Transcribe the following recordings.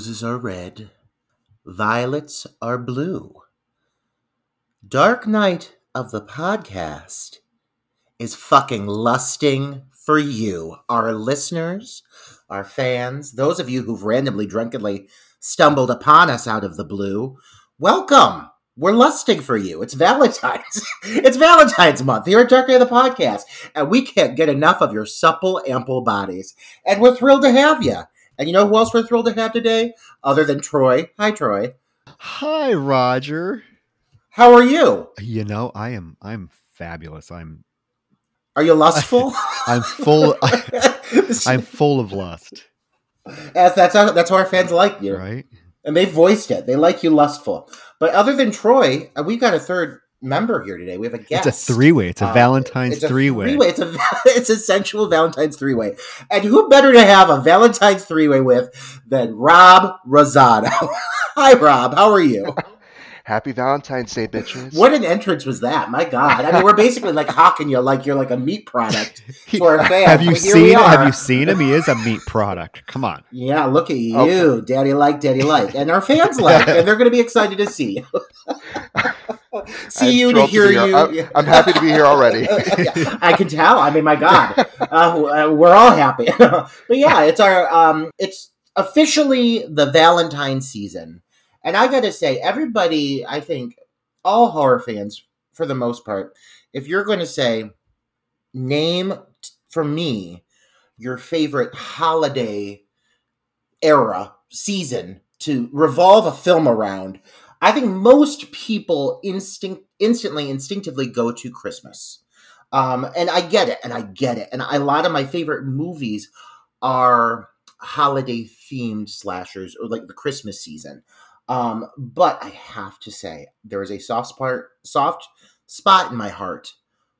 Roses are red, violets are blue. Dark Night of the podcast is fucking lusting for you, our listeners, our fans, those of you who've randomly, drunkenly stumbled upon us out of the blue. Welcome. We're lusting for you. It's Valentine's. it's Valentine's month here at Dark Night of the podcast, and we can't get enough of your supple, ample bodies. And we're thrilled to have you. And you know who else we're thrilled to have today? Other than Troy. Hi, Troy. Hi, Roger. How are you? You know, I am I'm fabulous. I'm Are you lustful? I'm full I'm full of lust, As that's how, that's how our fans like you, right? and they voiced it. They like you lustful. But other than Troy, uh, we've got a third member here today. We have a guest. It's a three-way. It's a Uh, Valentine's it's a three-way. three-way. It's a it's a sensual Valentine's three-way, and who better to have a Valentine's three-way with than Rob Rosado? Hi, Rob. How are you? Happy Valentine's Day, bitches. What an entrance was that? My God! I mean, we're basically like hawking you like you're like a meat product for to our fans. have you but here we seen have you seen him? He is a meat product. Come on. Yeah, look at you, Okay. Daddy like, Daddy like, and our fans like, and they're going to be excited to see you. see you to hear be you. I'm, Yeah. I'm happy to be here already. Yeah, I can tell. I mean, my God, uh, we're all happy. but yeah, it's our um, it's officially the Valentine season, and I got to say, everybody, I think, all horror fans, for the most part, if you're going to say, name t- for me your favorite holiday era season to revolve a film around, I think most people instinct instantly instinctively go to Christmas. Um, and I get it, and I get it. And a lot of my favorite movies are holiday themed slashers or like the Christmas season. Um, but I have to say, there is a soft spot, soft spot in my heart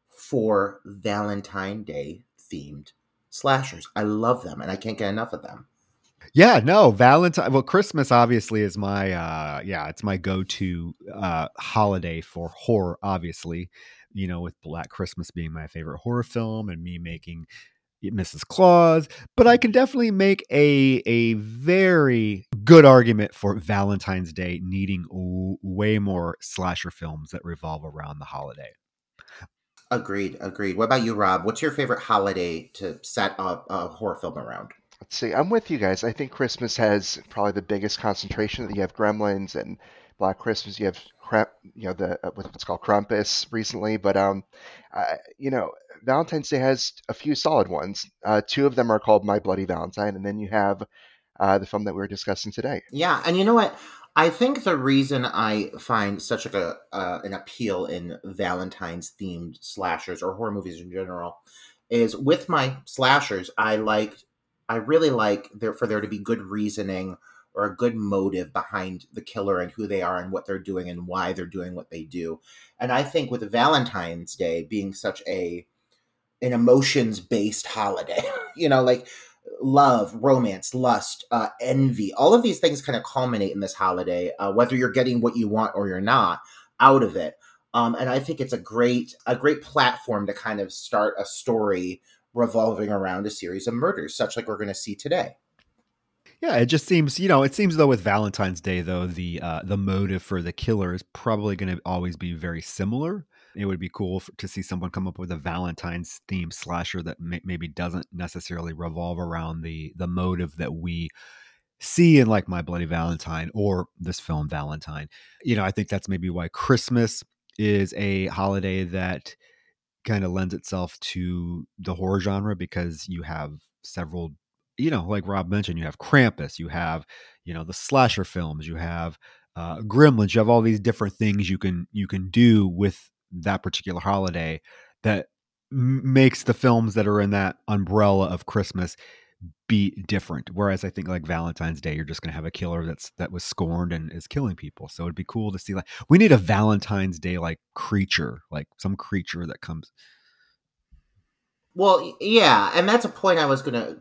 for Valentine Day themed slashers. I love them, and I can't get enough of them. Yeah, no, Valentine. Well, Christmas obviously is my uh yeah, it's my go-to uh holiday for horror obviously. You know, with Black Christmas being my favorite horror film and me making Mrs. Claus, but I can definitely make a a very good argument for Valentine's Day needing w- way more slasher films that revolve around the holiday. Agreed, agreed. What about you, Rob? What's your favorite holiday to set up a horror film around? Let's see. I'm with you guys. I think Christmas has probably the biggest concentration. That You have Gremlins and Black Christmas. You have Kramp, you know the uh, what's called Krampus recently, but um, uh, you know Valentine's Day has a few solid ones. Uh, two of them are called My Bloody Valentine, and then you have uh, the film that we were discussing today. Yeah, and you know what? I think the reason I find such like a uh, an appeal in Valentine's themed slashers or horror movies in general is with my slashers, I like I really like there for there to be good reasoning or a good motive behind the killer and who they are and what they're doing and why they're doing what they do. And I think with Valentine's Day being such a an emotions based holiday, you know, like love, romance, lust, uh, envy, all of these things kind of culminate in this holiday, uh, whether you're getting what you want or you're not out of it. Um, and I think it's a great a great platform to kind of start a story revolving around a series of murders, such like we're going to see today. Yeah, it just seems, you know, it seems though with Valentine's Day though the uh, the motive for the killer is probably going to always be very similar. It would be cool f to see someone come up with a Valentine's theme slasher that may- maybe doesn't necessarily revolve around the the motive that we see in like My Bloody Valentine or this film Valentine. You know, I think that's maybe why Christmas is a holiday that kind of lends itself to the horror genre because you have several you know like rob mentioned you have krampus you have you know the slasher films you have uh, Gremlins. You have all these different things you can you can do with that particular holiday that m- makes the films that are in that umbrella of Christmas be different. Whereas I think like Valentine's Day, you're just going to have a killer that's that was scorned and is killing people. So it'd be cool to see like we need a Valentine's Day like creature, like some creature that comes. Well, yeah, and that's a point I was gonna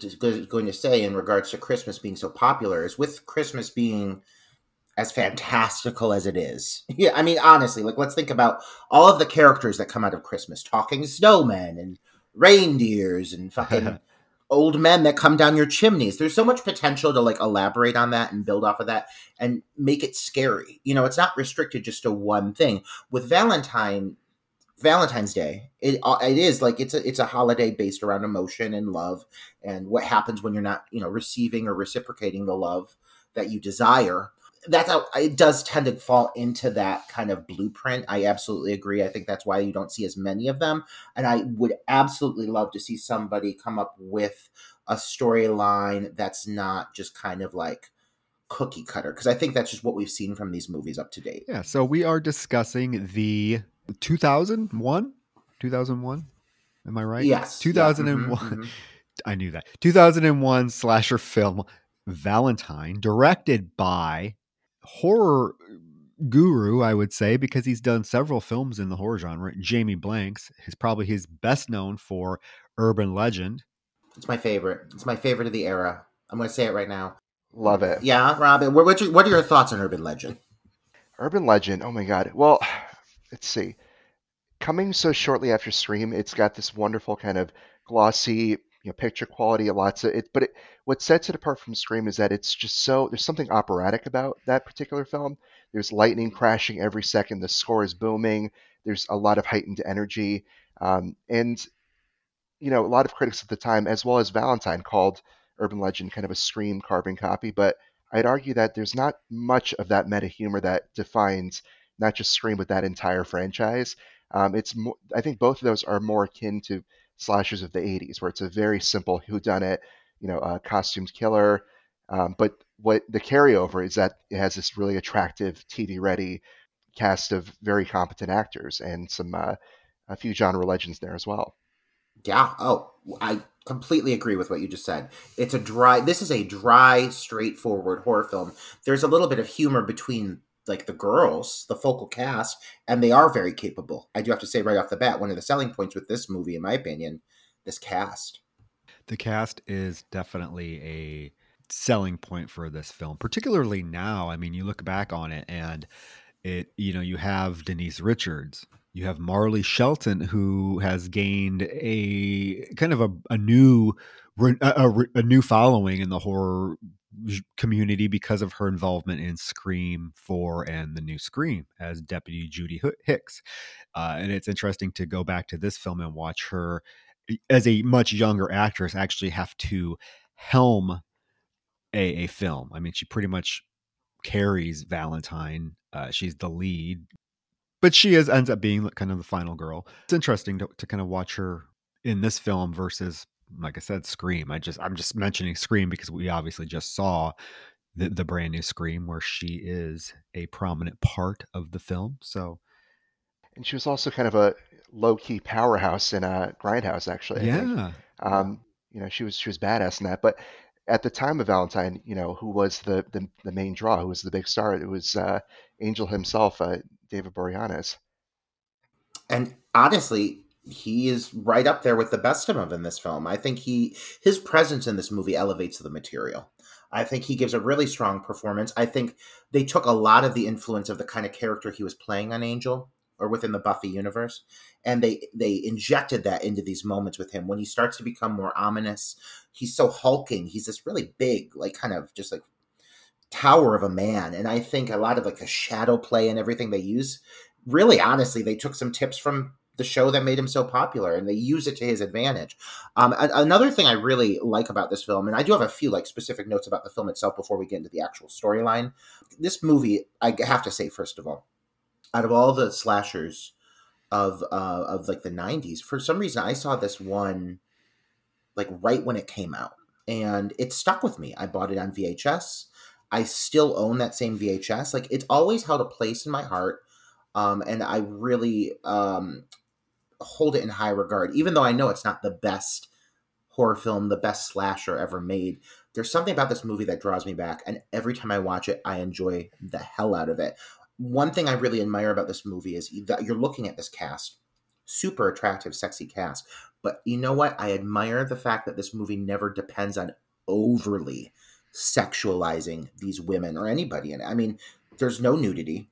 going to say in regards to Christmas being so popular. Is with Christmas being as fantastical as it is. Yeah, I mean, honestly, like let's think about all of the characters that come out of Christmas: talking snowmen and reindeers and fucking old men that come down your chimneys. There's so much potential to like elaborate on that and build off of that and make it scary. You know, it's not restricted just to one thing. With Valentine Valentine's Day, it uh, it is like it's a it's a holiday based around emotion and love and what happens when you're not, you know, receiving or reciprocating the love that you desire that's how it does tend to fall into that kind of blueprint. I absolutely agree. I think that's why you don't see as many of them. And I would absolutely love to see somebody come up with a storyline that's not just kind of like cookie cutter because I think that's just what we've seen from these movies up to date. Yeah, so we are discussing the 2001 2001 Am I right? Yes. 2001. Yeah. Mm-hmm, mm-hmm. I knew that. 2001 slasher film Valentine directed by horror guru, I would say, because he's done several films in the horror genre. Jamie Blanks is probably his best known for Urban Legend. It's my favorite. It's my favorite of the era. I'm going to say it right now. Love it. Yeah, Robin. What, what are your thoughts on Urban Legend? Urban Legend. Oh my God. Well, let's see. Coming so shortly after Scream, it's got this wonderful kind of glossy you know picture quality, lots of it. But it, what sets it apart from Scream is that it's just so there's something operatic about that particular film. There's lightning crashing every second. The score is booming. There's a lot of heightened energy, um, and you know a lot of critics at the time, as well as Valentine, called Urban Legend kind of a Scream carbon copy. But I'd argue that there's not much of that meta humor that defines not just Scream but that entire franchise. Um, it's more, I think both of those are more akin to slashers of the 80s, where it's a very simple whodunit, you know, uh, costumed killer. Um, but what the carryover is that it has this really attractive TV ready cast of very competent actors and some uh, a few genre legends there as well. Yeah. Oh, I completely agree with what you just said. It's a dry. This is a dry, straightforward horror film. There's a little bit of humor between like the girls, the focal cast, and they are very capable. I do have to say right off the bat, one of the selling points with this movie, in my opinion, this cast. The cast is definitely a selling point for this film, particularly now. I mean, you look back on it and it, you know, you have Denise Richards, you have Marley Shelton, who has gained a kind of a, a new a, a, a, new following in the horror community because of her involvement in Scream 4 and the new Scream as Deputy Judy Hicks. Uh, and it's interesting to go back to this film and watch her as a much younger actress actually have to helm a, a film. I mean, she pretty much carries Valentine. Uh, she's the lead, but she is ends up being kind of the final girl. It's interesting to, to kind of watch her in this film versus like I said, Scream. I just I'm just mentioning Scream because we obviously just saw the the brand new Scream where she is a prominent part of the film. So, and she was also kind of a low key powerhouse in a grindhouse, actually. I yeah. Um, you know, she was she was badass in that. But at the time of Valentine, you know, who was the the, the main draw, who was the big star? It was uh, Angel himself, uh, David Boreanaz. And honestly, he is right up there with the best of them in this film. I think he his presence in this movie elevates the material. I think he gives a really strong performance. I think they took a lot of the influence of the kind of character he was playing on Angel or within the Buffy universe, and they they injected that into these moments with him when he starts to become more ominous. He's so hulking. He's this really big, like kind of just like tower of a man, and I think a lot of like the shadow play and everything they use. Really, honestly, they took some tips from the show that made him so popular and they use it to his advantage um, another thing i really like about this film and i do have a few like specific notes about the film itself before we get into the actual storyline this movie i have to say first of all out of all the slashers of uh, of like the 90s for some reason i saw this one like right when it came out and it stuck with me i bought it on vhs I still own that same VHS. Like it's always held a place in my heart. Um, and I really um, hold it in high regard, even though I know it's not the best horror film, the best slasher ever made. There's something about this movie that draws me back, and every time I watch it, I enjoy the hell out of it. One thing I really admire about this movie is that you're looking at this cast, super attractive, sexy cast. But you know what? I admire the fact that this movie never depends on overly sexualizing these women or anybody And. I mean, there's no nudity.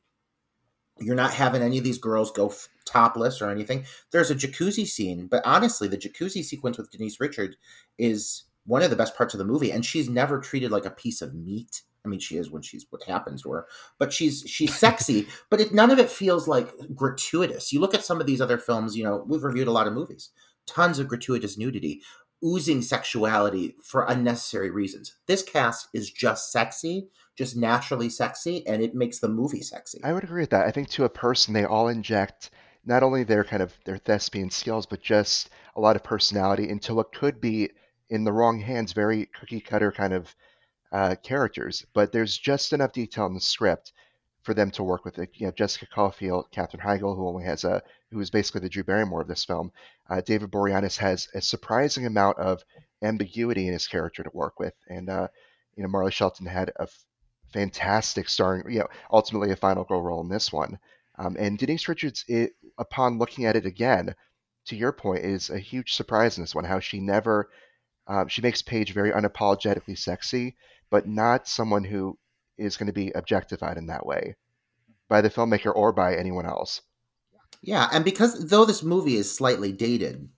You're not having any of these girls go f- topless or anything. There's a jacuzzi scene, but honestly, the jacuzzi sequence with Denise Richards is one of the best parts of the movie, and she's never treated like a piece of meat. I mean, she is when she's what happens to her, but she's she's sexy. but it, none of it feels like gratuitous. You look at some of these other films. You know, we've reviewed a lot of movies, tons of gratuitous nudity, oozing sexuality for unnecessary reasons. This cast is just sexy, just naturally sexy, and it makes the movie sexy. I would agree with that. I think to a person, they all inject not only their kind of their thespian skills, but just a lot of personality into what could be, in the wrong hands, very cookie cutter kind of uh, characters. But there's just enough detail in the script for them to work with. You know, Jessica Cauffiel, Katherine Heigl, who only has a who is basically the Drew Barrymore of this film. Uh, David Boreanaz has a surprising amount of ambiguity in his character to work with, and uh, you know, Marley Shelton had a f- fantastic starring, you know, ultimately a final girl role in this one. Um, and Denise Richards, it, upon looking at it again, to your point, is a huge surprise in this one. How she never, um, she makes Paige very unapologetically sexy, but not someone who is going to be objectified in that way by the filmmaker or by anyone else. Yeah, and because though this movie is slightly dated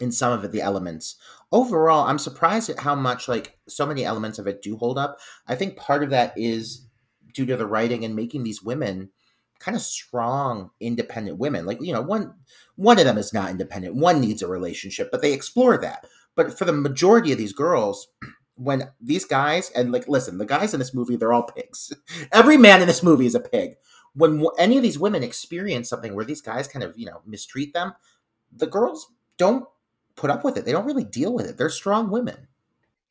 in some of the elements, overall, I'm surprised at how much like so many elements of it do hold up. I think part of that is due to the writing and making these women kind of strong, independent women. Like you know, one one of them is not independent. One needs a relationship, but they explore that. But for the majority of these girls, when these guys and like listen, the guys in this movie, they're all pigs. Every man in this movie is a pig. When any of these women experience something where these guys kind of you know mistreat them the girls don't put up with it. They don't really deal with it. They're strong women.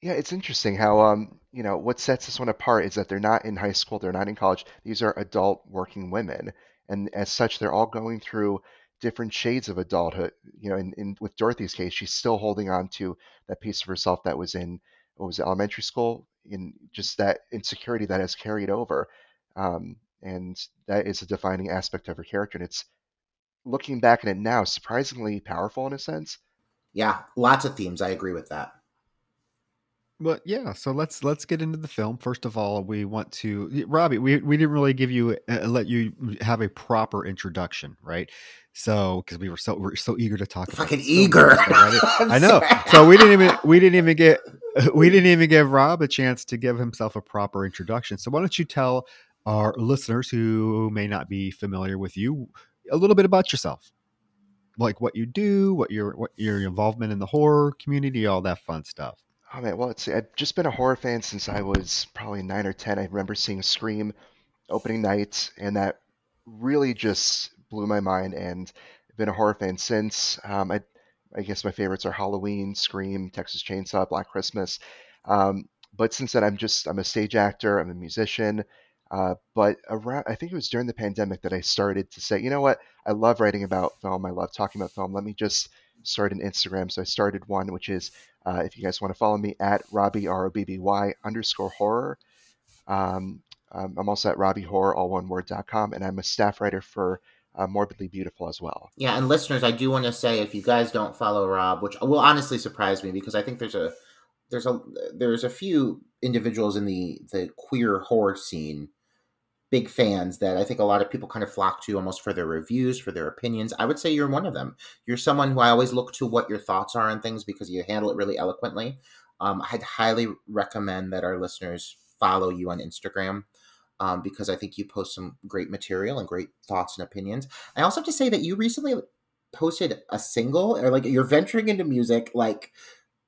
Yeah it's interesting how um you know what sets this one apart is that they're not in high school they're not in college. These are adult working women. And as such they're all going through different shades of adulthood. You know in, in with dorothy's case she's still holding on to that piece of herself that was in what was it, elementary school in just that insecurity that has carried over um, and that is a defining aspect of her character. And it's looking back at it now, surprisingly powerful in a sense. Yeah, lots of themes. I agree with that. But yeah, so let's let's get into the film. First of all, we want to Robbie. We we didn't really give you uh, let you have a proper introduction, right? So because we were so we're so eager to talk. Fucking eager. I know. So we didn't even we didn't even get we didn't even give Rob a chance to give himself a proper introduction. So why don't you tell our listeners who may not be familiar with you a little bit about yourself like what you do what your what your involvement in the horror community all that fun stuff oh man well it's i've just been a horror fan since i was probably nine or ten i remember seeing scream opening night and that really just blew my mind and I've been a horror fan since um, I, I guess my favorites are halloween scream texas chainsaw black christmas um, but since then i'm just i'm a stage actor i'm a musician uh, but around, I think it was during the pandemic that I started to say, you know what, I love writing about film. I love talking about film. Let me just start an Instagram. So I started one, which is, uh, if you guys want to follow me at Robby R O B B Y underscore horror. Um, um, I'm also at Robby Horror, all one and I'm a staff writer for uh, Morbidly Beautiful as well. Yeah, and listeners, I do want to say if you guys don't follow Rob, which will honestly surprise me because I think there's a there's a there's a few individuals in the the queer horror scene big fans that I think a lot of people kind of flock to almost for their reviews, for their opinions. I would say you're one of them. You're someone who I always look to what your thoughts are on things because you handle it really eloquently. Um, I'd highly recommend that our listeners follow you on Instagram. Um, because I think you post some great material and great thoughts and opinions. I also have to say that you recently posted a single, or like you're venturing into music. Like,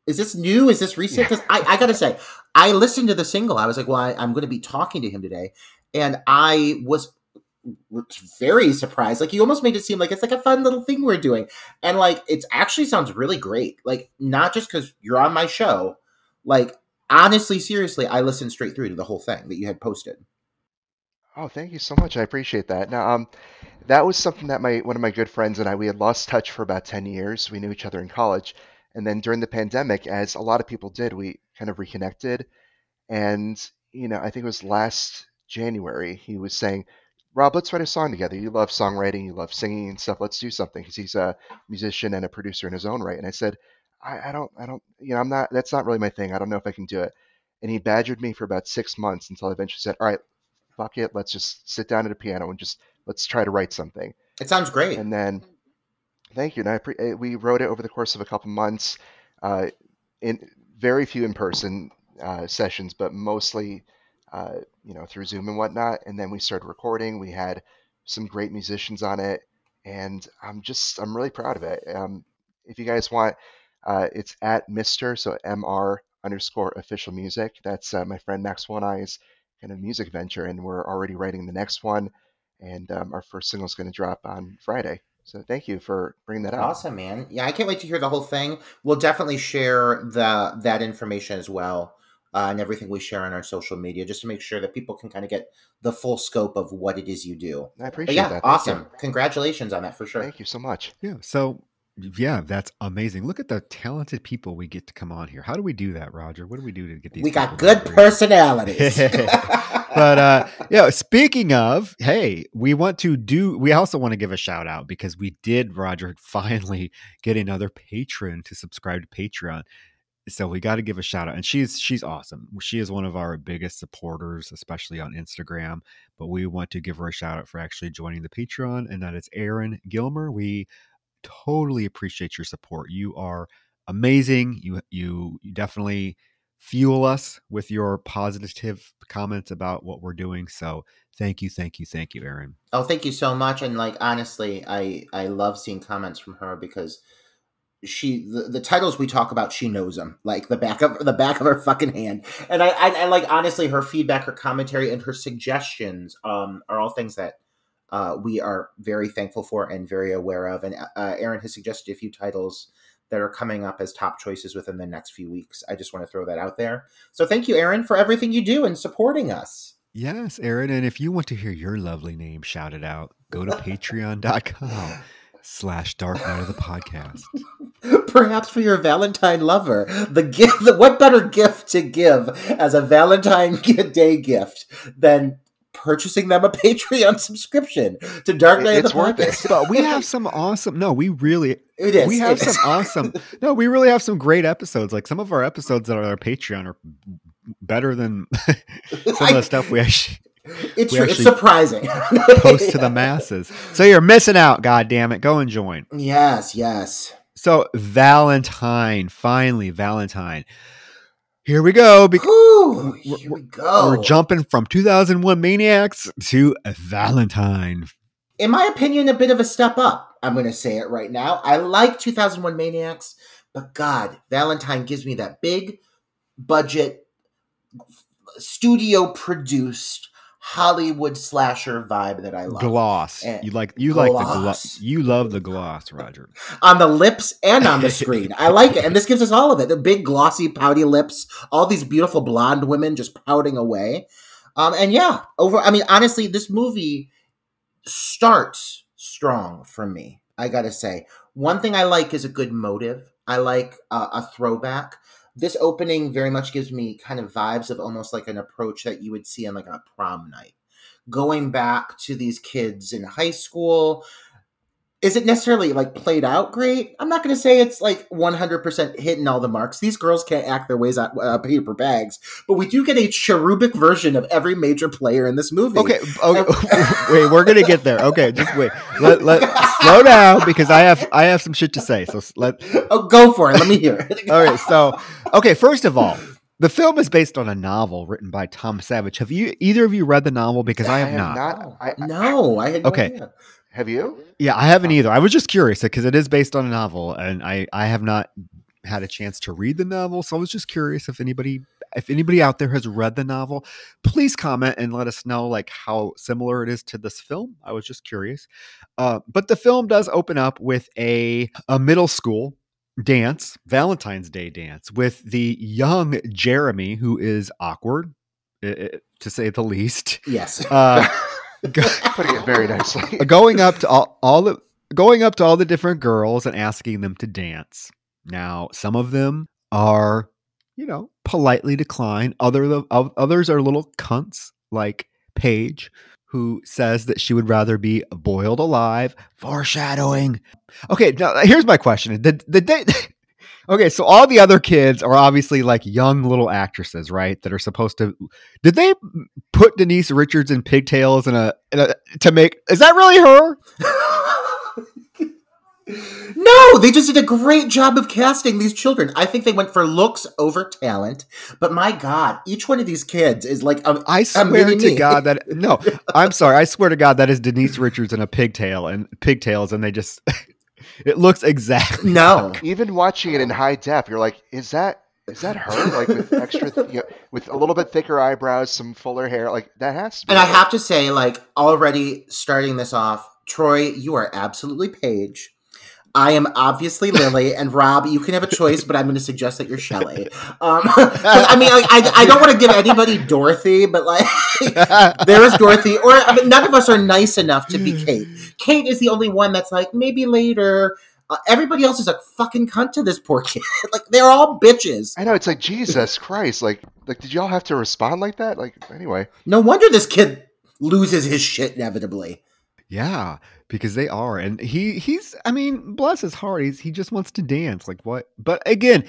is this new? Is this recent? Because I, I gotta say, I listened to the single. I was like, well, I, I'm going to be talking to him today, and I was very surprised. Like you almost made it seem like it's like a fun little thing we're doing, and like it actually sounds really great. Like not just because you're on my show, like honestly, seriously, I listened straight through to the whole thing that you had posted. Oh, thank you so much. I appreciate that. Now, um, that was something that my one of my good friends and I we had lost touch for about 10 years. We knew each other in college, and then during the pandemic, as a lot of people did, we kind of reconnected. And you know, I think it was last January, he was saying, Rob, let's write a song together. You love songwriting, you love singing and stuff. Let's do something because he's a musician and a producer in his own right. And I said, I, I don't, I don't, you know, I'm not. That's not really my thing. I don't know if I can do it. And he badgered me for about six months until I eventually said, All right, fuck it. Let's just sit down at a piano and just let's try to write something. It sounds great. And then, thank you. And I pre- eh, we wrote it over the course of a couple months, uh, in very few in person uh, sessions, but mostly uh, you know, through Zoom and whatnot. And then we started recording. We had some great musicians on it, and I'm just I'm really proud of it. Um, if you guys want, uh, it's at Mister so Mr underscore official music. That's uh, my friend Maxwell and I's kind of music venture, and we're already writing the next one. And um, our first single is going to drop on Friday. So thank you for bringing that up. Awesome, man. Yeah, I can't wait to hear the whole thing. We'll definitely share the that information as well uh, and everything we share on our social media, just to make sure that people can kind of get the full scope of what it is you do. I appreciate But yeah, that. Thank awesome. you. Congratulations on that for sure. Thank you so much. Yeah. So yeah, that's amazing. Look at the talented people we get to come on here. How do we do that, Roger? What do we do to get these? We got good agree? personalities. but uh yeah speaking of hey we want to do we also want to give a shout out because we did roger finally get another patron to subscribe to patreon so we got to give a shout out and she's she's awesome she is one of our biggest supporters especially on instagram but we want to give her a shout out for actually joining the patreon and that is erin gilmer we totally appreciate your support you are amazing you you you definitely fuel us with your positive comments about what we're doing. So thank you, thank you, thank you, Erin. oh, thank you so much. And like honestly, I I love seeing comments from her because she the, the titles we talk about she knows them like the back of the back of her fucking hand and I, I and like honestly her feedback her commentary and her suggestions um are all things that uh we are very thankful for and very aware of and uh erin has suggested a few titles that are coming up as top choices within the next few weeks i just want to throw that out there so thank you erin for everything you do and supporting us Yes, Erin. And if you want to hear your lovely name shouted out, go to patreon.com slash dark night of the podcast. Perhaps for your Valentine lover, the gift. What better gift to give as a Valentine Day gift than purchasing them a Patreon subscription to Dark It- Knight of it's the worth it. But we have some awesome no, we really It is. we have it is. some awesome no, we really have some great episodes. Like some of our episodes that are on our Patreon are better than some of I- the stuff we actually It's, we true. it's actually surprising. post to the masses. So you're missing out, god damn it. Go and join. Yes, yes. So Valentine, finally Valentine. Here we go. We're- here we go. we're jumping from 2001 Maniacs to Valentine. in my opinion, a bit of a step up. I'm going to say it right now. I like 2001 Maniacs, but God, Valentine gives me that big budget, studio produced Hollywood slasher vibe that I love. Gloss. Eh, You like you like the gloss. gloss. You love the gloss, Roger. on the lips and on the screen. I like it. And this gives us all of it. The big glossy pouty lips, all these beautiful blonde women just pouting away. Um, and yeah, over I mean, honestly, this movie starts strong for me. I gotta say. One thing I like is a good motive. I like uh, a throwback. This opening very much gives me kind of vibes of almost like an approach that you would see on like a prom night. Going back to these kids in high school, is it necessarily like played out great? I'm not going to say it's like 100% hitting all the marks. These girls can't act their ways out uh, paper bags, but we do get a cherubic version of every major player in this movie. Okay, okay. wait, we're gonna get there. Okay, just wait. Let, let slow down because I have I have some shit to say. So let Oh, go for it. Let me hear it. all right. So okay, first of all, the film is based on a novel written by Tom Savage. Have you either of you read the novel? Because I have, not. I, I- no, I had no Okay. idea. Have you? Yeah, I haven't either. I was just curious because it is based on a novel, and I I have not had a chance to read the novel, so I was just curious if anybody if anybody out there has read the novel, please comment and let us know like how similar it is to this film. I was just curious. Uh, but the film does open up with a a middle school dance, Valentine's Day dance, with the young Jeremy, who is awkward, uh, to say the least. Yes. Uh, Putting it very nicely. going up to all, all the going up to all the different girls and asking them to dance. Now, some of them are, you know, politely decline. Other of others are little cunts like Paige, who says that she would rather be boiled alive. Foreshadowing. Okay, now here's my question: Did did they? Okay, so all the other kids are obviously like young little actresses, right? That are supposed to. Did they put Denise Richards in pigtails in a, in a to make? Is that really her? No, they just did a great job of casting these children. I think they went for looks over talent. But my God, each one of these kids is like a, I swear to God that no, I'm sorry. I swear to God that is Denise Richards in a pigtail and pigtails, and they just it looks exactly no. Even watching it in high def, you're like, is that is that her? Like with extra, you know, with a little bit thicker eyebrows, some fuller hair, like that has to. be And her. I have to say, like already starting this off, Troy, you are absolutely Paige. I am obviously Lily, and Rob, you can have a choice, but I'm going to suggest that you're Shelley. Um, I mean, I, I, I don't want to give anybody Dorothy, but like, there is Dorothy, or I mean, none of us are nice enough to be Kate. Kate is the only one that's like, maybe later. Uh, everybody else is a fucking cunt to this poor kid. like, they're all bitches. I know it's like Jesus Christ. Like, like did y'all have to respond like that? Like, anyway. No wonder this kid loses his shit inevitably. Yeah, because they are, and he he's. I mean, bless his heart, he's he just wants to dance. Like what? But again,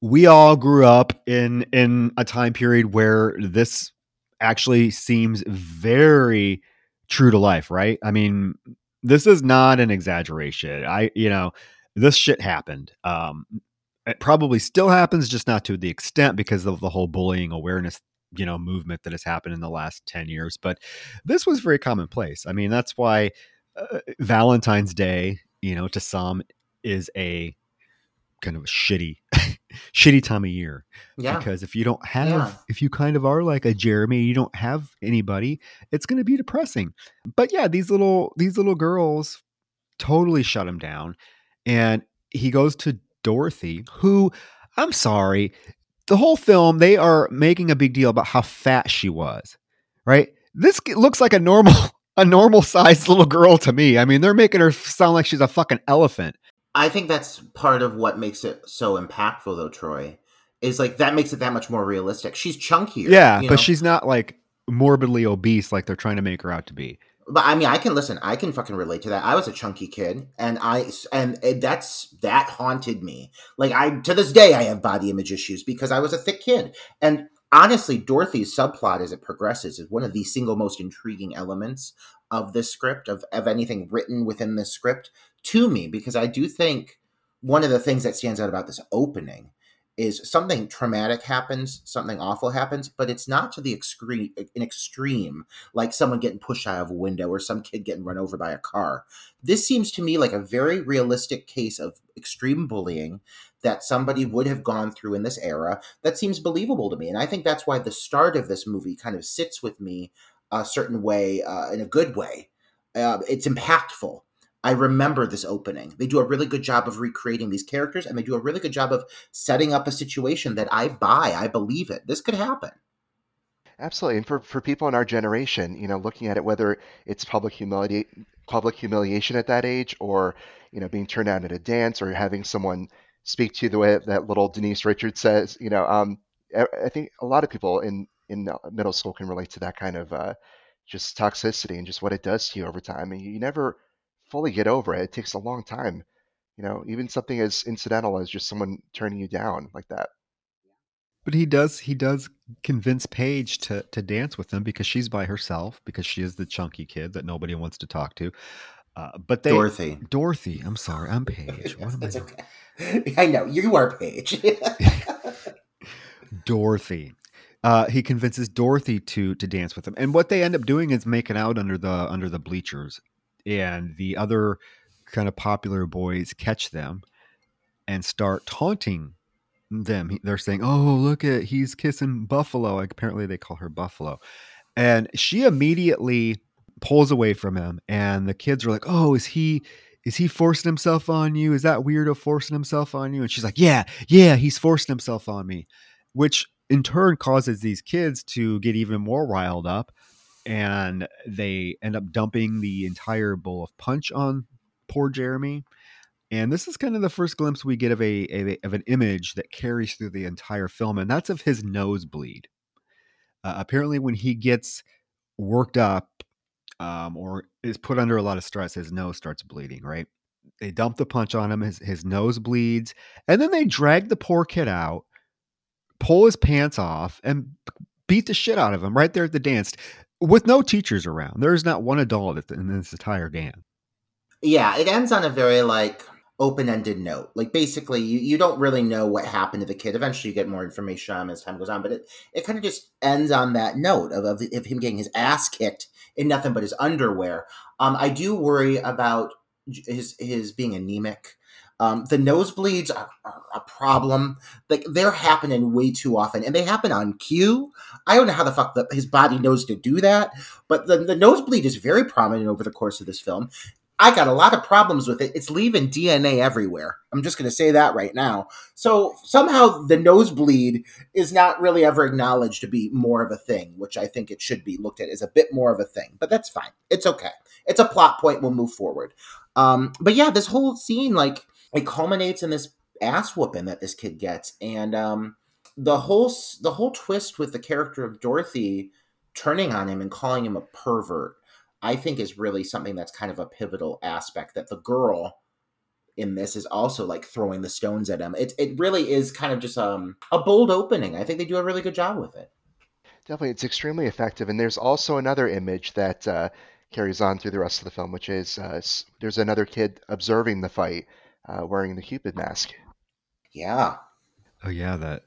we all grew up in in a time period where this actually seems very true to life, right? I mean, this is not an exaggeration. I you know, this shit happened. Um, it probably still happens, just not to the extent because of the whole bullying awareness you know movement that has happened in the last 10 years but this was very commonplace i mean that's why uh, valentine's day you know to some is a kind of a shitty shitty time of year Yeah. because if you don't have Yeah. if you kind of are like a jeremy you don't have anybody it's going to be depressing but yeah these little these little girls totally shut him down and he goes to dorothy who i'm sorry the whole film they are making a big deal about how fat she was right this looks like a normal a normal sized little girl to me i mean they're making her sound like she's a fucking elephant I think that's part of what makes it so impactful, though, Troy. Is like that makes it that much more realistic. She's chunkier. yeah but know? she's not like morbidly obese like they're trying to make her out to be But I mean, I can listen. I can fucking relate to that. I was a chunky kid, and I and it- that's that haunted me. Like I to this day, I have body image issues because I was a thick kid. And honestly, Dorothy's subplot as it progresses is one of the single most intriguing elements of this script of of anything written within this script to me because I do think one of the things that stands out about this opening is something traumatic happens, something awful happens, but it's not to the extreme, an extreme like someone getting pushed out of a window or some kid getting run over by a car. This seems to me like a very realistic case of extreme bullying that somebody would have gone through in this era. That seems believable to me. And I think that's why the start of this movie kind of sits with me a certain way, uh, in a good way. Uh, it's impactful. I remember this opening. They do a really good job of recreating these characters and they do a really good job of setting up a situation that I buy. I believe it. This could happen. Absolutely, and for, for people in our generation, you know, looking at it, whether it's public humility, public humiliation at that age, or you know, being turned down at a dance, or having someone speak to the way that little Denise Richards says, you know, um, I, think a lot of people in in middle school can relate to that kind of uh, just toxicity and just what it does to you over time, and you never fully get over it. It takes a long time, you know, even something as incidental as just someone turning you down like that. But he does he does convince Paige to to dance with him because she's by herself because she is the chunky kid that nobody wants to talk to. Uh, but they Dorothy. Dorothy, I'm sorry, I'm Paige. What am I doing? okay. I know you are Paige. Dorothy. Uh, he convinces Dorothy to to dance with him, and what they end up doing is making out under the under the bleachers, and the other kind of popular boys catch them and start taunting them. They're saying, "Oh, look at he's kissing Buffalo." Apparently they call her Buffalo, and she immediately pulls away from him. And the kids are like, "Oh, is he is he forcing himself on you? Is that weirdo forcing himself on you? And she's like, yeah, yeah, he's forcing himself on me, which in turn causes these kids to get even more riled up and they end up dumping the entire bowl of punch on poor Jeremy. And this is kind of the first glimpse we get of a, a of an image that carries through the entire film, and that's of his nosebleed. Uh, apparently, when he gets worked up um, or is put under a lot of stress, his nose starts bleeding. Right? They dump the punch on him, his his nose bleeds, and then they drag the poor kid out, pull his pants off, and beat the shit out of him right there at the dance with no teachers around. There is not one adult in this entire dance. Yeah, it ends on a very like open-ended note. Like basically you, you don't really know what happened to the kid. Eventually you get more information on him as time goes on, but it, it kind of just ends on that note of, of, of him getting his ass kicked in nothing but his underwear. Um, I do worry about his his being anemic. Um, the nosebleeds are, are, a problem. Like they're happening way too often, and they happen on cue. I don't know how the fuck the, his body knows to do that, but the, the nosebleed is very prominent over the course of this film. I got a lot of problems with it. It's leaving DNA everywhere. I'm just going to say that right now. So somehow the nosebleed is not really ever acknowledged to be more of a thing, which I think it should be looked at as a bit more of a thing. But that's fine. It's okay. It's a plot point. We'll move forward. Um, but yeah, this whole scene, like, it culminates in this ass whooping that this kid gets, and um, the whole the whole twist with the character of Dorothy turning on him and calling him a pervert I think is really something that's kind of a pivotal aspect that the girl in this is also like throwing the stones at him. It it really is kind of just um a bold opening. I think they do a really good job with it. Definitely, it's extremely effective. And there's also another image that uh, carries on through the rest of the film, which is uh, there's another kid observing the fight uh, wearing the Cupid mask. Yeah. Oh yeah, that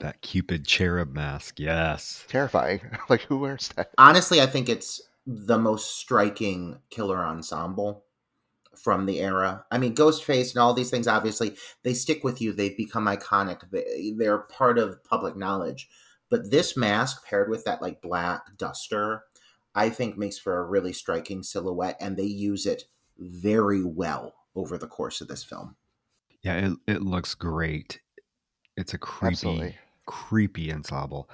that Cupid cherub mask. Yes. Terrifying. like who wears that? Honestly, I think it's the most striking killer ensemble from the era. I mean, Ghostface and all these things, obviously, they stick with you. They've become iconic. They, they're part of public knowledge. But this mask paired with that like black duster, I think makes for a really striking silhouette, and they use it very well over the course of this film. Yeah, it, it looks great. It's a creepy, Absolutely. creepy ensemble.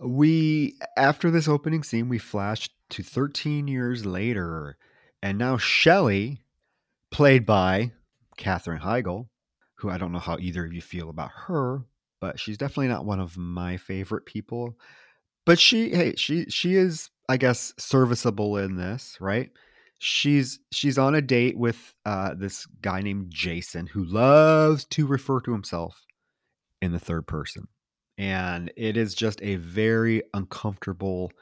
We after this opening scene, we flashed to 13 years later, and now Shelley, played by Katherine Heigl, who I don't know how either of you feel about her, but she's definitely not one of my favorite people. But she, hey, she she is, I guess, serviceable in this, right? She's she's on a date with uh, this guy named Jason who loves to refer to himself in the third person and it is just a very uncomfortable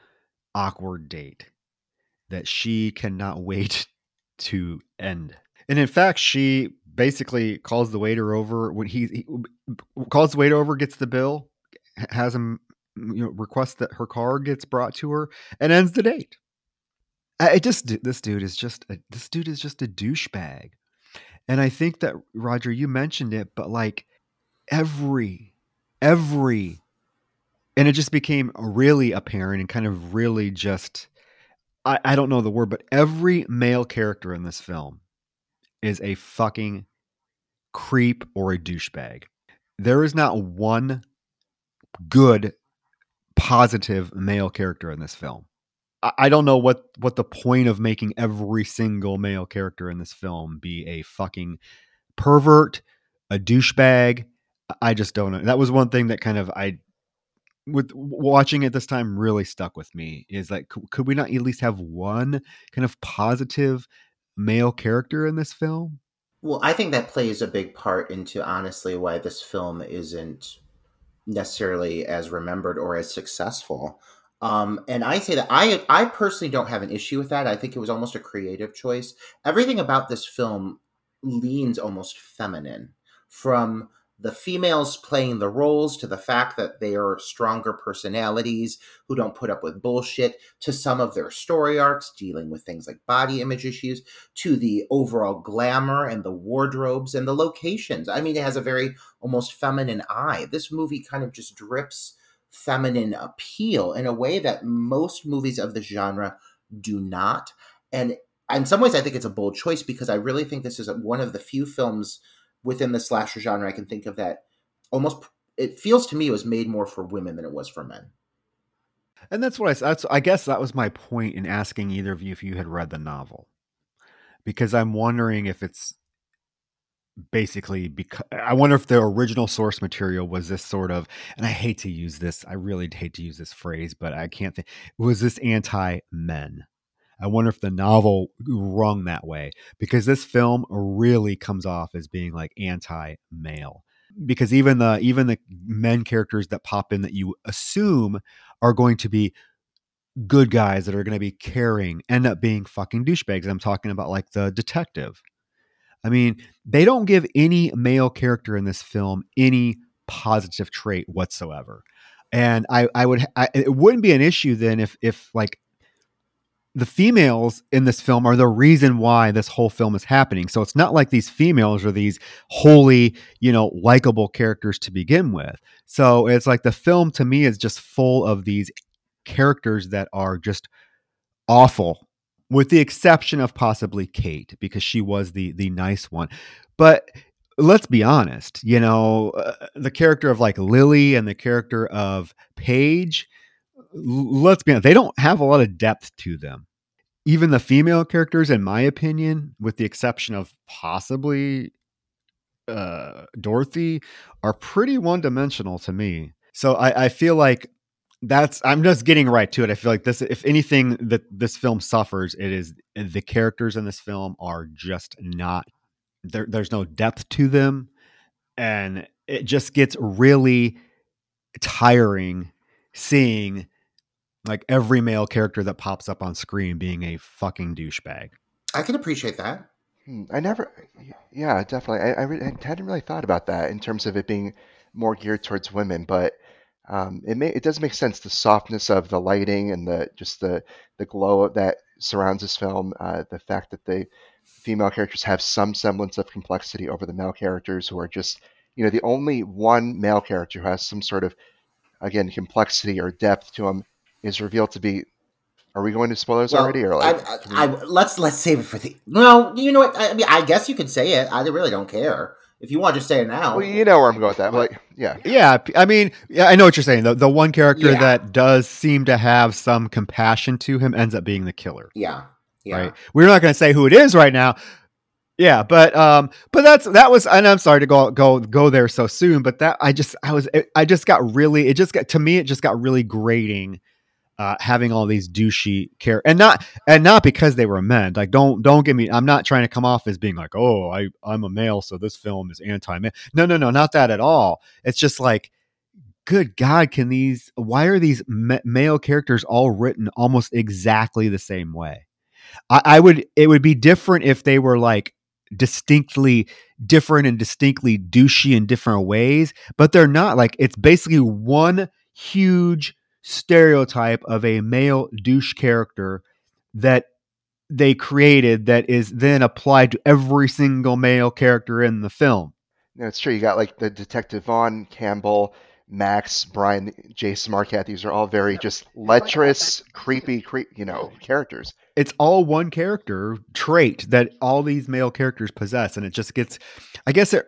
awkward date that she cannot wait to end. And in fact she basically calls the waiter over when he, he calls the waiter over gets the bill has him you know request that her car gets brought to her and ends the date. I just this dude is just a, this dude is just a douchebag. And i think that roger you mentioned it but like every every and it just became really apparent and kind of really just I, I don't know the word, but every male character in this film is a fucking creep or a douchebag. There is not one good, positive male character in this film. I, I don't know what what the point of making every single male character in this film be a fucking pervert, a douchebag, I just don't know. That was one thing that kind of I with watching it this time really stuck with me is like could, could we not at least have one kind of positive male character in this film? Well, I think that plays a big part into honestly why this film isn't necessarily as remembered or as successful. Um, and I say that I I personally don't have an issue with that. I think it was almost a creative choice. Everything about this film leans almost feminine from the females playing the roles to the fact that they are stronger personalities who don't put up with bullshit to some of their story arcs dealing with things like body image issues to the overall glamour and the wardrobes and the locations. I mean it has a very almost feminine eye. This movie kind of just drips feminine appeal in a way that most movies of the genre do not. And in some ways, I think it's a bold choice because I really think this is one of the few films within the slasher genre I can think of that almost it feels to me it was made more for women than it was for men. And that's what I that's I guess that was my point in asking either of you if you had read the novel. Because I'm wondering if it's basically because I wonder if the original source material was this sort of and I hate to use this I really hate to use this phrase but I can't think was this anti men I wonder if the novel rung that way because this film really comes off as being like anti male because even the even the men characters that pop in that you assume are going to be good guys that are going to be caring end up being fucking douchebags. I'm talking about like the detective. I mean, they don't give any male character in this film any positive trait whatsoever. And I, I would, I, it wouldn't be an issue then if, if like the females in this film are the reason why this whole film is happening. So it's not like these females are these wholly, you know, likable characters to begin with. So it's like the film to me is just full of these characters that are just awful with the exception of possibly Kate because she was the the nice one. But let's be honest, you know, uh, the character of like Lily and the character of Paige let's be honest, they don't have a lot of depth to them. Even the female characters, in my opinion, with the exception of possibly uh, Dorothy, are pretty one dimensional to me. So I, I feel like that's I'm just getting right to it. I feel like this, if anything, that this film suffers, it is the characters in this film are just not there. There's no depth to them, and it just gets really tiring seeing like every male character that pops up on screen being a fucking douchebag. I can appreciate that. Hmm, I never, yeah, definitely. I, I, re- I, hadn't really thought about that in terms of it being more geared towards women, but um, it may it does make sense. The softness of the lighting and the just the the glow that surrounds this film, uh, the fact that the female characters have some semblance of complexity over the male characters who are just, you know, the only one male character who has some sort of again complexity or depth to him is revealed to be. Are we going to spoilers well, already, or like? I, I, I, let's let's save it for the. No, you know what? I mean, I guess you can say it. I really don't care if you want to just say it now. Well, you know where I'm going with that. Like, yeah, yeah. I mean, yeah, I know what you're saying. The the one character yeah. that does seem to have some compassion to him ends up being the killer. Yeah, yeah. Right. We're not going to say who it is right now. Yeah, but um, but that's that was, and I'm sorry to go go go there so soon, but that I just I was I just got really it just got to me it just got really grating uh, having all these douchey care and not and not because they were men. Like don't don't get me. I'm not trying to come off as being like, oh, I I'm a male, so this film is anti-man. No, no, no, not that at all. It's just like, good God, can these? Why are these male characters all written almost exactly the same way? I, I would. It would be different if they were like distinctly different and distinctly douchey in different ways, but they're not. Like it's basically one huge stereotype of a male douche character that they created that is then applied to every single male character in the film. No, it's true. You got like the Detective Vaughn, Campbell, Max, Brian, Jason Marquette. These are all very just lecherous, creepy, creep, you know, characters. It's all one character trait that all these male characters possess, and it just gets. I guess it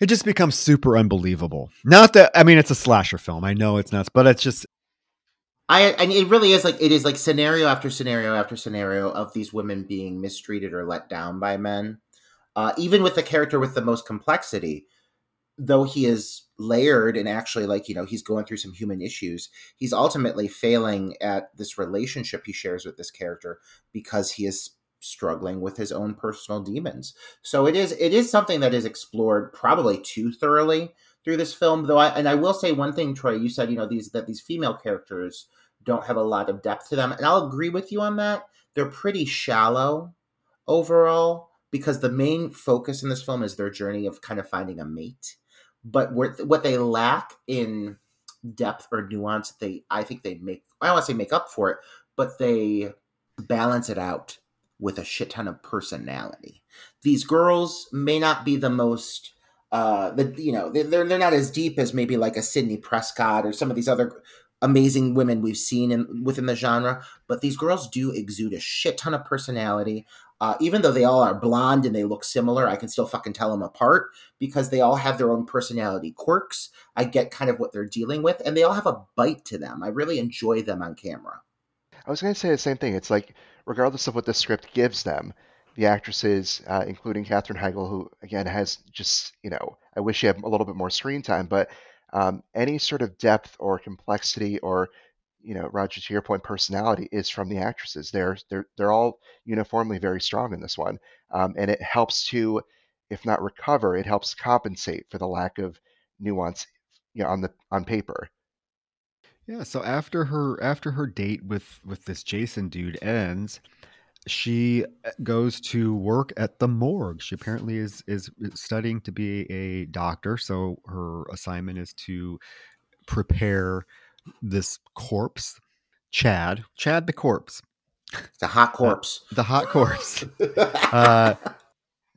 it just becomes super unbelievable. Not that I mean, it's a slasher film. I know it's nuts, but it's just I and it really is like it is like scenario after scenario after scenario of these women being mistreated or let down by men. Uh, even with the character with the most complexity, though he is layered and actually like you know he's going through some human issues, he's ultimately failing at this relationship he shares with this character because he is struggling with his own personal demons. So it is it is something that is explored probably too thoroughly through this film though I, and i will say one thing troy you said you know these that these female characters don't have a lot of depth to them. And i'll agree with you on that. They're pretty shallow overall because the main focus in this film is their journey of kind of finding a mate. But what they lack in depth or nuance they i think they make i don't want to say make up for it but they balance it out with a shit ton of personality. These girls may not be the most uh, the you know they're they're not as deep as maybe like a Sydney Prescott or some of these other amazing women we've seen in within the genre, but these girls do exude a shit ton of personality. Uh, even though they all are blonde and they look similar, I can still fucking tell them apart because they all have their own personality quirks. I get kind of what they're dealing with, and they all have a bite to them. I really enjoy them on camera. I was going to say the same thing. It's like, regardless of what the script gives them, the actresses, uh, including Katherine Heigl, who again has just, you know, I wish she had a little bit more screen time, but um, any sort of depth or complexity or you know, Roger, to your point, personality is from the actresses. They're they're they're all uniformly very strong in this one, um, and it helps to, if not recover, it helps compensate for the lack of nuance, you know, on the on paper. Yeah. So after her after her date with with this Jason dude ends, she uh, goes to work at the morgue. She apparently is is studying to be a doctor. So her assignment is to prepare this corpse, Chad, Chad the corpse, the hot corpse, uh, the hot corpse. uh,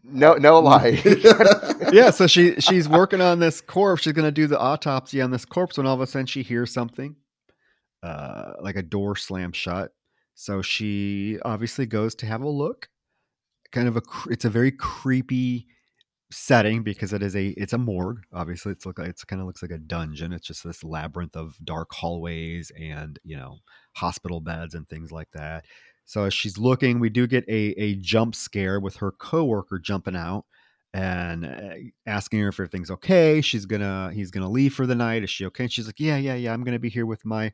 no, no lie. yeah, so she she's working on this corpse. She's gonna do the autopsy on this corpse when all of a sudden she hears something, uh, like a door slam shut. So she obviously goes to have a look. Kind of a, it's a very creepy setting because it is a it's a morgue obviously it's look like it's kind of looks like a dungeon it's just this labyrinth of dark hallways and you know hospital beds and things like that so as she's looking we do get a a jump scare with her coworker jumping out and uh, asking her if everything's okay she's gonna he's gonna leave for the night is she okay and she's like yeah yeah yeah i'm gonna be here with my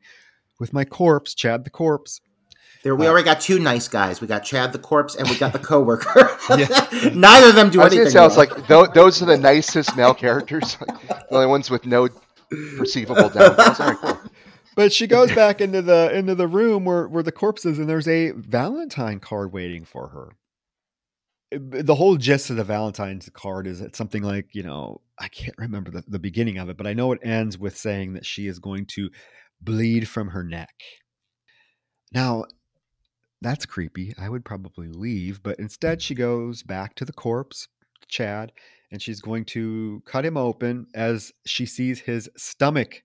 with my corpse chad the corpse there, we uh, already got two nice guys. We got Chad the corpse, and we got the coworker. Neither of them do I anything. It sounds like th- those are the nicest male characters. the only ones with no perceivable downfalls. All right, cool. But she goes back into the into the room where where the corpse is, and there's a Valentine card waiting for her. The whole gist of the Valentine's card is it's something like you know I can't remember the, the beginning of it, but I know it ends with saying that she is going to bleed from her neck. Now, that's creepy. I would probably leave, but instead mm. she goes back to the corpse, Chad, and she's going to cut him open as she sees his stomach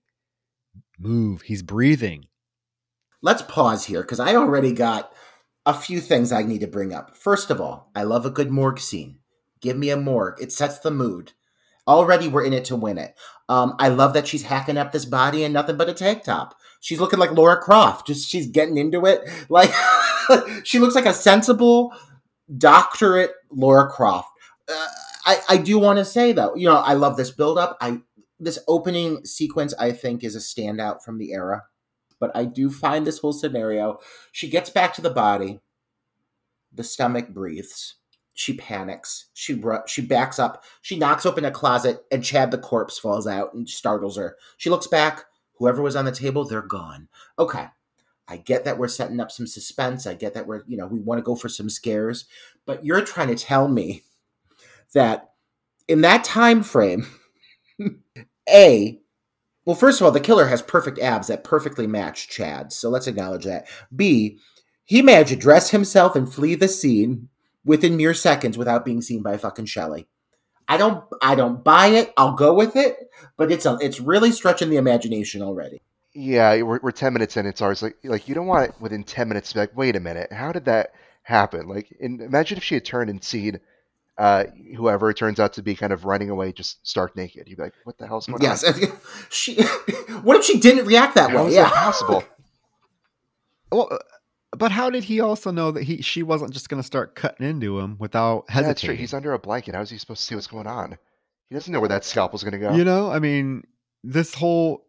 move. He's breathing. Let's pause here because I already got a few things I need to bring up. First of all, I love a good morgue scene. Give me a morgue. It sets the mood. Already we're in it to win it. Um, I love that she's hacking up this body in nothing but a tank top. She's looking like Laura Croft. Just she's getting into it. Like she looks like a sensible doctorate Laura Croft. Uh, I, I do want to say though, you know, I love this build up. I this opening sequence I think is a standout from the era. But I do find this whole scenario. She gets back to the body. The stomach breathes. She panics. She she backs up. She knocks open a closet, and Chad the corpse falls out and startles her. She looks back. Whoever was on the table, they're gone. Okay, I get that we're setting up some suspense. I get that we're, you know, we want to go for some scares, but you're trying to tell me that in that time frame, A, well, first of all, the killer has perfect abs that perfectly match Chad's, so let's acknowledge that. B, he managed to dress himself and flee the scene within mere seconds without being seen by fucking Shelley. I don't I don't buy it. I'll go with it, but it's a, it's really stretching the imagination already yeah, we're, we're 10 minutes in. It's ours. Like, like you don't want it within 10 minutes to be like, wait a minute, how did that happen? Like, in, imagine if she had turned and seen uh, whoever it turns out to be kind of running away just stark naked. You'd be like, what the hell's going yes. on? Yes. she, what if she didn't react that how way? yeah. possible? well, uh, but how did he also know that he she wasn't just going to start cutting into him without hesitating? Yeah, that's true. He's under a blanket. How is he supposed to see what's going on? He doesn't know where that scalpel's going to go. You know, I mean, this whole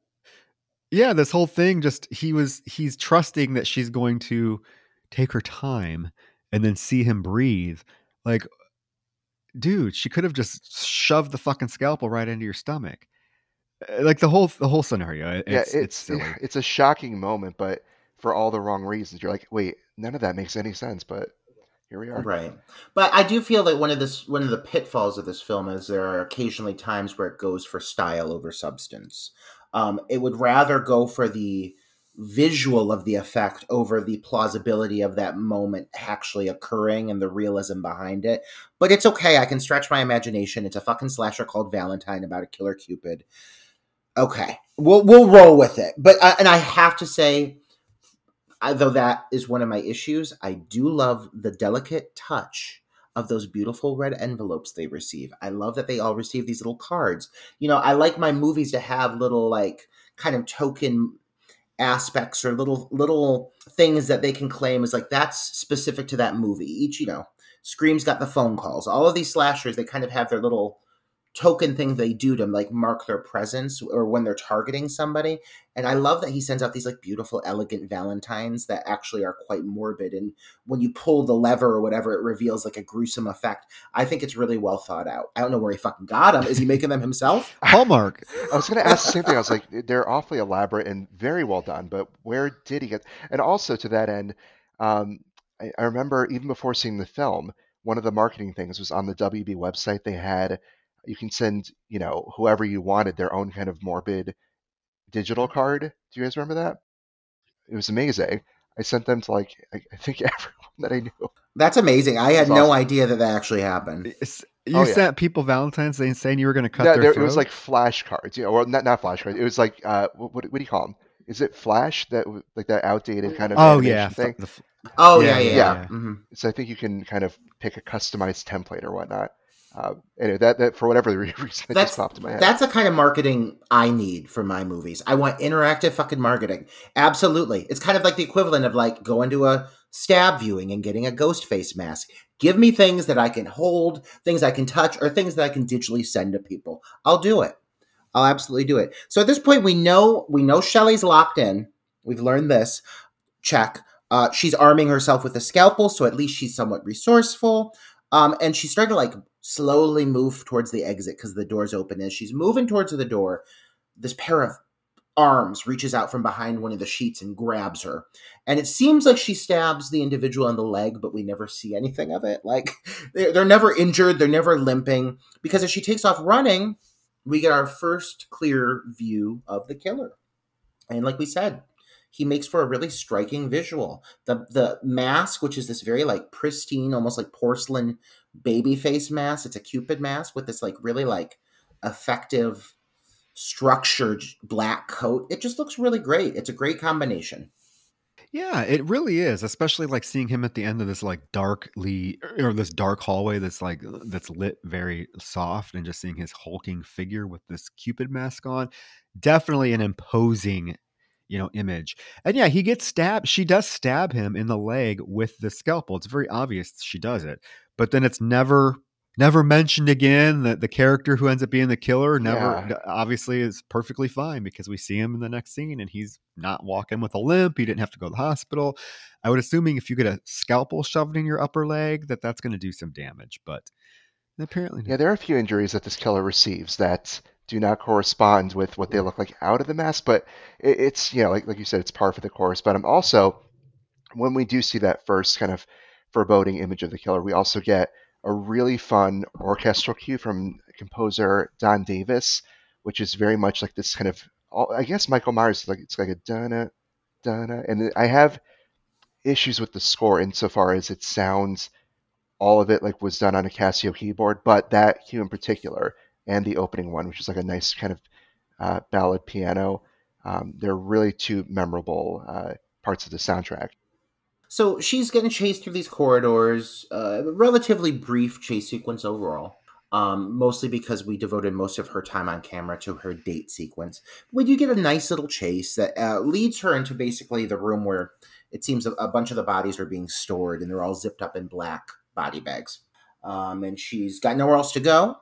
yeah, this whole thing just he was he's trusting that she's going to take her time and then see him breathe. Like dude, she could have just shoved the fucking scalpel right into your stomach. Like the whole the whole scenario. It's, yeah, it's it's, it's a shocking moment, but for all the wrong reasons. You're like, wait, none of that makes any sense, but here we are. Right. But I do feel that one of this one of the pitfalls of this film is there are occasionally times where it goes for style over substance. Um, it would rather go for the visual of the effect over the plausibility of that moment actually occurring and the realism behind it. But it's okay. I can stretch my imagination. It's a fucking slasher called Valentine about a killer Cupid. Okay, we'll we'll roll with it. But uh, and I have to say, I, though that is one of my issues, I do love the delicate touch of those beautiful red envelopes they receive. I love that they all receive these little cards. You know, I like my movies to have little like kind of token aspects or little little things that they can claim as like that's specific to that movie. Each, you know, Scream's got the phone calls. All of these slashers, they kind of have their little token thing they do to like mark their presence or when they're targeting somebody. And I love that he sends out these like beautiful, elegant valentines that actually are quite morbid. And when you pull the lever or whatever, it reveals like a gruesome effect. I think it's really well thought out. I don't know where he fucking got them. Is he making them himself? Hallmark. I was going to ask the same thing. I was like, they're awfully elaborate and very well done, but where did he get? And also to that end, um, I, I remember even before seeing the film, one of the marketing things was on the WB website. They had you can send you know whoever you wanted their own kind of morbid digital card. Do you guys remember that? It was amazing. I sent them to like I, I think everyone that I knew. That's amazing. I had That's no awesome. idea that that actually happened. It's- You Oh, yeah. sent people Valentine's Day saying you were going to cut Yeah, their there, throat. it was like flashcards, you know, or not not flashcards. It was like uh, what, what, what do you call them? Is it Flash that like that outdated kind of oh yeah, thing? the f- Oh yeah, Yeah, yeah. yeah. yeah. Mhm. So I think you can kind of pick a customized template or whatnot. Uh, anyway, that that for whatever reason it That's- just popped in my head. That's the kind of marketing I need for my movies. I want interactive fucking marketing. Absolutely. It's kind of like the equivalent of like going to a stab viewing and getting a ghost face mask. Give me things that I can hold, things I can touch, or things that I can digitally send to people. I'll do it. I'll absolutely do it. So at this point, we know we know Shelley's locked in. We've learned this. Check. Uh, she's arming herself with a scalpel, so at least she's somewhat resourceful. Um, and she's starting to like slowly move towards the exit because the door's open. As she's moving towards the door, this pair of arms reaches out from behind one of the sheets and grabs her. And it seems like she stabs the individual in the leg, but we never see anything of it. Like they're, they're never injured, they're never limping. Because as she takes off running, we get our first clear view of the killer. And like we said, he makes for a really striking visual. The the mask, which is this very like pristine, almost like porcelain baby face mask. It's a cupid mask with this like really like effective structured black coat. It just looks really great. It's a great combination. yeah, it really is. Especially like seeing him at the end of this like darkly or this dark hallway that's like that's lit very soft, and just seeing his hulking figure with this cupid mask on. Definitely an imposing, you know, image. And yeah, he gets stabbed. She does stab him in the leg with the scalpel. It's very obvious she does it, but then it's never never mentioned again that the character who ends up being the killer never Yeah. obviously is perfectly fine because we see him in the next scene and he's not walking with a limp he didn't have to go to the hospital i would assuming if you get a scalpel shoved in your upper leg that that's going to do some damage but apparently Yeah, there are a few injuries that this killer receives that do not correspond with what they look like out of the mask, but it, it's you know like like you said, it's par for the course. But I'm also when we do see that first kind of foreboding image of the killer, we also get a really fun orchestral cue from composer Don Davis, which is very much like this kind of I guess Michael Myers like it's like a dana dana, and I have issues with the score insofar as it sounds all of it like was done on a Casio keyboard, but that cue in particular and the opening one, which is like a nice kind of uh, ballad piano, um, they're really two memorable uh, parts of the soundtrack. So she's getting chased through these corridors. Uh, relatively brief chase sequence overall. Um, mostly because we devoted most of her time on camera to her date sequence. We do get a nice little chase that uh, leads her into basically the room where it seems a, a bunch of the bodies are being stored and they're all zipped up in black body bags. Um, and she's got nowhere else to go.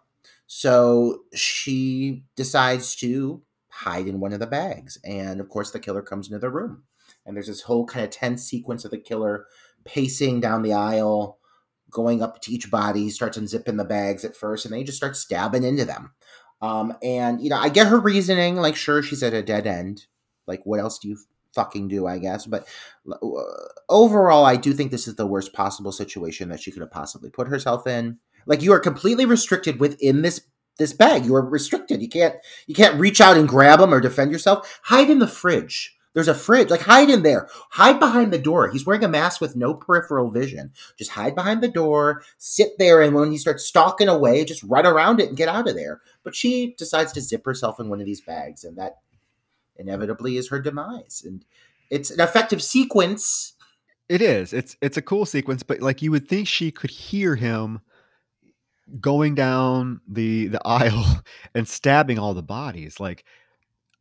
So she decides to hide in one of the bags. And of course, the killer comes into the room. And there's this whole kind of tense sequence of the killer pacing down the aisle, going up to each body. He starts unzipping the bags at first, and then he just starts stabbing into them. Um, and, you know, I get her reasoning. Like, sure, she's at a dead end. Like, what else do you fucking do, I guess? But uh, overall, I do think this is the worst possible situation that she could have possibly put herself in. Like, you are completely restricted within this this bag. You are restricted. You can't you can't reach out and grab them or defend yourself. Hide in the fridge. There's a fridge. Like hide in there. Hide behind the door. He's wearing a mask with no peripheral vision. Just hide behind the door. Sit there, and when he starts stalking away, just run around it and get out of there. But she decides to zip herself in one of these bags, and that inevitably is her demise. And it's an effective sequence. It is. It's it's a cool sequence, but like you would think she could hear him going down the the aisle and stabbing all the bodies. Like,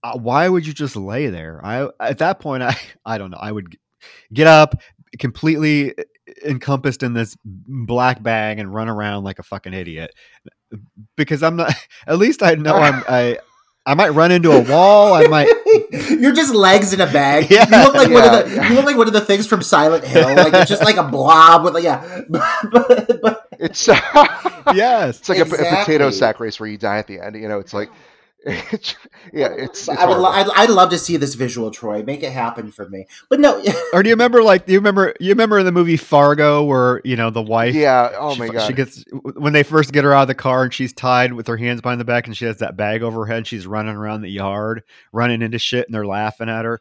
uh, why would you just lay there? I at that point, I I don't know. I would get up completely encompassed in this black bag and run around like a fucking idiot because I'm not. At least I know I'm. I I might run into a wall. I might. You're just legs in a bag. Yeah. You look like one of the. Yeah. You look like one of the things from Silent Hill. Like it's just like a blob with like yeah. but, but, It's yes. it's like a, a potato sack race where you die at the end. You know, it's like, it's, yeah, it's. it's I would. Lo- I'd, I'd love to see this visual, Troy. Make it happen for me. But no. Or do you remember like do you remember you remember in the movie Fargo where you know the wife yeah. Oh she, my god. She gets when they first get her out of the car and she's tied with her hands behind the back and she has that bag over her head. She's running around the yard, running into shit, and they're laughing at her.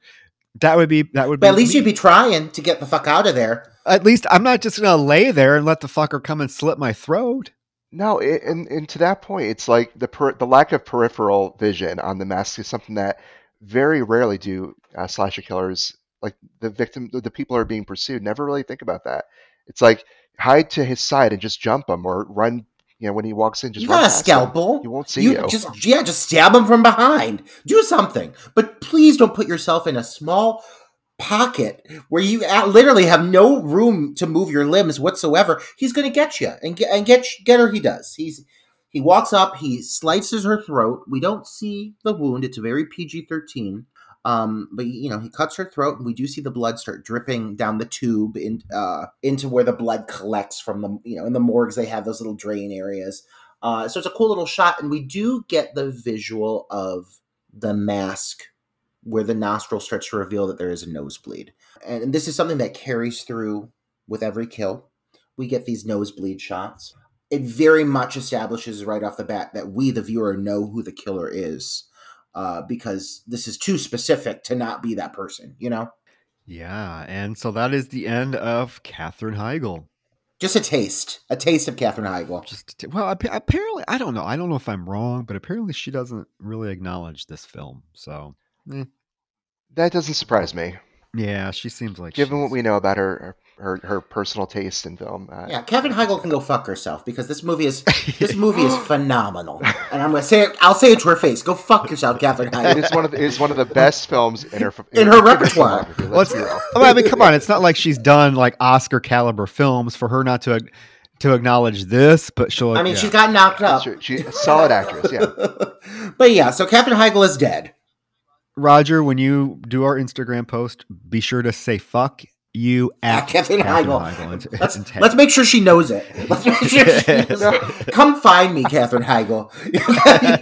That would be that would be. At least me. you'd be trying to get the fuck out of there. At least I'm not just gonna lay there and let the fucker come and slit my throat. No, it, and and to that point, it's like the per, the lack of peripheral vision on the mask is something that very rarely do uh, slasher killers like the victim, the people are being pursued, never really think about that. It's like hide to his side and just jump him, or run. You know, when he walks in, just you run got a past him. scalpel. He won't see you. Just yeah, just stab him from behind. Do something, but please don't put yourself in a small pocket where you literally have no room to move your limbs whatsoever. He's going to get you and get and get get her. He does. He's he walks up. He slices her throat. We don't see the wound. It's very PG thirteen. Um, but you know, he cuts her throat, and we do see the blood start dripping down the tube in, uh, into where the blood collects from the you know in the morgues. They have those little drain areas. Uh, so it's a cool little shot, and we do get the visual of the mask where the nostril starts to reveal that there is a nosebleed. And this is something that carries through with every kill. We get these nosebleed shots. It very much establishes right off the bat that we, the viewer, know who the killer is. Uh, because this is too specific to not be that person, you know? Yeah, and so that is the end of Katherine Heigl. Just a taste, a taste of Katherine Heigl. Just well, appa- apparently, I don't know. I don't know if I'm wrong, but apparently she doesn't really acknowledge this film. So, eh. That doesn't surprise me, yeah, she seems like given what we know about her her, her personal taste in film. Uh, Yeah, Kevin Heigl can go fuck herself because this movie is this movie is phenomenal, and I'm gonna say it. I'll say it to her face. Go fuck yourself, Kevin Heigl. is one of the, it is one of the best films in her In her repertoire. filmography, Well, Let's it's- be real. I mean, come on. It's not like she's done like Oscar caliber films for her not to to acknowledge this, but she'll. I mean, yeah. she got knocked up. She's a solid actress. Yeah. but yeah, so Katherine Heigl is dead. Roger, when you do our Instagram post, be sure to say "fuck you" at At Katherine Heigl. and- Let's and let's make sure she knows it. Let's make sure she knows it. Come find me, Katherine Heigl.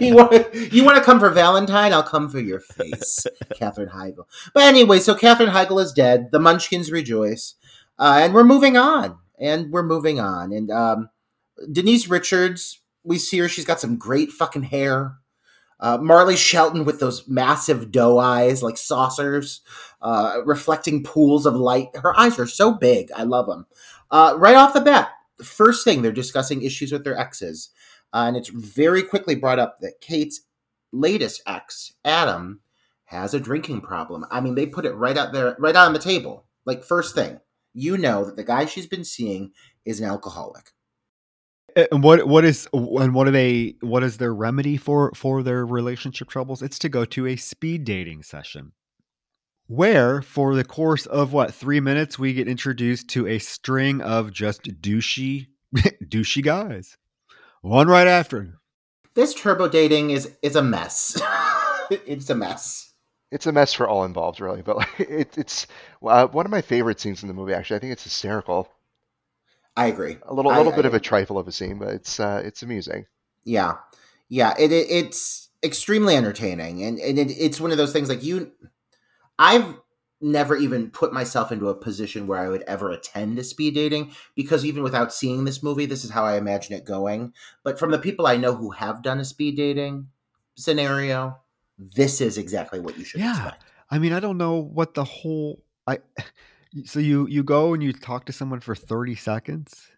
you want you want to come for Valentine? I'll come for your face, Katherine Heigl. But anyway, so Katherine Heigl is dead. The Munchkins rejoice, uh, and we're moving on. And we're moving on. And um, Denise Richards, we see her. She's got some great fucking hair. Uh, Marley Shelton with those massive doe eyes, like saucers, uh, reflecting pools of light. Her eyes are so big. I love them. Uh, right off the bat, the first thing they're discussing issues with their exes, uh, and it's very quickly brought up that Kate's latest ex, Adam, has a drinking problem. I mean, they put it right out there, right on the table. Like first thing, you know that the guy she's been seeing is an alcoholic. And what what is and what are they? What is their remedy for for their relationship troubles? It's to go to a speed dating session, where for the course of what three minutes we get introduced to a string of just douchey douchey guys, one right after. This turbo dating is is a mess. it's a mess. It's a mess for all involved, really. But like, it, it's uh, one of my favorite scenes in the movie. Actually, I think it's hysterical. I agree. A little, I- little I- bit of a trifle of a scene, but it's uh, it's amusing. Yeah, yeah. It, it it's extremely entertaining, and and it, it's one of those things like you. I've never even put myself into a position where I would ever attend a speed dating because even without seeing this movie, this is how I imagine it going. But from the people I know who have done a speed dating scenario, this is exactly what you should Yeah. expect. I mean, I don't know what the whole I so you you go and you talk to someone for 30 seconds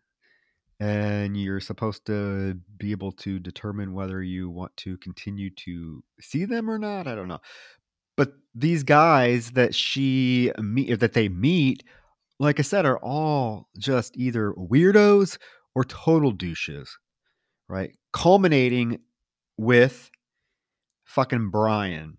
and you're supposed to be able to determine whether you want to continue to see them or not. I don't know. But these guys that she meet that they meet, like I said, are all just either weirdos or total douches, right? Culminating with fucking Brian.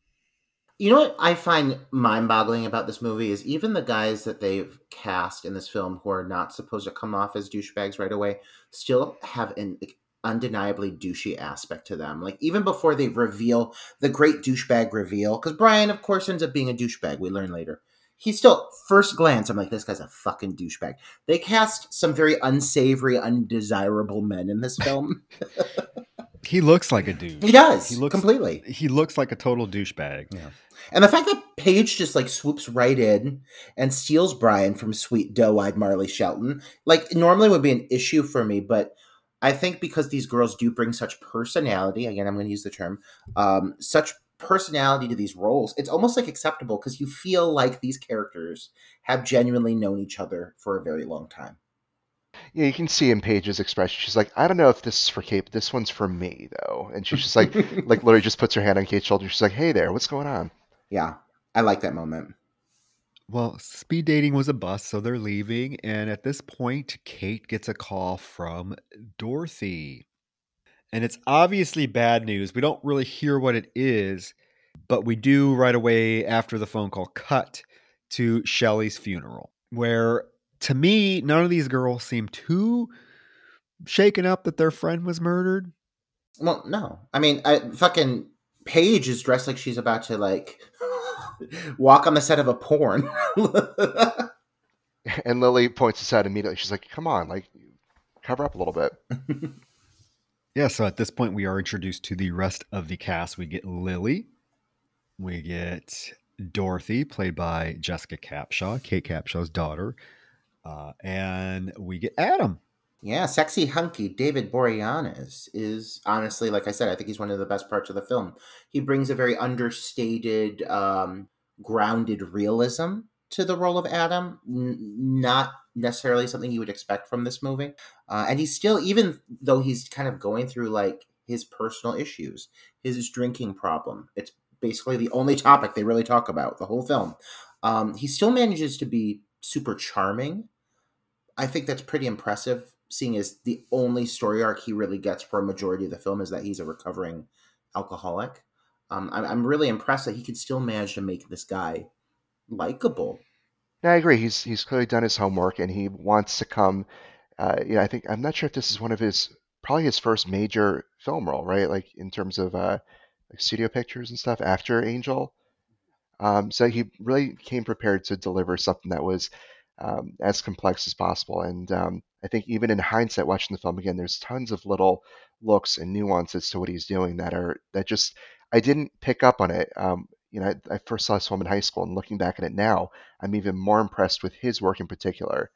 You know what I find mind boggling about this movie is even the guys that they've cast in this film who are not supposed to come off as douchebags right away still have an undeniably douchey aspect to them. Like even before they reveal the great douchebag reveal, because Brian, of course, ends up being a douchebag. We learn later. He's still first glance. I'm like, this guy's a fucking douchebag. They cast some very unsavory, undesirable men in this film. He looks like a dude. he does. He looks completely. He looks like a total douchebag. Yeah. And the fact that Paige just like swoops right in and steals Brian from sweet doe-eyed Marley Shelton, like normally would be an issue for me, but I think because these girls do bring such personality, again, I'm going to use the term, um, such personality to these roles, it's almost like acceptable because you feel like these characters have genuinely known each other for a very long time. Yeah, you can see in Paige's expression. She's like, I don't know if this is for Kate, but this one's for me though. And she's just like, like literally just puts her hand on Kate's shoulder. She's like, Hey there, what's going on? Yeah, I like that moment. Well, speed dating was a bust, so they're leaving. And at this point, Kate gets a call from Dorothy. And it's obviously bad news. We don't really hear what it is, but we do right away after the phone call cut to Shelley's funeral, where to me, none of these girls seem too shaken up that their friend was murdered. Well, no, I mean, I, fucking Paige is dressed like she's about to like walk on the set of a porn. And Lily points this out immediately. She's like, Come on, like cover up a little bit. Yeah, so at this point, we are introduced to the rest of the cast. We get Lily, we get Dorothy, played by Jessica Capshaw, Kate Capshaw's daughter, uh, and we get Adam. Yeah, sexy hunky David Boreanaz is honestly, like I said, I think he's one of the best parts of the film. He brings a very understated, um, grounded realism to the role of Adam, N- not necessarily something you would expect from this movie. Uh, and he's still, even though he's kind of going through like his personal issues, his drinking problem. It's basically the only topic they really talk about the whole film. Um, he still manages to be super charming. I think that's pretty impressive, seeing as the only story arc he really gets for a majority of the film is that he's a recovering alcoholic. Um, I'm, I'm really impressed that he could still manage to make this guy likable. Yeah, I agree. He's he's clearly done his homework and he wants to come. Uh, you know, I think I'm not sure if this is one of his probably his first major film role, right? Like in terms of uh, like studio pictures and stuff after Angel. Um, so he really came prepared to deliver something that was um, as complex as possible. And um, I think even in hindsight, watching the film again, there's tons of little looks and nuances to what he's doing that are that just I didn't pick up on it. Um, you know, I, I first saw this film in high school, and looking back at it now, I'm even more impressed with his work in particular,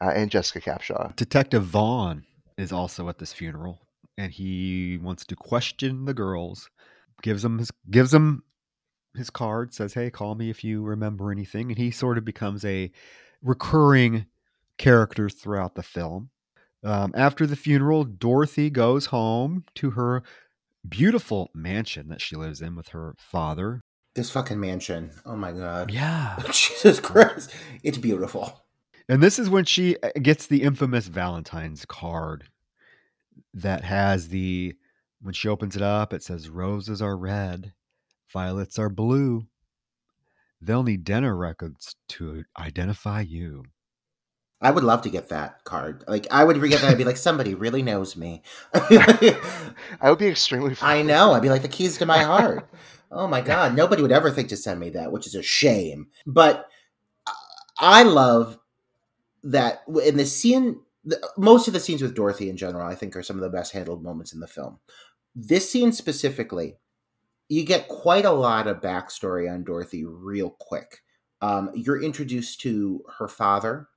uh, and Jessica Capshaw. Detective Vaughn is also at this funeral, and he wants to question the girls. gives them his gives them his card. Says, "Hey, call me if you remember anything." And he sort of becomes a recurring character throughout the film. Um, after the funeral, Dorothy goes home to her beautiful mansion that she lives in with her father. This fucking mansion. Oh my god. Yeah. Jesus Christ. It's beautiful. And this is when she uh, gets the infamous Valentine's card that has the when she opens it up, it says roses are red, violets are blue. They'll need dental records to identify you. I would love to get that card. Like I would get that. I'd be like, somebody really knows me. I would be extremely. I know. I'd be like the keys to my heart. Oh my god, nobody would ever think to send me that, which is a shame. But uh, I love that in the scene. Most of the scenes with Dorothy in general, I think, are some of the best handled moments in the film. This scene specifically, you get quite a lot of backstory on Dorothy real quick. Um, you're introduced to her father,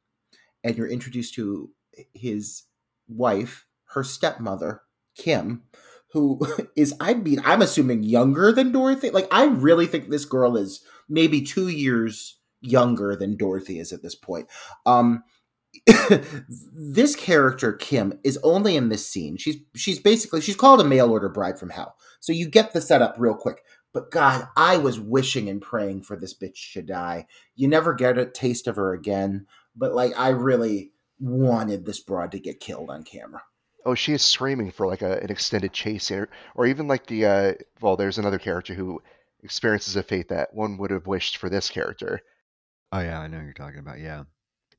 and you're introduced to his wife, her stepmother, Kim, who is I mean I'm assuming younger than Dorothy. Like I really think this girl is maybe two years younger than Dorothy is at this point. Um, this character Kim is only in this scene. She's she's basically she's called a mail order bride from hell. So you get the setup real quick. But God, I was wishing and praying for this bitch to die. You never get a taste of her again. But like, I really wanted this broad to get killed on camera. Oh, she is screaming for like a, an extended chase, or, or even like the uh, well, there's another character who experiences a fate that one would have wished for this character. Oh yeah, I know you're talking about. Yeah,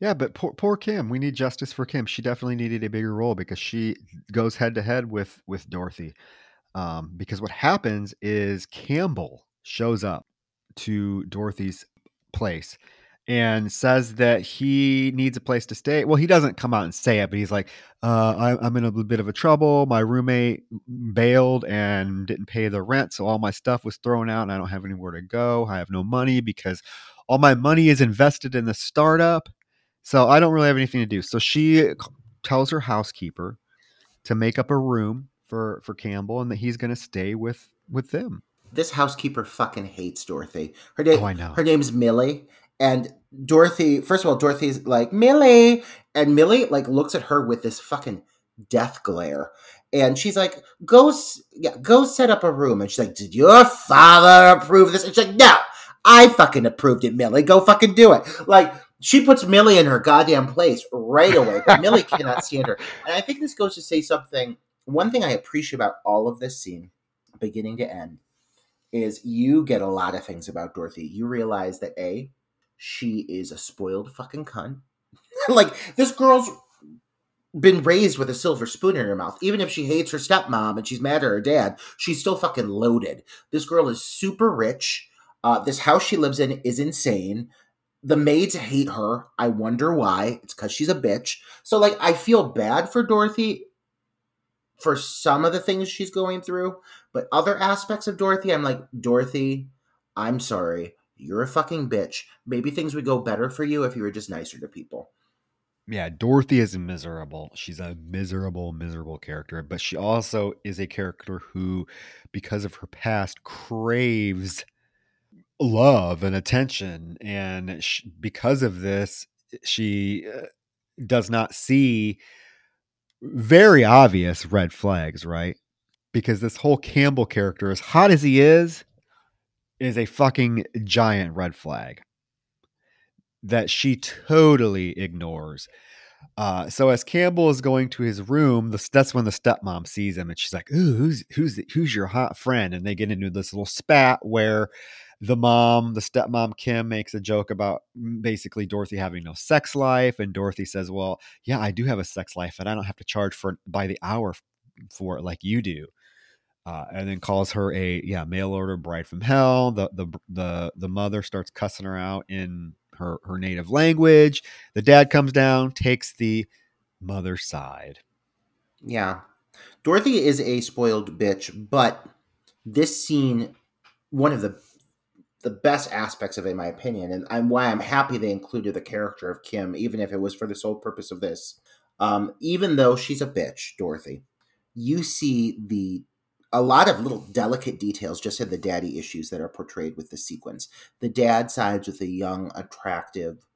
yeah, but poor, poor Kim. We need justice for Kim. She definitely needed a bigger role because she goes head to head with with Dorothy. Um, because what happens is Campbell shows up to Dorothy's place and says that he needs a place to stay. Well, he doesn't come out and say it, but he's like, uh, I, am in a bit of a trouble. My roommate bailed and didn't pay the rent, so all my stuff was thrown out, and I don't have anywhere to go. I have no money because all my money is invested in the startup, so I don't really have anything to do. So she tells her housekeeper to make up a room for for Campbell and that he's going to stay with with them. This housekeeper fucking hates Dorothy. Her name, oh, I know. Her name's Millie, and Dorothy. First of all, Dorothy's like Millie, and Millie like looks at her with this fucking death glare, and she's like, "Go, yeah, go set up a room." And she's like, "Did your father approve this?" And she's like, "No, I fucking approved it, Millie. Go fucking do it." Like she puts Millie in her goddamn place right away, but Millie cannot stand her. And I think this goes to say something one thing I appreciate about all of this scene, beginning to end, is you get a lot of things about Dorothy. You realize that A, she is a spoiled fucking cunt. like, this girl's been raised with a silver spoon in her mouth. Even if she hates her stepmom and she's mad at her dad, she's still fucking loaded. This girl is super rich. Uh, this house she lives in is insane. The maids hate her. I wonder why. It's because she's a bitch. So, like, I feel bad for Dorothy for some of the things she's going through, but other aspects of Dorothy, I'm like, Dorothy, I'm sorry. You're a fucking bitch. Maybe things would go better for you if you were just nicer to people. Yeah, Dorothy is miserable. She's a miserable, miserable character, but she also is a character who, because of her past, craves love and attention. And she, because of this, she uh, does not see very obvious red flags, right? Because this whole Campbell character, as hot as he is, is a fucking giant red flag that she totally ignores. Uh, so as Campbell is going to his room, the, that's when the stepmom sees him, and she's like, "Ooh, who's who's who's your hot friend?" And they get into this little spat where the mom, the stepmom Kim, makes a joke about basically Dorothy having no sex life, and Dorothy says, "Well, yeah, I do have a sex life, and I don't have to charge for by the hour for it like you do." Uh, and then calls her a yeah mail order bride from hell. The the the the mother starts cussing her out in her her native language. The dad comes down, takes the mother's side. Yeah, Dorothy is a spoiled bitch, but this scene, one of the the best aspects of it, in my opinion, and I'm why I'm happy they included the character of Kim, even if it was for the sole purpose of this. Um, even though she's a bitch, Dorothy, you see the a lot of little delicate details just in the daddy issues that are portrayed with the sequence. The dad sides with a young, attractive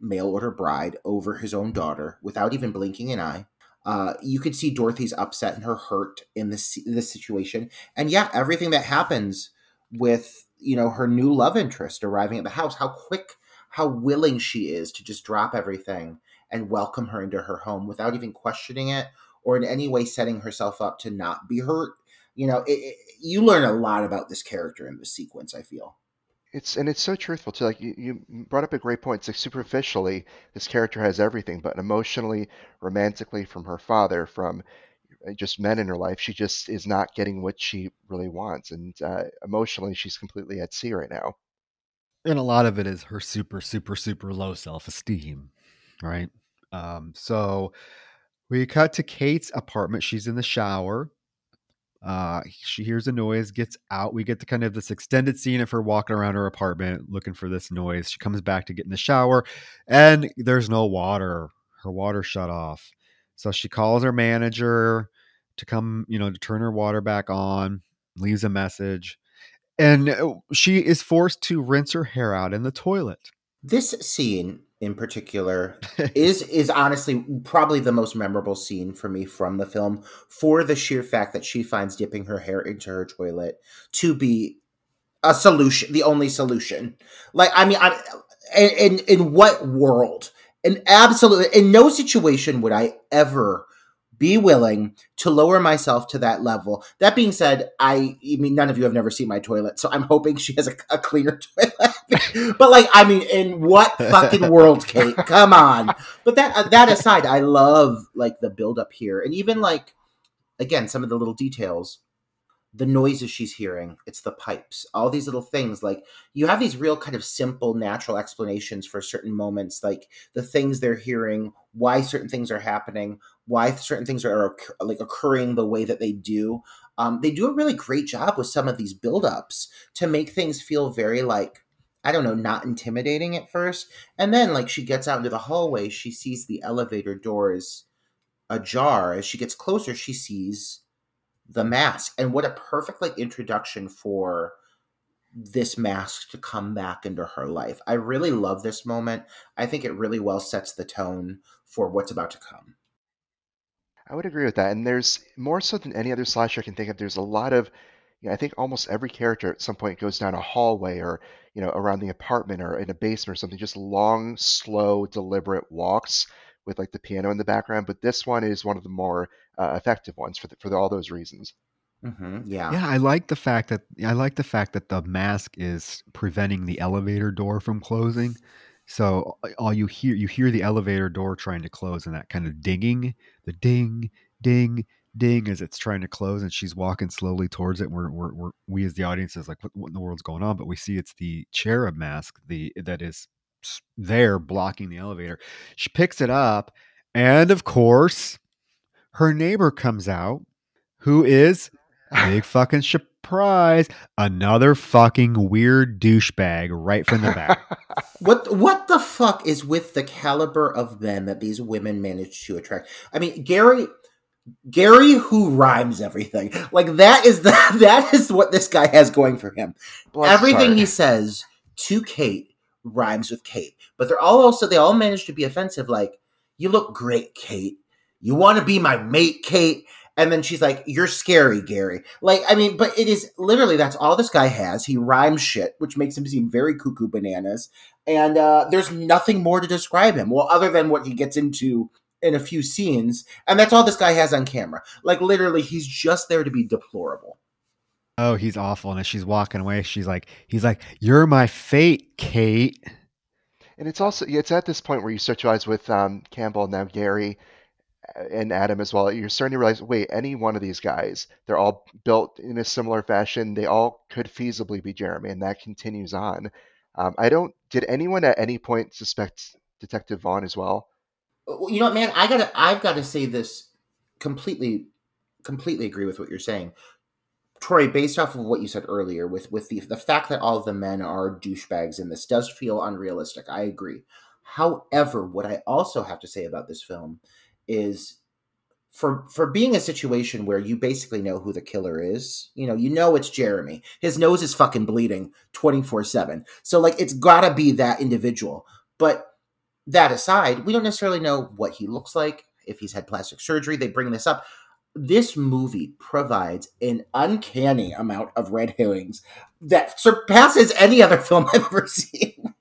mail order bride over his own daughter without even blinking an eye. Uh, you could see Dorothy's upset and her hurt in this this situation, and yeah, everything that happens with you know her new love interest arriving at the house how quick how willing she is to just drop everything and welcome her into her home without even questioning it or in any way setting herself up to not be hurt. You know it, it, you learn a lot about this character in this sequence i feel. It's and it's so truthful too like you, you brought up a great point it's like superficially this character has everything but emotionally romantically from her father from just men in her life. She just is not getting what she really wants, and uh, emotionally, she's completely at sea right now. And a lot of it is her super, super, super low self esteem, right? Um, so we cut to Kate's apartment. She's in the shower. Uh, she hears a noise, gets out. We get to kind of this extended scene of her walking around her apartment looking for this noise. She comes back to get in the shower, and there's no water. Her water shut off. So she calls her manager to come, you know, to turn her water back on, leaves a message, and uh, she is forced to rinse her hair out in the toilet. This scene in particular is is honestly probably the most memorable scene for me from the film for the sheer fact that she finds dipping her hair into her toilet to be a solution, the only solution. Like I mean, I in in what world? In absolutely in no situation would I ever be willing to lower myself to that level. That being said, I, I mean, none of you have never seen my toilet, so I'm hoping she has a, a cleaner toilet. but like, I mean, in what fucking world, Kate? Come on. But that uh, that aside, I love like the build up here, and even like again some of the little details the noises she's hearing it's the pipes all these little things like you have these real kind of simple natural explanations for certain moments like the things they're hearing why certain things are happening why certain things are like occurring the way that they do. Um, they do a really great job with some of these buildups to make things feel very like i don't know not intimidating at first and then like she gets out into the hallway she sees the elevator doors ajar as she gets closer she sees the mask and what a perfect like introduction for this mask to come back into her life i really love this moment i think it really well sets the tone for what's about to come I would agree with that. And there's more so than any other slasher I can think of. There's a lot of, you know, I think almost every character at some point goes down a hallway or, you know, around the apartment or in a basement or something. Just long, slow, deliberate walks with like the piano in the background. But this one is one of the more uh, effective ones for the, for the, all those reasons. Mm-hmm. Yeah, Yeah, I like the fact that I like the fact that the mask is preventing the elevator door from closing. So all you hear you hear the elevator door trying to close and that kind of dinging, the ding, ding, ding as it's trying to close and she's walking slowly towards it. We're, we're, we're we as the audience is like, what, what in the world's going on? But we see it's the cherub mask, the that is s- there blocking the elevator. She picks it up, and of course, her neighbor comes out, who is big fucking surprise, another fucking weird douchebag right from the back. what what the fuck is with the caliber of men that these women manage to attract i mean gary gary who rhymes everything like that is the that is what this guy has going for him Bless everything heart. he says to kate rhymes with kate. But they're all also they all manage to be offensive like you look great kate. You want to be my mate kate? And then she's like you're scary gary. Like i mean but it is literally that's all this guy has. He rhymes shit which makes him seem very cuckoo bananas. And uh, there's nothing more to describe him well other than what he gets into in a few scenes. And that's all this guy has on camera. Like literally he's just there to be deplorable Oh, he's awful. And as she's walking away, she's like, he's like, You're my fate, Kate. And it's also it's at this point where you start to realize with um, Campbell now Gary uh, and Adam as well. You're starting to realize, wait, any one of these guys, they're all built in a similar fashion. They all could feasibly be Jeremy, and that continues on. Um, I don't. Did anyone at any point suspect Detective Vaughn as well? you know what man i gotta i've got to say this completely completely agree with what you're saying troy based off of what you said earlier with with the the fact that all of the men are douchebags in this does feel unrealistic i agree however what i also have to say about this film is for for being a situation where you basically know who the killer is you know you know it's jeremy his nose is fucking bleeding 24-7 so like it's gotta be that individual but that aside, we don't necessarily know what he looks like, if he's had plastic surgery. They bring this up. This movie provides an uncanny amount of red herrings that surpasses any other film I've ever seen.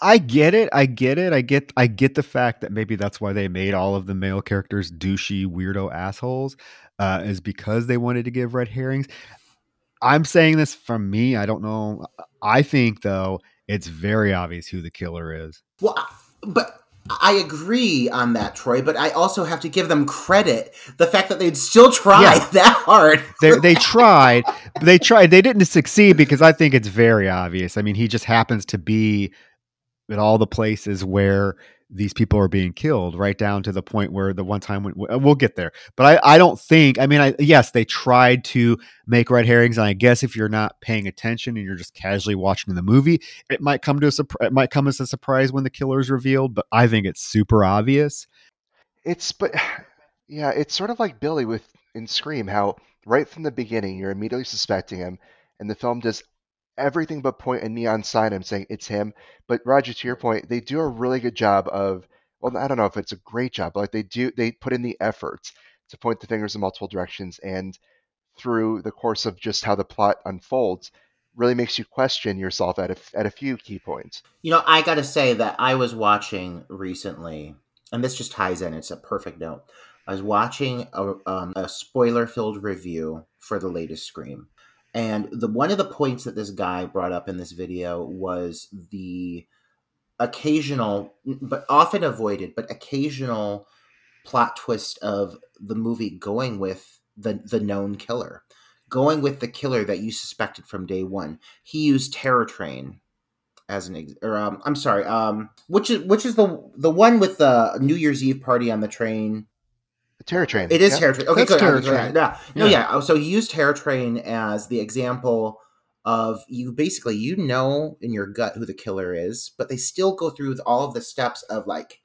I get it. I get it. I get I get the fact that maybe that's why they made all of the male characters douchey weirdo assholes, uh, is because they wanted to give red herrings. I'm saying this from me. I don't know. I think though it's very obvious who the killer is. well, but I agree on that, Troy, but I also have to give them credit. The fact that they'd still try Yeah. that hard. They they tried. They tried. They didn't succeed because I think it's very obvious. I mean, he just happens to be at all the places where these people are being killed, right down to the point where the one time when uh, we'll get there. But I, I don't think. I mean, I yes, they tried to make red herrings, and I guess if you're not paying attention and you're just casually watching the movie, it might come to a surprise. It might come as a surprise when the killer is revealed. But I think it's super obvious. It's but yeah, it's sort of like Billy with in Scream how right from the beginning you're immediately suspecting him, and the film does everything but point a neon sign him saying it's him. But Roger, to your point, they do a really good job of well, I don't know if it's a great job, but like they do they put in the efforts to point the fingers in multiple directions and through the course of just how the plot unfolds really makes you question yourself at a, at a few key points. You know, I got to say that I was watching recently, and this just ties in. It's a perfect note. I was watching a, um, a spoiler-filled review for the latest Scream, and the one of the points that this guy brought up in this video was the occasional, but often avoided, but occasional plot twist of the movie going with the the known killer going with the killer that you suspected from day one. He used Terror Train as an ex- or um, I'm sorry, um, which is which is the the one with the New Year's Eve party on the train. Terror Train. It is yeah. Terror Train. Okay, That's good. Terror Train. Yeah. No, Yeah. yeah. So he used Terror Train as the example of you basically you know in your gut who the killer is, but they still go through all of the steps of like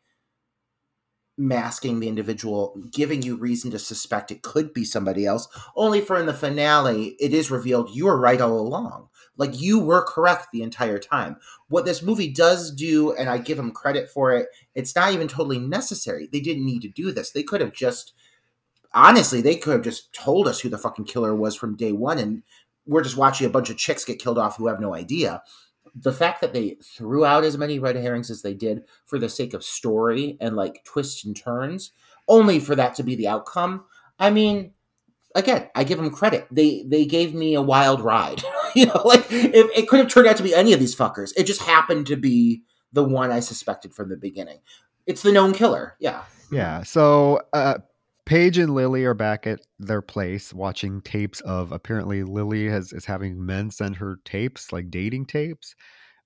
masking the individual, giving you reason to suspect it could be somebody else, only for in the finale it is revealed you were right all along. Like you were correct the entire time. What this movie does do, and I give them credit for it, it's not even totally necessary. They didn't need to do this. They could have just honestly, they could have just told us who the fucking killer was from day one and we're just watching a bunch of chicks get killed off who have no idea. The fact that they threw out as many red herrings as they did for the sake of story and like twists and turns, only for that to be the outcome. I mean, again, I give them credit. They they gave me a wild ride. you know, like if it could have turned out to be any of these fuckers. It just happened to be the one I suspected from the beginning. It's the known killer. Yeah. Yeah. So uh, Paige and Lily are back at their place watching tapes of apparently Lily has is having men send her tapes, like dating tapes.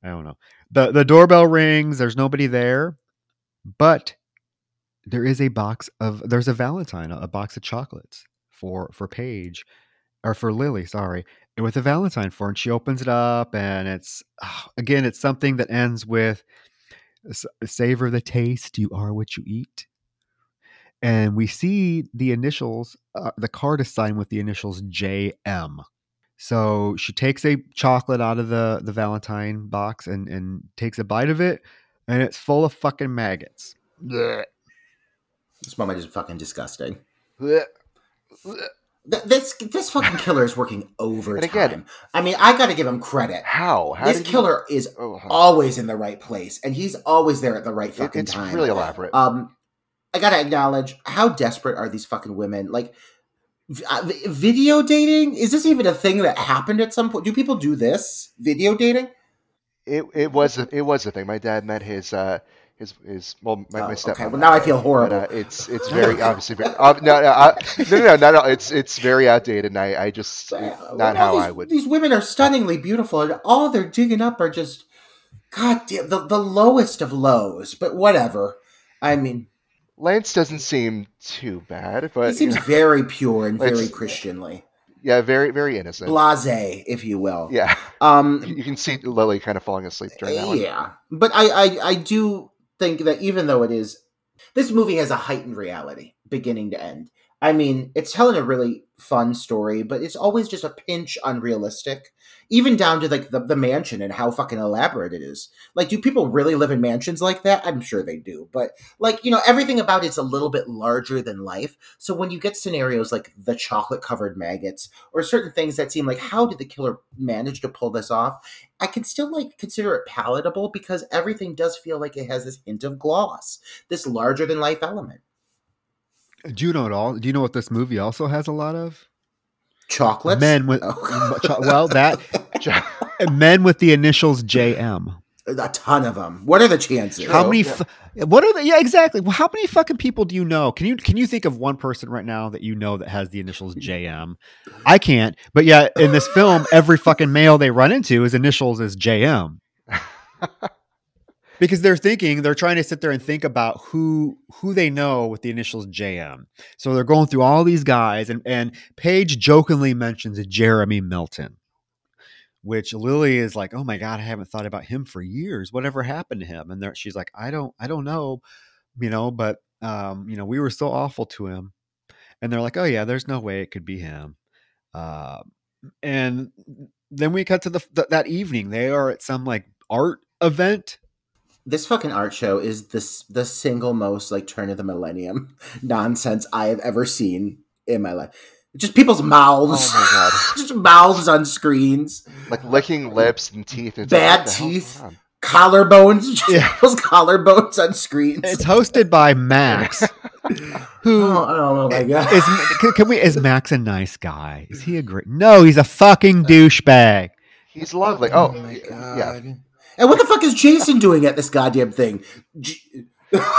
I don't know. The the doorbell rings, there's nobody there, but there is a box of there's a Valentine, a box of chocolates for for Paige or for Lily, sorry. And with a Valentine for and she opens it up and it's ah, again it's something that ends with savor the taste, you are what you eat and we see the initials uh, the card is signed with the initials jm so she takes a chocolate out of the the valentine box and and takes a bite of it and it's full of fucking maggots Blech. This moment is fucking disgusting. Blech. Th- This this fucking killer is working overtime. again- I mean, I got to give him credit. How? How this did you- killer is Oh, huh. always in the right place, and he's always there at the right fucking it's time. really elaborate. Um, I gotta acknowledge how desperate are these fucking women? Like, v- uh, video dating is this even a thing that happened at some point? Do people do this video dating? it it was a, it was a thing. My dad met his uh his his well my, Oh, my stepmom. okay. Well, now I feel But, horrible. uh, it's it's very obviously very uh, no no, uh, no no no no it's it's very outdated and I I just not how these, I would. These women are stunningly beautiful, and all they're digging up are just, god damn, the, the lowest of lows. But whatever. I mean, Lance doesn't seem too bad, but he seems very pure and very Christianly, yeah, very very innocent. blasé, if you will. Yeah, Um, you can see Lily kind of falling asleep during that one. yeah, but I, I I do think that even though it is, this movie has a heightened reality, beginning to end. I mean, it's telling a really fun story, but it's always just a pinch unrealistic. Even down to like the, the mansion and how fucking elaborate it is. Like, do people really live in mansions like that? I'm sure they do. But like, you know, everything about it's a little bit larger than life. So when you get scenarios like the chocolate covered maggots or certain things that seem like how did the killer manage to pull this off? I can still like consider it palatable because everything does feel like it has this hint of gloss, this larger than life element. Do you know it all do you know what this movie also has a lot of Chocolates, men with Oh. cho- well that men with the initials jm a ton of them. What are the chances? How many? yeah. What are the? Yeah, exactly. Well, how many fucking people do you know? Can you can you think of one person right now that you know that has the initials JM? I can't. But yeah, in this film, every fucking male they run into, his initials is JM. Because they're thinking, they're trying to sit there and think about who who they know with the initials JM. So they're going through all these guys, and and Paige jokingly mentions Jeremy Melton which Lily is like, "Oh my god, I haven't thought about him for years. Whatever happened to him?" And she's like, "I don't, I don't know, you know, but um, you know, we were so awful to him." and they're like, "Oh yeah, there's no way it could be him." Uh, and then we cut to the th- that evening. They are at some like art event. This fucking art show is this the single most like turn of the millennium nonsense I have ever seen in my life. Just people's mouths. Oh my god. just mouths on screens. Like licking lips and teeth. And Bad like, what the hell's teeth. Oh, collarbones. Just Yeah. people's collarbones on screens. It's hosted by Max, who oh, oh my god. is can, can we is Max a nice guy? Is he a great? No, he's a fucking douchebag. He's lovely. Oh, oh my yeah. And what the fuck is Jason doing at this goddamn thing? J-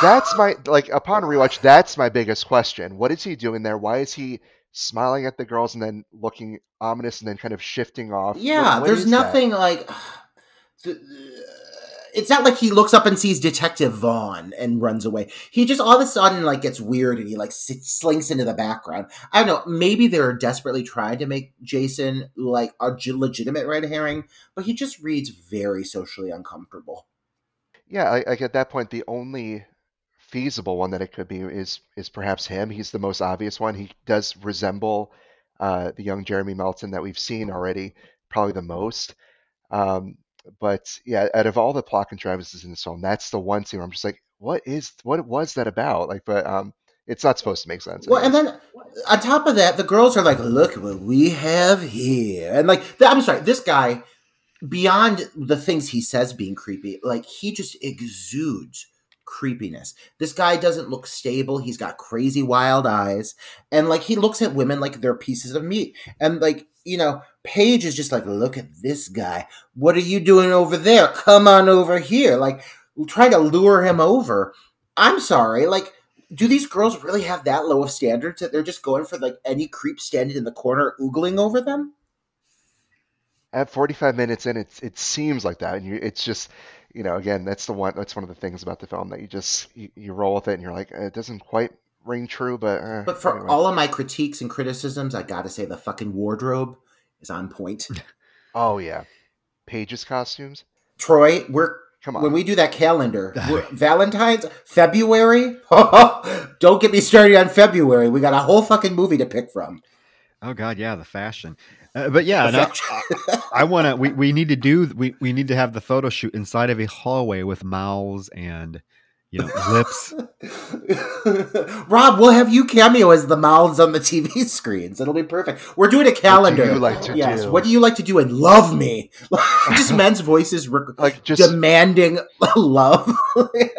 That's my like upon rewatch. That's my biggest question. What is he doing there? Why is he smiling at the girls and then looking ominous and then kind of shifting off? Yeah, What- what there's is that? nothing like. It's not like he looks up and sees Detective Vaughn and runs away. He just all of a sudden like gets weird and he like slinks into the background. I don't know. Maybe they're desperately trying to make Jason like a legitimate red herring, but he just reads very socially uncomfortable. Yeah, like at that point, the only feasible one that it could be is is perhaps him. He's the most obvious one. He does resemble uh, the young Jeremy Melton that we've seen already, probably the most. Um, but yeah, out of all the plot contrivances in this film, that's the one scene where I'm just like, what is what was that about? Like, but um, it's not supposed to make sense. Well, and then on top of that, the girls are like, "Look what we have here," and like, I'm sorry, this guy, beyond the things he says being creepy, like he just exudes creepiness. This guy doesn't look stable. He's got crazy wild eyes, and like he looks at women like they're pieces of meat, and like you know, Paige is just like, "Look at this guy. What are you doing over there? Come on over here!" Like trying to lure him over. I'm sorry, like do these girls really have that low of standards that they're just going for like any creep standing in the corner oogling over them? at 45 minutes in, it it seems like that, and you, it's just, you know, again, that's the one. That's one of the things about the film that you just you, you roll with it, and you're like, it doesn't quite ring true, but. Uh, But for anyway. all of my critiques and criticisms, I gotta say the fucking wardrobe is on point. oh yeah, Paige's costumes. Troy, we're Come on. when we do that calendar, Valentine's, February. Don't get me started on February. We got a whole fucking movie to pick from. Oh God, yeah, the fashion. Uh, but yeah, no, fashion. I want to. We, we need to do. We, we need to have the photo shoot inside of a hallway with mouths and you know lips. Rob, we'll have you cameo as the mouths on the TV screens. It'll be perfect. We're doing a calendar. you like to yes. do? What do you like to do and love me? just men's voices re- like just demanding love.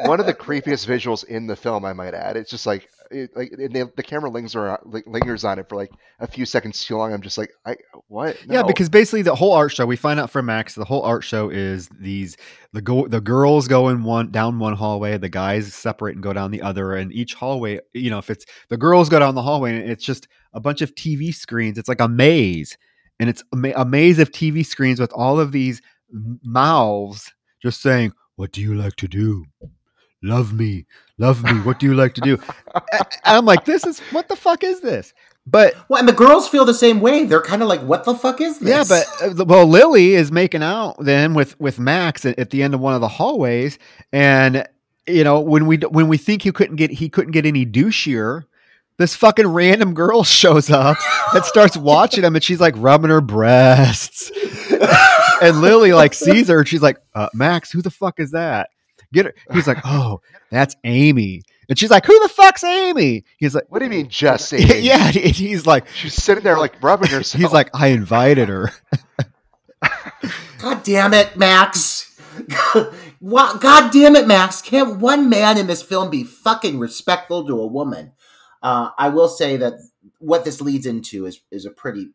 one of the creepiest visuals in the film, I might add. It's just like, it, like and the, the camera lingers on, lingers on it for like a few seconds too long. I'm just like, I what? Yeah, because basically the whole art show we find out from Max, the whole art show is these the go the girls go in one down one hallway, the guys separate and go down the other, and each hallway, you know, if it's the girls go down the hallway and it's just a bunch of TV screens, it's like a maze, and it's a, maze of TV screens with all of these mouths just saying, "What do you like to do?" Love me, love me. What do you like to do? And I'm like, this is what the fuck is this? But well, and the girls feel the same way. They're kind of like, "What the fuck is this?" yeah, but uh, well, Lily is making out then with with Max at, at the end of one of the hallways, and you know when we when we think he couldn't get he couldn't get any douchier, this fucking random girl shows up and starts watching him, and she's like rubbing her breasts, and Lily like sees her, and she's like, uh, Max, who the fuck is that? Get her. He's like, oh, that's Amy, and she's like, who the fuck's Amy? He's like, what do you mean just Amy? yeah, and he's like, She's sitting there like rubbing herself. he's like, I invited her. God damn it, Max. What? God damn it, Max. Can't one man in this film be fucking respectful to a woman? Uh, I will say that what this leads into is, is a pretty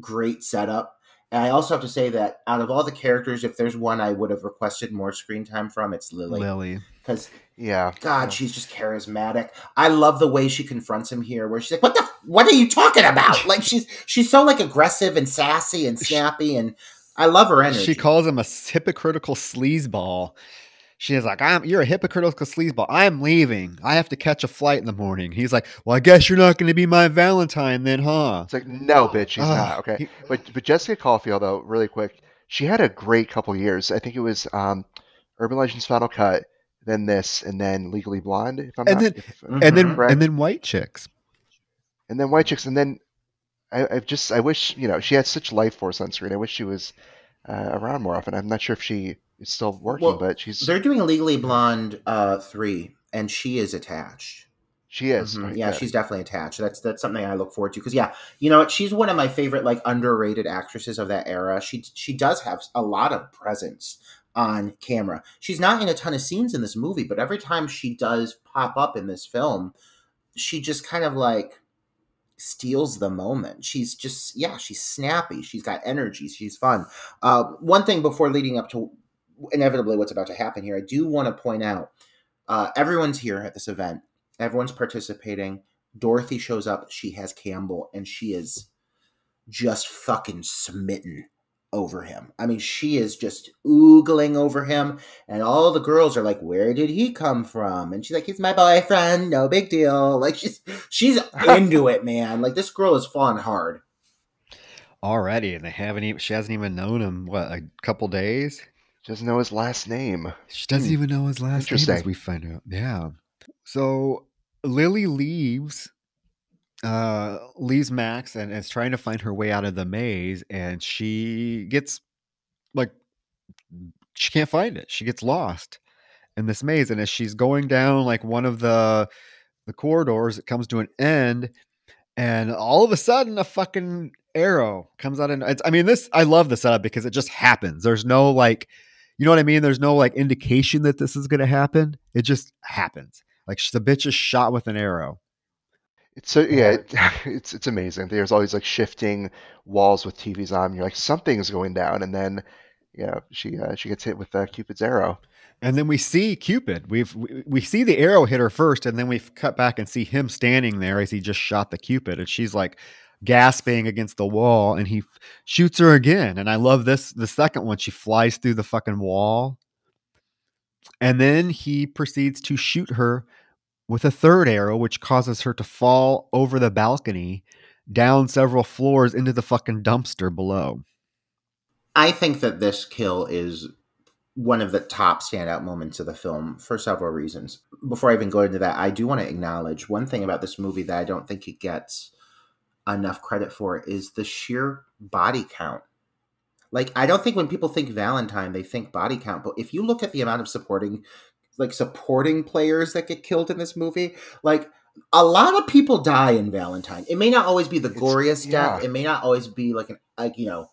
great setup. And I also have to say that out of all the characters, if there's one I would have requested more screen time from, it's Lily. Lily. Because, yeah. God, she's just charismatic. I love the way she confronts him here, where she's like, "What the? What are you talking about?" Like she's she's so like aggressive and sassy and snappy, and I love her energy. She calls him a hypocritical sleazeball. She is like, "I'm you're a hypocritical sleazeball. I'm leaving. I have to catch a flight in the morning." He's like, "Well, I guess you're not going to be my Valentine then, huh?" It's like, no, bitch, she's Ah, not. Okay. he- But but Jessica Cauffiel though, really quick, she had a great couple years. I think it was um, Urban Legends Final Cut, then this, and then Legally Blonde. If I'm And not, then- if, and then Correct. and then white chicks. and then White Chicks, and then I, I just I wish you know she had such life force on screen. I wish she was uh, around more often. I'm not sure if she is still working, Well, but she's They're doing Legally Blonde uh, three, and she is attached. she is. Mhm. right, yeah, she's definitely attached. That's that's something I look forward to because yeah, you know what? She's one of my favorite like underrated actresses of that era. She she does have a lot of presence on camera. She's not in a ton of scenes in this movie, but every time she does pop up in this film, she just kind of like steals the moment. She's just yeah, she's snappy. She's got energy. She's fun. Uh, one thing before leading up to inevitably what's about to happen here, I do want to point out uh, everyone's here at this event. Everyone's participating. Dorothy shows up. She has Campbell, and she is just fucking smitten over him. I mean, she is just oogling over him, and all the girls are like, "Where did he come from?" And she's like, "He's my boyfriend. No big deal." Like she's she's into it, man. Like this girl is falling hard. Already, and they haven't even. She hasn't even known him. What a couple days. Doesn't know his last name. She doesn't Hmm. even know his last name. As we find out. Yeah. So Lily leaves. Uh, leaves Max and is trying to find her way out of the maze, and she gets like she can't find it. She gets lost in this maze, and as she's going down like one of the the corridors, it comes to an end, and all of a sudden, a fucking arrow comes out. And it's, I mean, this I love the setup because it just happens. There's no like, you know what I mean? There's no like indication that this is going to happen. It just happens. Like the bitch is shot with an arrow. It's so yeah, it, it's it's amazing. There's always like shifting walls with TVs on. You're like something's going down, and then yeah, she uh, she gets hit with uh, Cupid's arrow. And then we see Cupid. We've we, we see the arrow hit her first, and then we cut back and see him standing there as he just shot the Cupid, and she's like gasping against the wall, and he f- shoots her again. And I love this. The second one, she flies through the fucking wall, and then he proceeds to shoot her with a third arrow, which causes her to fall over the balcony, down several floors into the fucking dumpster below. I think that this kill is one of the top standout moments of the film for several reasons. Before I even go into that, I do want to acknowledge one thing about this movie that I don't think it gets enough credit for is the sheer body count. Like I don't think when people think Valentine, they think body count, but if you look at the amount of supporting like supporting players that get killed in this movie, like a lot of people die in Valentine. It may not always be the glorious death. yeah. It may not always be like an like you know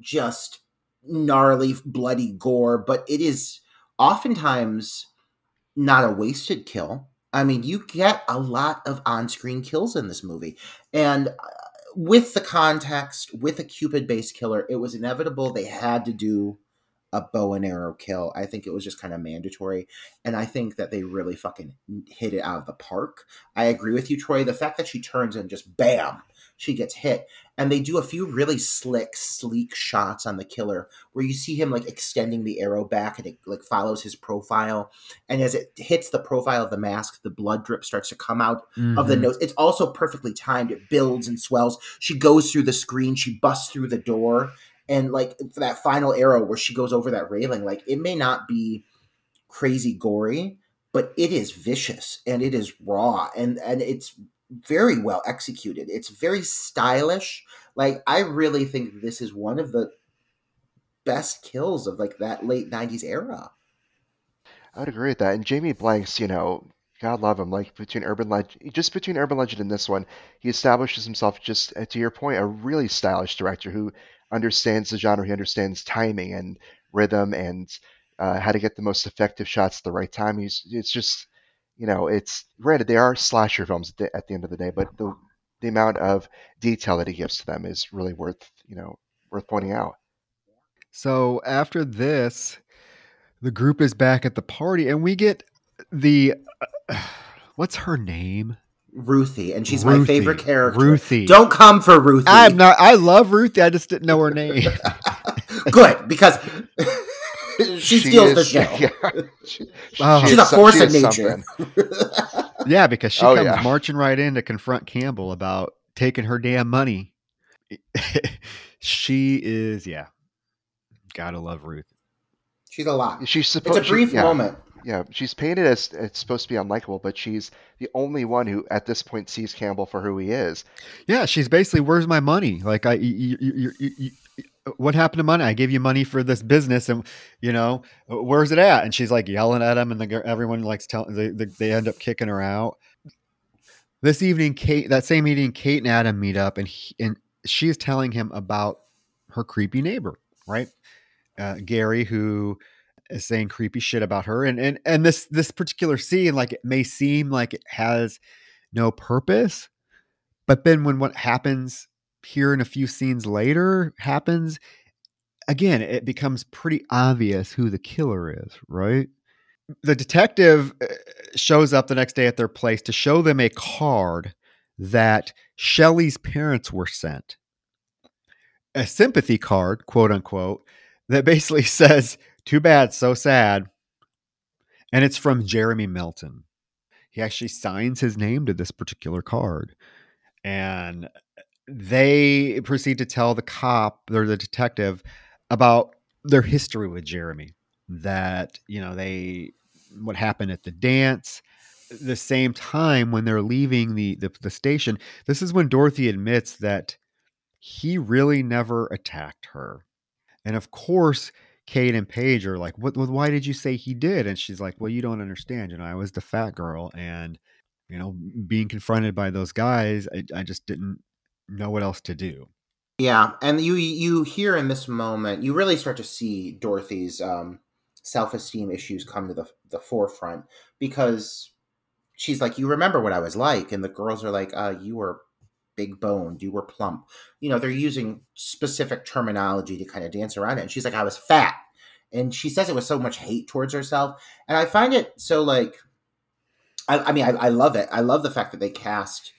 just gnarly bloody gore, but it is oftentimes not a wasted kill. I mean, you get a lot of on-screen kills in this movie, and uh, with the context, with a Cupid-based killer, it was inevitable they had to do a bow and arrow kill. I think it was just kind of mandatory, and I think that they really fucking hit it out of the park. I agree with you, Troy. The fact that she turns and just bam, she gets hit, and they do a few really slick, sleek shots on the killer where you see him like extending the arrow back and it like follows his profile, and as it hits the profile of the mask, the blood drip starts to come out of the Mhm. nose. It's also perfectly timed. It builds and swells. She goes through the screen. She busts through the door, and like for that final arrow where she goes over that railing, like it may not be crazy gory, but it is vicious and it is raw and and it's very well executed. It's very stylish. Like I really think this is one of the best kills of like that late '90s era. I would agree with that. And Jamie Blanks, you know, God love him. Like between Urban Legend, just between Urban Legend and this one, he establishes himself just uh, to your point, a really stylish director who understands the genre. He understands timing and rhythm and uh, how to get the most effective shots at the right time. He's it's just, you know, it's granted they are slasher films at the, at the end of the day, but the the amount of detail that he gives to them is really worth, you know, worth pointing out. So after this, the group is back at the party, and we get the uh, what's her name? Ruthie, and she's my favorite character. Ruthie. Don't come for Ruthie. I'm not. I love Ruthie. I just didn't know her name. Good because she steals the show. yeah. She- Oh. she She's a force she of nature. yeah, because she Oh, comes yeah. marching right in to confront Campbell about taking her damn money. she is, yeah. Gotta love Ruth. She's a lot. She's supposed. It's supposed. a brief yeah. moment. yeah, she's painted as it's supposed to be unlikable, but she's the only one who at this point sees Campbell for who he is. Yeah, she's basically, "Where's my money? Like, I, you, you, you, what happened to money? I gave you money for this business, and you know, where's it at?" And she's like yelling at him, and the, everyone likes telling. They, they, end up kicking her out. This evening, Kate, that same evening, Kate and Adam meet up, and he, and she is telling him about her creepy neighbor, right? Uh, Gary, who is saying creepy shit about her, and and and this this particular scene, like it may seem like it has no purpose, but then when what happens here in a few scenes later happens, again, it becomes pretty obvious who the killer is, right? The detective uh, shows up the next day at their place to show them a card that Shelley's parents were sent. A sympathy card, quote unquote, that basically says, Too bad, so sad. And it's from Jeremy Melton. He actually signs his name to this particular card. And they proceed to tell the cop or the detective about their history with Jeremy. That, you know, they, what happened at the dance, the same time when they're leaving the, the, the station, this is when Dorothy admits that he really never attacked her. And of course, Kate and Paige are like, "What? Why did you say he did?" And she's like, "Well, you don't understand. You know, I was the fat girl, and you know, being confronted by those guys, I, I just didn't know what else to do." Yeah, and you you hear in this moment, you really start to see Dorothy's um, self esteem issues come to the the forefront because she's like, "You remember what I was like," and the girls are like, "Uh, you were big boned, you were plump." You know, they're using specific terminology to kind of dance around it. And she's like, "I was fat," and she says it with so much hate towards herself, and I find it so like, I, I mean, I, I love it. I love the fact that they cast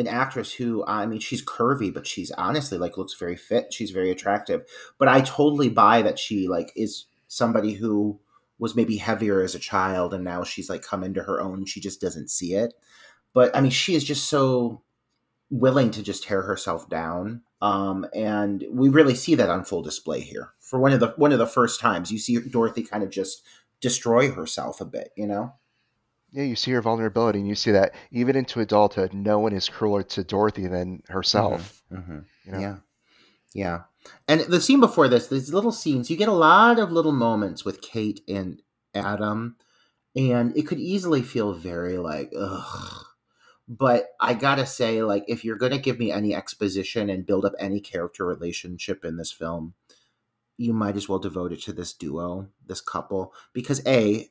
an actress who I mean she's curvy but she's honestly like looks very fit. She's very attractive. But I totally buy that she like is somebody who was maybe heavier as a child and now she's like come into her own. She just doesn't see it. But i mean she is just so willing to just tear herself down. Um, and we really see that on full display here. For one of the one of the first times you see dorothy kind of just destroy herself a bit you know yeah you see her vulnerability and you see that even into adulthood no one is crueler to dorothy than herself mm-hmm. Mm-hmm. You know? yeah yeah and the scene before this, these little scenes, you get a lot of little moments with Kate and Adam, and it could easily feel very like, ugh. But I gotta say, like, if you're gonna give me any exposition and build up any character relationship in this film, you might as well devote it to this duo, this couple, because A,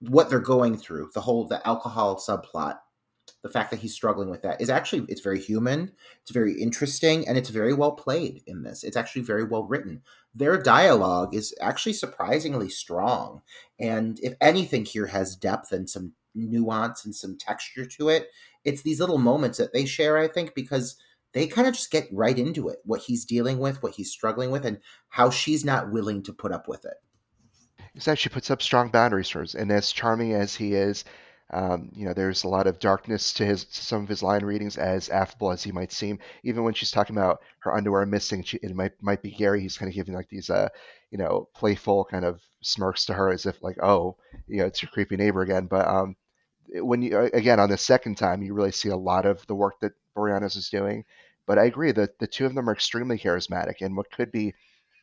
what they're going through, the whole the alcohol subplot the fact that he's struggling with that is actually it's very human it's very interesting and it's very well played in this. It's actually very well written. Their dialogue is actually surprisingly strong and if anything here has depth and some nuance and some texture to it it's these little moments that they share i think because they kind of just get right into it what he's dealing with what he's struggling with and how she's not willing to put up with it Exactly, she puts up strong boundaries for us, and as charming as he is, um, you know, there's a lot of darkness to his to some of his line readings, as affable as he might seem. Even when she's talking about her underwear missing, she, it might might be Gary. He's kind of giving like these, uh, you know, playful kind of smirks to her, as if like, oh, you know, it's your creepy neighbor again. But um, when you again on the second time, you really see a lot of the work that Boreanaz is doing. But I agree that the two of them are extremely charismatic, and what could be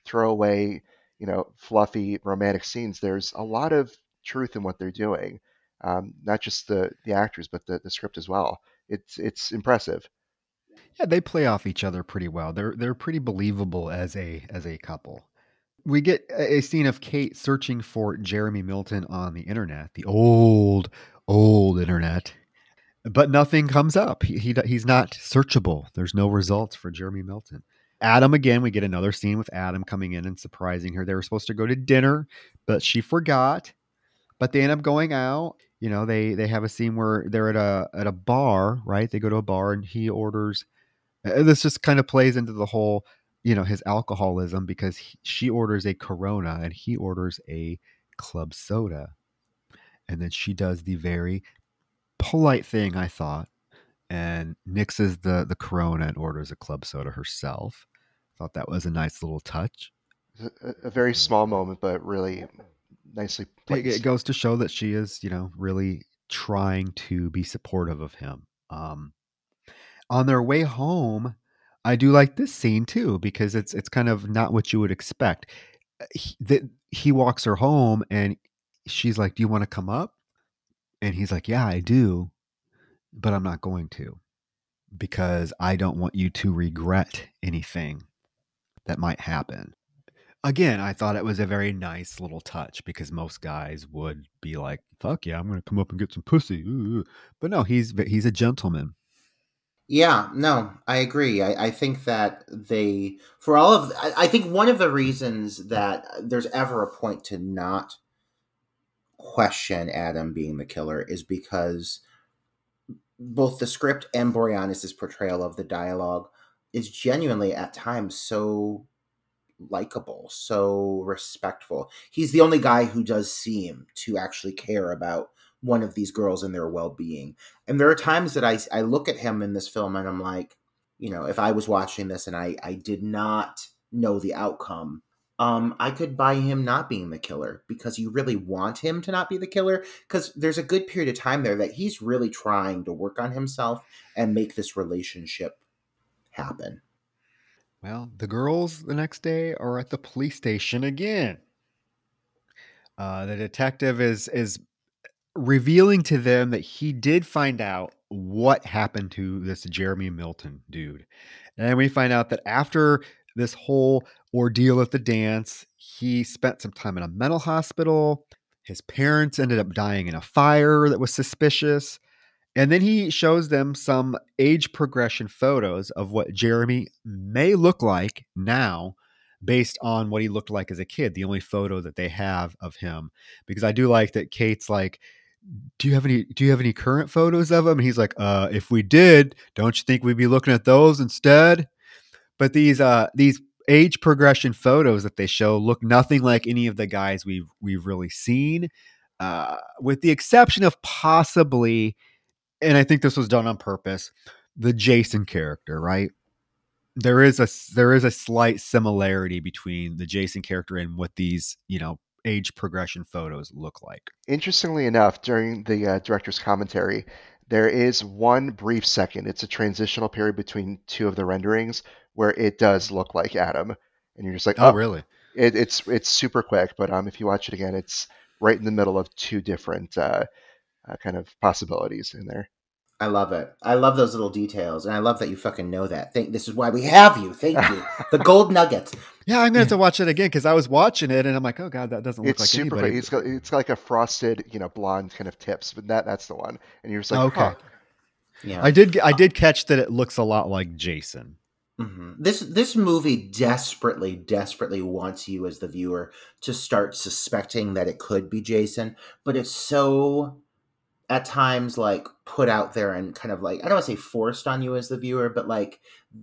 throwaway, you know, fluffy romantic scenes, there's a lot of truth in what they're doing um, not just the the actors but the, the script as well. It's it's impressive. Yeah, they play off each other pretty well. They're they're pretty believable as a as a couple. We get a scene of Kate searching for Jeremy Melton on the internet, the old old internet, but nothing comes up. He, he he's not searchable. There's no results for Jeremy Melton. Adam again, we get another scene with Adam coming in and surprising her. They were supposed to go to dinner, but she forgot. But they end up going out you know they they have a scene where they're at a at a bar right they go to a bar and he orders uh, this just kind of plays into the whole you know his alcoholism because he, she orders a corona and he orders a club soda and then she does the very polite thing i thought and mixes the the corona and orders a club soda herself thought that was a nice little touch a, a very small moment but really nicely It, placed. it goes to show that she is, you know, really trying to be supportive of him. Um, on their way home, I do like this scene too because it's it's kind of not what you would expect. Uh, He, that he walks her home and she's like, "Do you want to come up?" And he's like, "Yeah, I do, but I'm not going to because I don't want you to regret anything that might happen." Again, I thought it was a very nice little touch because most guys would be like, "Fuck yeah, I'm going to come up and get some pussy." Ooh, ooh." But no, he's he's a gentleman. Yeah, no, I agree. I, I think that they, for all of, I, I think one of the reasons that there's ever a point to not question Adam being the killer is because both the script and Boreanaz's portrayal of the dialogue is genuinely at times so likable, so respectful. He's the only guy who does seem to actually care about one of these girls and their well-being. And there are times that I I look at him in this film and I'm like, you know, if I was watching this and I I did not know the outcome, um, I could buy him not being the killer because you really want him to not be the killer. Because there's a good period of time there that he's really trying to work on himself and make this relationship happen. Well, the girls the next day are at the police station again. Uh, the detective is is revealing to them that he did find out what happened to this Jeremy Melton dude. And we find out that after this whole ordeal at the dance, he spent some time in a mental hospital. His parents ended up dying in a fire that was suspicious. And then he shows them some age progression photos of what Jeremy may look like now based on what he looked like as a kid, the only photo that they have of him. Because I do like that Kate's like, do you have any do you have any current photos of him? And he's like, uh, if we did, don't you think we'd be looking at those instead? But these uh these age progression photos that they show look nothing like any of the guys we've we've really seen. Uh, with the exception of possibly, and I think this was done on purpose, the Jason character, right? There is a there is a slight similarity between the Jason character and what these, you know, age progression photos look like. Interestingly enough, during the uh, director's commentary, there is one brief second. It's a transitional period between two of the renderings where it does look like Adam, and you're just like, Oh, oh, really? it, it's it's super quick. But um, if you watch it again, it's right in the middle of two different uh, uh, kind of possibilities in there. I love it. I love those little details, and I love that you fucking know that. Thank. This is why we have you. Thank you. the gold nuggets. Yeah, I'm gonna have to watch it again because I was watching it and I'm like, oh god, that doesn't look It's like super anybody. quick. It's got, it's like a frosted, you know, blonde kind of tips, but that that's the one. And you're just like, Okay. huh. Yeah. I did I did catch that it looks a lot like Jason. Mhm. This this movie desperately, desperately wants you as the viewer to start suspecting that it could be Jason, but it's so at times like put out there and kind of like I don't want to say forced on you as the viewer, but like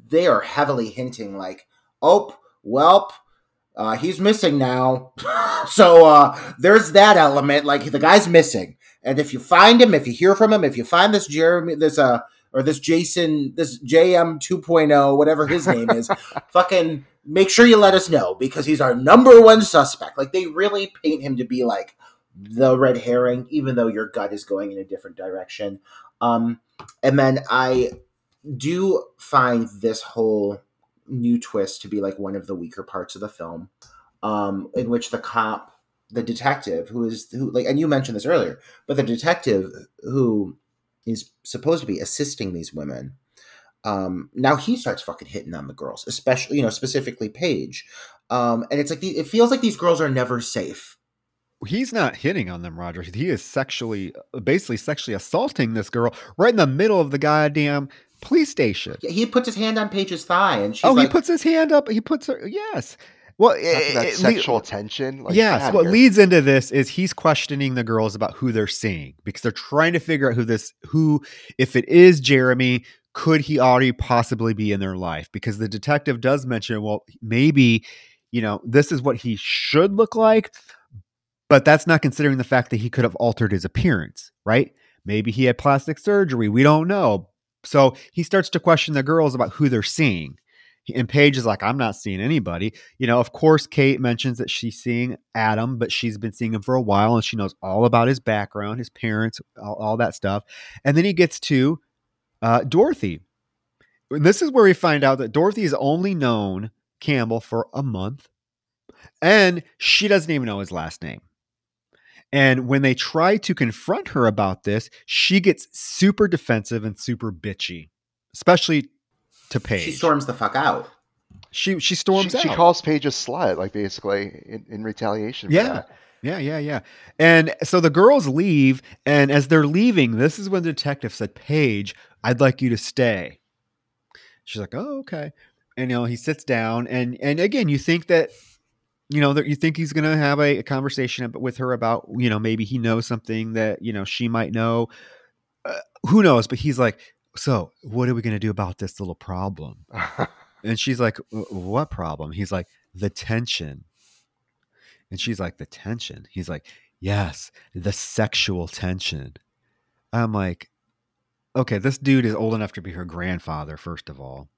they are heavily hinting like, oh, welp, uh, he's missing now. so uh, there's that element. Like the guy's missing, and if you find him, if you hear from him, if you find this Jeremy, this uh, or this Jason, this JM 2.0, whatever his name is, fucking make sure you let us know because he's our number one suspect. Like they really paint him to be like the red herring, even though your gut is going in a different direction. Um, and then I do find this whole new twist to be like one of the weaker parts of the film, um, in which the cop, the detective, who is who like, and you mentioned this earlier, but the detective who is supposed to be assisting these women, um, now he starts fucking hitting on the girls, especially you know specifically Paige, um, and it's like the, it feels like these girls are never safe. He's not hitting on them, Roger. He is sexually uh, basically sexually assaulting this girl right in the middle of the goddamn police station. He puts his hand on Paige's thigh, and she's oh, like, he puts his hand up. He puts her yes. Well, After it- that eh, it eh, le- sexual tension. Like, yes, what you're- leads into this is he's questioning the girls about who they're seeing because they're trying to figure out who this who if it is Jeremy, could he already possibly be in their life? Because the detective does mention, well, maybe, you know, this is what he should look like, but that's not considering the fact that he could have altered his appearance, right? Maybe he had plastic surgery, we don't know. So he starts to question the girls about who they're seeing. And Paige is like, I'm not seeing anybody. You know, of course, Kate mentions that she's seeing Adam, but she's been seeing him for a while and she knows all about his background, his parents, all, all that stuff. And then he gets to uh, Dorothy. And this is where we find out that Dorothy has only known Campbell for a month and she doesn't even know his last name. And when they try to confront her about this, she gets super defensive and super bitchy, especially to Paige. She storms the fuck out. She she storms she, out. she calls Paige a slut, like basically in, in retaliation. For Yeah. that. Yeah, yeah, yeah. And so the girls leave, and as they're leaving, this is when the detective said, Paige, I'd like you to stay. She's like, Oh, okay. And you know, he sits down, and and again, you think that you know that you think he's gonna have a, a conversation with her about you know maybe he knows something that you know she might know. Uh, who knows? But he's like, so what are we gonna do about this little problem? And she's like, What problem? He's like, The tension. And she's like, The tension. He's like, Yes, the sexual tension. I'm like, Okay, this dude is old enough to be her grandfather, first of all.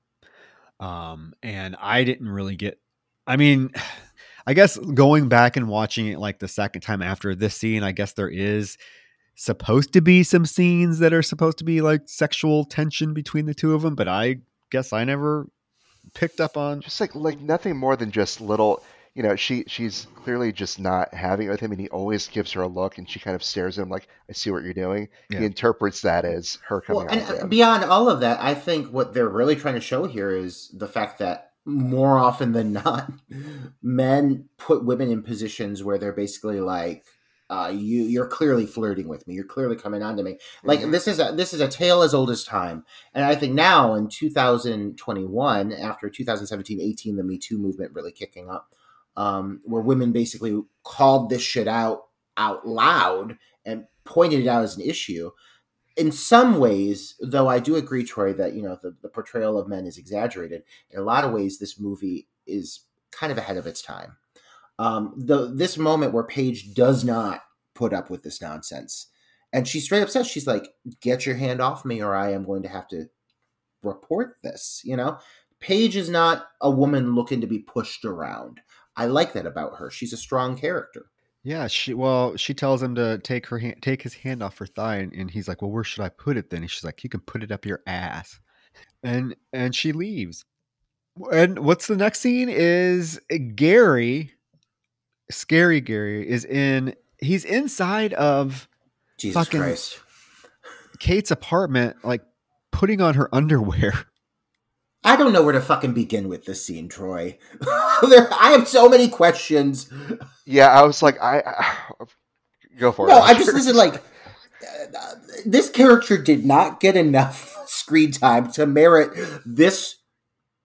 Um, and I didn't really get, I mean, I guess going back and watching it like the second time after this scene, I guess there is supposed to be some scenes that are supposed to be like sexual tension between the two of them, but I guess I never picked up on. just like like nothing more than just little you know she she's clearly just not having it with him and he always gives her a look and she kind of stares at him like i see what you're doing Yeah. he interprets that as her coming Well, and on to uh, him. beyond all of that, I think what they're really trying to show here is the fact that more often than not, men put women in positions where they're basically like, uh, "You, you're clearly flirting with me. You're clearly coming on to me." Like Mhm. this is a this is a tale as old as time, and I think now in 2021, after 2017, 18, the Me Too movement really kicking up, um, where women basically called this shit out out loud and pointed it out as an issue in some ways, though I do agree, Troy, that you know the, the portrayal of men is exaggerated. In a lot of ways, this movie is kind of ahead of its time. Um, the this moment where Paige does not put up with this nonsense, and she straight up says, "She's like, get your hand off me, or I am going to have to report this." You know, Paige is not a woman looking to be pushed around. I like that about her. She's a strong character. Yeah, she well, she tells him to take her hand, take his hand off her thigh, and, and he's like, "Well, where should I put it then?" And she's like, "You can put it up your ass," and and she leaves. And what's the next scene is Gary, scary Gary, is in. He's inside of Jesus Fucking- Christ. Kate's apartment, like putting on her underwear. I don't know where to fucking begin with this scene, Troy. there, I have so many questions. yeah i was like i, I go for No, it No, I just listen. Like uh, this character did not get enough screen time to merit this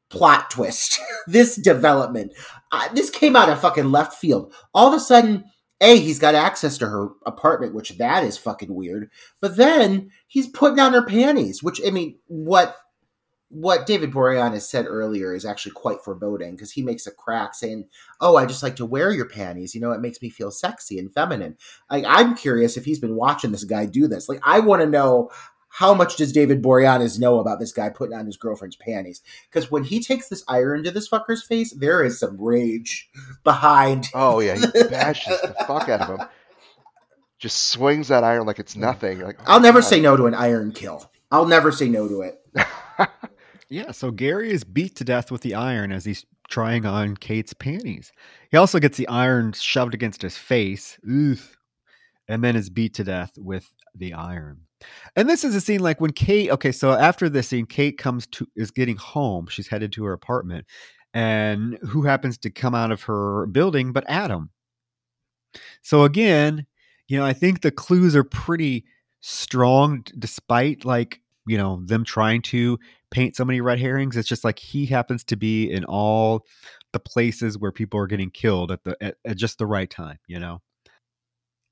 plot twist, this development. Uh, this came out of fucking left field. All of a sudden, a he's got access to her apartment, which that is fucking weird. But then he's putting on her panties, which I mean, what what David Boreanaz said earlier is actually quite foreboding because he makes a crack saying, "Oh, I just like to wear your panties. You know, it makes me feel sexy and feminine." Like, I'm curious if he's been watching this guy do this. Like, I want to know how much does David Boreanaz know about this guy putting on his girlfriend's panties? Because when he takes this iron to this fucker's face, there is some rage behind. oh yeah he bashes the fuck out of him just swings that iron like it's nothing like oh I'll never God. say no to an iron kill. I'll never say no to it. Yeah, so Gary is beat to death with the iron as he's trying on Kate's panties. He also gets the iron shoved against his face, oof, and then is beat to death with the iron. And this is a scene like when Kate. Okay, so after this scene, Kate comes to is getting home. She's headed to her apartment, and who happens to come out of her building but Adam. So again, you know, I think the clues are pretty strong, despite like you know them trying to paint so many red herrings. It's just like he happens to be in all the places where people are getting killed at the at, at just the right time, you know.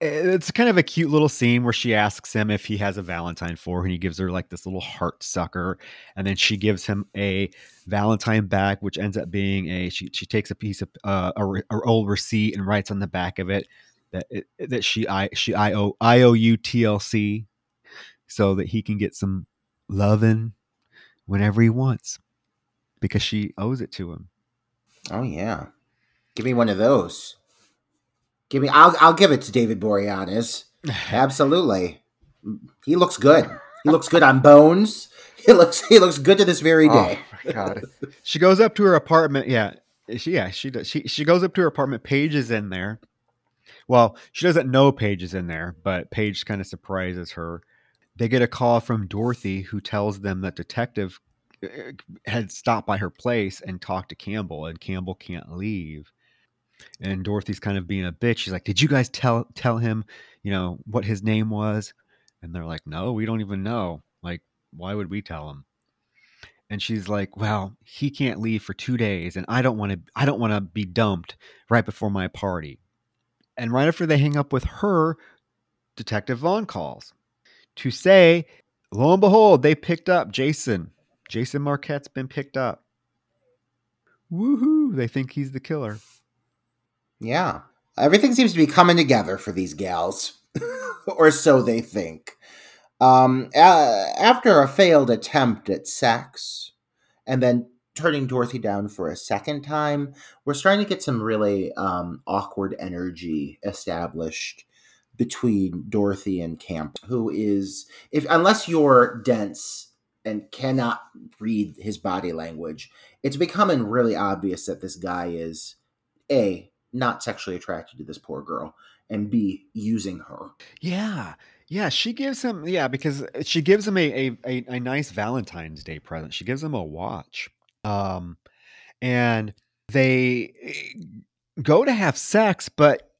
It's kind of a cute little scene where she asks him if he has a Valentine for her, and he gives her like this little heart sucker, and then she gives him a Valentine back, which ends up being a she she takes a piece of uh, a, a old receipt and writes on the back of it that it, that she I she I O I O U T L C, so that he can get some loving whenever he wants. because she owes it to him. Oh yeah, give me one of those. Give me. I'll I'll give it to David Boreanaz. Absolutely, he looks good. He looks good on Bones. He looks he looks good to this very oh, day. Oh my god. She goes up to her apartment. Yeah, she yeah she does. She she goes up to her apartment. Paige is in there. Well, she doesn't know Paige is in there, but Paige kind of surprises her. They get a call from Dorothy, who tells them that detective uh, had stopped by her place and talked to Campbell, and Campbell can't leave. And Dorothy's kind of being a bitch. She's like, "Did you guys tell tell him, you know, what his name was?" And they're like, "No, we don't even know. Like, why would we tell him?" And she's like, "Well, he can't leave for two days, and I don't want to. I don't want to be dumped right before my party." And right after they hang up with her, Detective Vaughn calls to say, lo and behold, they picked up Jason. Jason Marquette's been picked up. Woohoo! They think he's the killer. Yeah, everything seems to be coming together for these gals, or so they think. Um, uh, after a failed attempt at sex, and then turning Dorothy down for a second time, we're starting to get some really um, awkward energy established between Dorothy and Camp, who is, if unless you're dense and cannot read his body language, it's becoming really obvious that this guy is a not sexually attracted to this poor girl, and b using her. Yeah. Yeah, she gives him yeah, because she gives him a, a, a, a nice Valentine's Day present. She gives him a watch. Um and they eh, go to have sex, but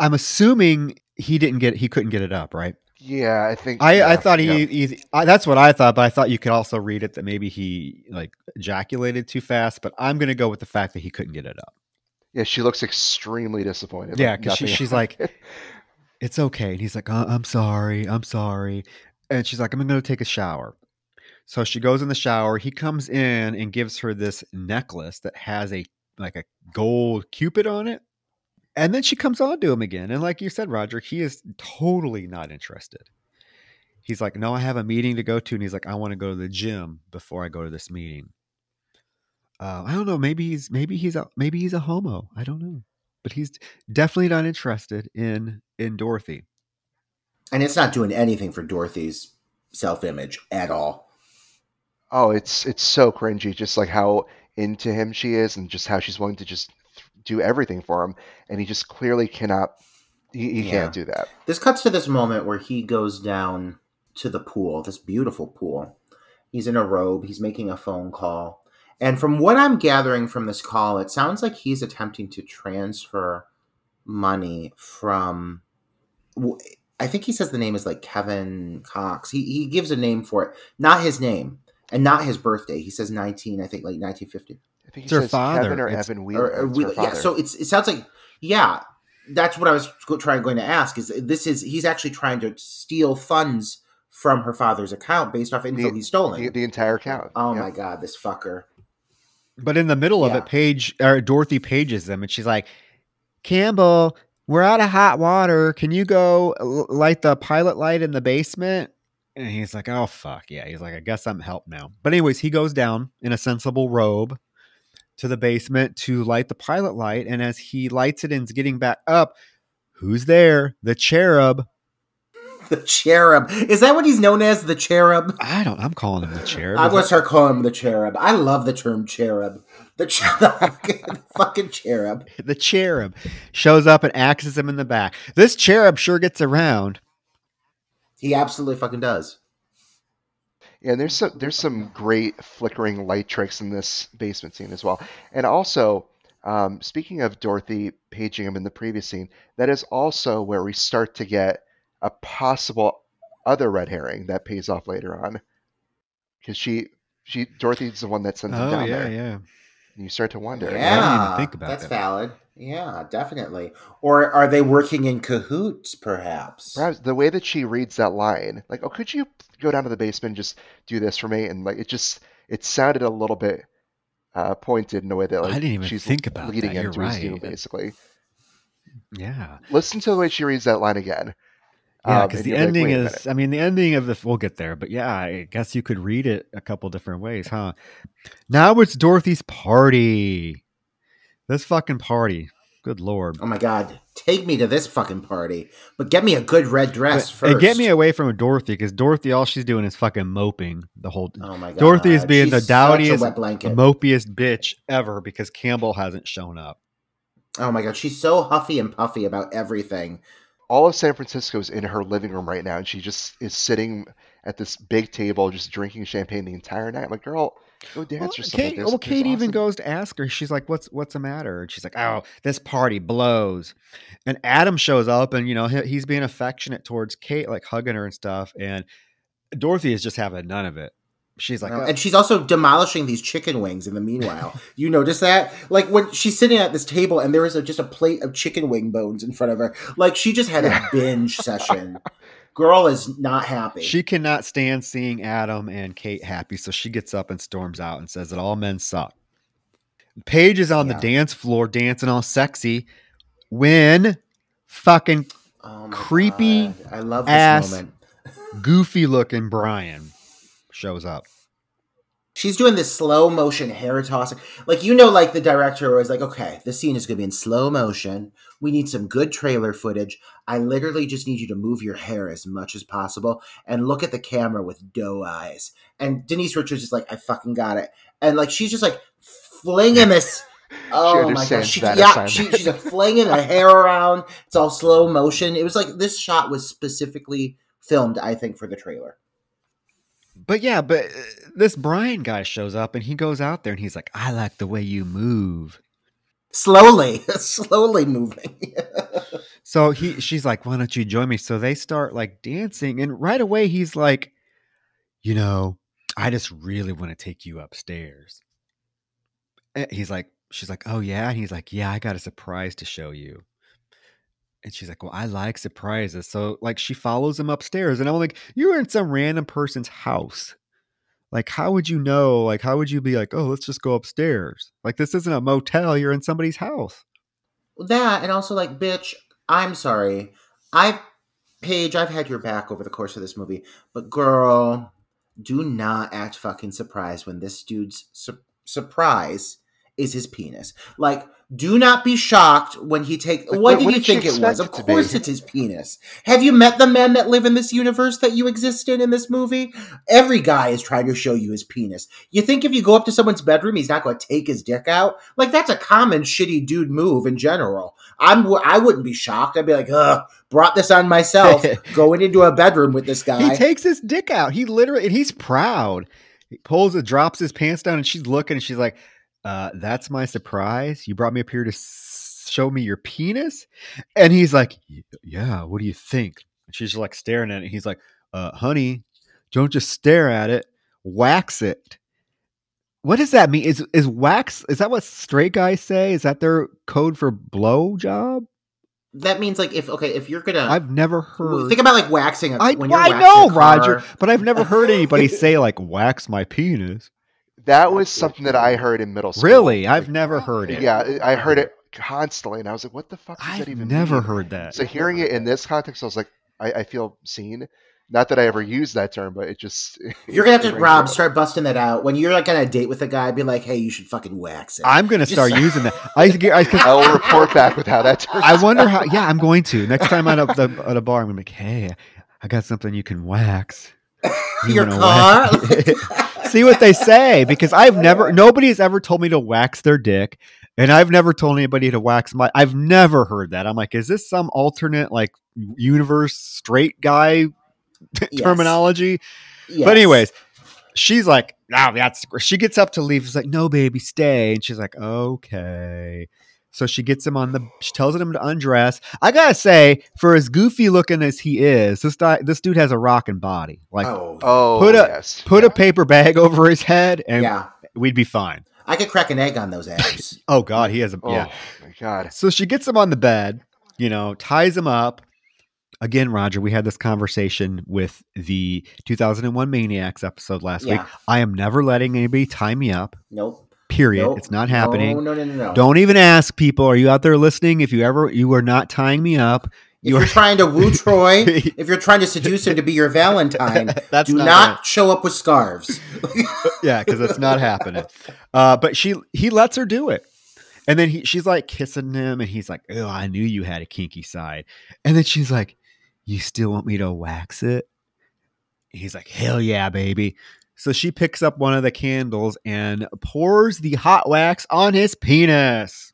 I'm assuming he didn't get he couldn't get it up, right? Yeah, I think. I, yeah, I thought he, yeah. he I, that's what I thought, but I thought you could also read it that maybe he like ejaculated too fast. But I'm gonna go with the fact that he couldn't get it up. Yeah, she looks extremely disappointed. Yeah, like because she, she's like, it's okay, and he's like, uh, I'm sorry, I'm sorry, and she's like, I'm gonna take a shower. So she goes in the shower. He comes in and gives her this necklace that has a like a gold cupid on it. And then she comes on to him again. And like you said, Roger, he is totally not interested. He's like, No, I have a meeting to go to. And he's like, I want to go to the gym before I go to this meeting. Uh, I don't know. Maybe he's maybe he's a maybe he's a homo. I don't know. But he's definitely not interested in in Dorothy. And it's not doing anything for Dorothy's self image at all. oh, it's it's so cringy. Just like how into him she is, and just how she's willing to just do everything for him, and he just clearly cannot. He, he Yeah. can't do that. This cuts to this moment where he goes down to the pool, this beautiful pool. He's in a robe, he's making a phone call. And from what I'm gathering from this call, it sounds like he's attempting to transfer money from. I think he says the name is like Kevin Cox. He, he gives a name for it, not his name and not his birthday. He says 19, I think like 1950. I think It's her father. Kevin or It's- Evan Wheeler. Or, or It's we, her yeah, so it's it sounds like yeah, that's what I was trying going to ask. Is this is he's actually trying to steal funds from her father's account based off info The- he's stolen? the, the entire account. oh Yeah. my god, this fucker! But in the middle of Yeah. it, Paige or Dorothy pages them, and she's like, "Campbell, we're out of hot water. Can you go l- light the pilot light in the basement?" And he's like, "Oh fuck yeah." He's like, "I guess I'm help now." But anyways, he goes down in a sensible robe to the basement to light the pilot light, and as he lights it and is getting back up, who's there? The cherub. The cherub is that what he's known as? The cherub. I don't. I'm calling him the cherub. I was start calling him the cherub. I love the term cherub. The, the fucking cherub. the cherub shows up and axes him in the back. This cherub sure gets around. He absolutely fucking does. Yeah, and there's some there's some great flickering light tricks in this basement scene as well. And also, um, speaking of Dorothy paging him in the previous scene, that is also where we start to get a possible other red herring that pays off later on, because she she Dorothy's the one that sends him Oh down yeah, there. yeah. And you start to wonder. I Yeah, didn't even think about that's that. valid. Yeah, definitely. Or are they working in cahoots? Perhaps. Perhaps the way that she reads that line, like, "Oh, could you go down to the basement and just do this for me?" And like, it just it sounded a little bit uh, pointed in a way that like I didn't even she's think about leading that. him You're to his doom, basically. Yeah. Listen to the way she reads that line again. Yeah, Um, because and the you're like, ending is. I mean, the ending of the, we'll get there, but yeah, I guess you could read it a couple different ways, huh? Now it's Dorothy's party. This fucking party. Good lord. Oh my god, take me to this fucking party, but get me a good red dress But- first. and get me away from Dorothy because Dorothy, all she's doing is fucking moping the whole. Oh my god, Dorothy is being the She's such a dowdiest, wet blanket. mopiest bitch ever because Campbell hasn't shown up. oh my god, she's so huffy and puffy about everything. all of San Francisco is in her living room right now, and she just is sitting at this big table, just drinking champagne the entire night. I'm like, girl, Oh, go dance Well, or something. Kate, There's- well, there's Kate even goes to ask her. She's like, "What's what's the matter?" And she's like, "Oh, this party blows." And Adam shows up, and you know he, he's being affectionate towards Kate, like hugging her and stuff. And Dorothy is just having none of it. She's like, "Oh, and she's also demolishing these chicken wings in the meanwhile. you notice that? Like when she's sitting at this table and there is a, just a plate of chicken wing bones in front of her. Like she just had a binge session. Girl is not happy. She cannot stand seeing Adam and Kate happy, so she gets up and storms out and says that all men suck. Paige is on Yeah. the dance floor dancing all sexy when fucking Oh creepy God. I love this ass- moment. goofy looking Brian shows up. She's doing this slow motion hair tossing. Like you know, like the director was like, okay, this scene is gonna be in slow motion. We need some good trailer footage. I literally just need you to move your hair as much as possible and look at the camera with doe eyes. And Denise Richards is like, I fucking got it. And like she's just like flinging this. Oh my god, understands she, yeah, assignment. she, she's like flinging her hair around. It's all slow motion. It was like this shot was specifically filmed, I think, for the trailer. But yeah, but uh, this Brian guy shows up and he goes out there and he's like, I like the way you move. Slowly, slowly moving. So he she's like, Why don't you join me? So they start like dancing, and right away he's like, you know, I just really want to take you upstairs. And he's like, she's like, Oh yeah. And he's like, Yeah, I got a surprise to show you. And she's like, Well, I like surprises. So like she follows him upstairs, and I'm like, "You're in some random person's house. Like, how would you know? Like, how would you be like, oh, let's just go upstairs? Like, this isn't a motel. You're in somebody's house. that and also like bitch i'm sorry i've paige i've had your back over the course of this movie but girl do not act fucking surprised when this dude's su- surprise is his penis like do not be shocked when he take Like, what did what you did think it was of it be? course it's his penis have you met the men that live in this universe that you exist in in this movie every guy is trying to show you his penis you think if you go up to someone's bedroom he's not going to take his dick out like that's a common shitty dude move in general I'm I wouldn't be shocked. I'd be like, ugh, brought this on myself. going into a bedroom with this guy. He takes his dick out. He literally, and he's proud. He pulls it, drops his pants down, and she's looking, and she's like, uh, "That's my surprise. You brought me up here to show me your penis." And he's like, "Yeah. What do you think?" And she's like staring at it. He's like, uh, "Honey, don't just stare at it. Wax it." What does that mean? Is is wax? Is that what straight guys say? Is that their code for blow job? that means like if okay, if you're gonna I've never heard. think about like waxing. A, I, when you're I know, Roger, but I've never heard anybody say like wax my penis. That was something that I heard in middle school. Really? I've Like, never heard it. Yeah, I heard it constantly, and I was like, "What the fuck does I've that even never mean?" heard that. So hearing it in this context, I was like, I, I feel seen. Not that I ever used that term, but it just You're gonna have to Rob true. start busting that out when you're like on a date with a guy. Be like, hey, you should fucking wax it. I'm gonna Just- start using that. I, I, 'cause I will report back with how that turns. Out. I wonder how. Yeah, I'm going to next time I'm at a, at a bar. I'm gonna be like, hey, I got something you can wax. You Your wanna car. wax- See what they say because I've never. Nobody has ever told me to wax their dick, and I've never told anybody to wax my. I've never heard that. I'm like, is this some alternate like universe straight guy Yes. terminology? Yes. But anyways, she's like, "No, that's." She gets up to leave. She's like, "No, baby, stay." And she's like, "Okay." So she gets him on the. She tells him to undress. I gotta say, for as goofy looking as he is, this guy, this dude has a rocking body. Like, oh, Oh, Put a- yes. put a paper bag over his head, and yeah, we'd be fine. I could crack an egg on those abs. Oh God, he has a Oh yeah. my god. So she gets him on the bed, you know, ties him up. Again, Roger, we had this conversation with the 2001 Maniacs episode last week. I am never letting anybody tie me up. nope. Period. Nope. It's not happening. No, no, no, no, no. Don't even ask people. Are you out there listening? If you ever you are not tying me up, If You you're are- trying to woo Troy, if you're trying to seduce him to be your Valentine, That's do not not, show up with scarves. yeah, because it's not happening. Uh, but she he lets her do it, and then he she's like kissing him, and he's like, "Oh, I knew you had a kinky side," and then she's like, "You still want me to wax it?" He's like, "Hell yeah, baby!" So she picks up one of the candles and pours the hot wax on his penis.